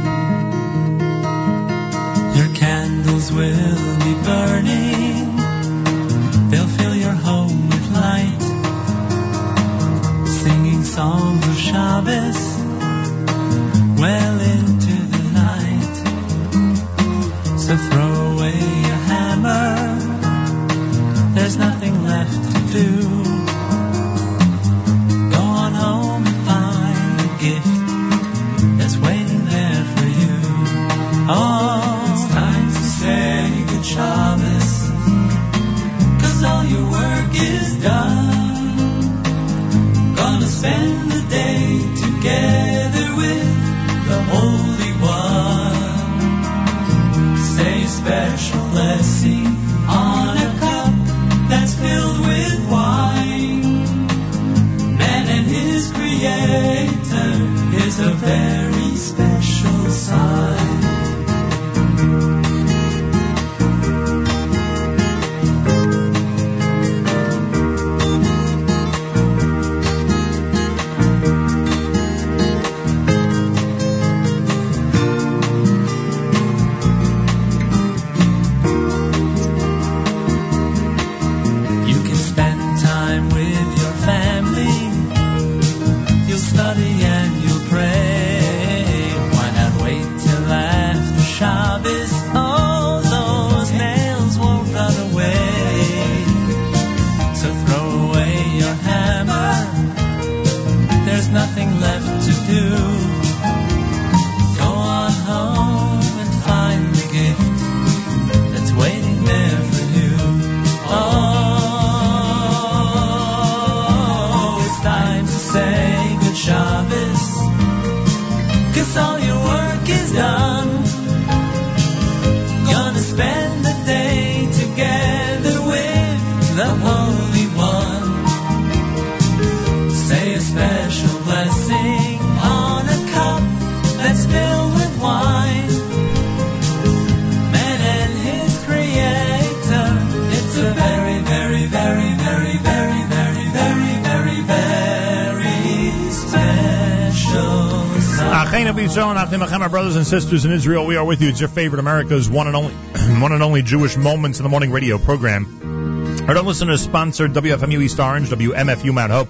Our brothers and sisters in Israel. We are with you. It's your favorite America's one and only, one and only Jewish Moments in the Morning radio program. Our listeners sponsored WFMU East Orange, WMFU Mount Hope,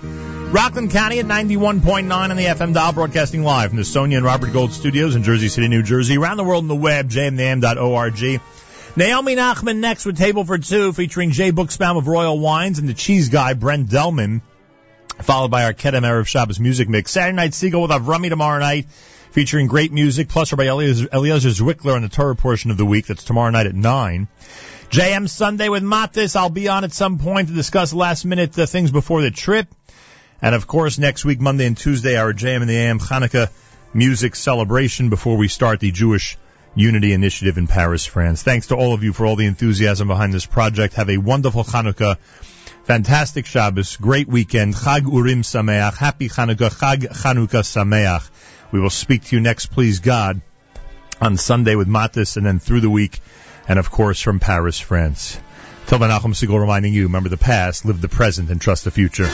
Rockland County at 91.9 on the FM dial, broadcasting live from the Sonia and Robert Gold studios in Jersey City, New Jersey. Around the world on the web, jmnam.org. Naomi Nachman next with Table for Two, featuring Jay Buchsbaum of Royal Wines and the cheese guy, Brent Delman followed by our Kedem Erev Shabbos music mix. Saturday Night Segal with Avrami tomorrow night, featuring great music, plus by Eliezer, Zwickler on the Torah portion of the week. That's tomorrow night at 9. JM Sunday with Matis. I'll be on at some point to discuss last minute uh, things before the trip. And of course, next week, Monday and Tuesday, our JM in the AM Hanukkah music celebration before we start the Jewish Unity Initiative in Paris, France. Thanks to all of you for all the enthusiasm behind this project. Have a wonderful Hanukkah. Fantastic Shabbos, great weekend, Chag Urim Sameach, happy Chanukah, Chag Chanukah Sameach. We will speak to you next, please God, on Sunday with Matis and then through the week, and of course from Paris, France. Till then, Nachum Segal reminding you, remember the past, live the present, and trust the future.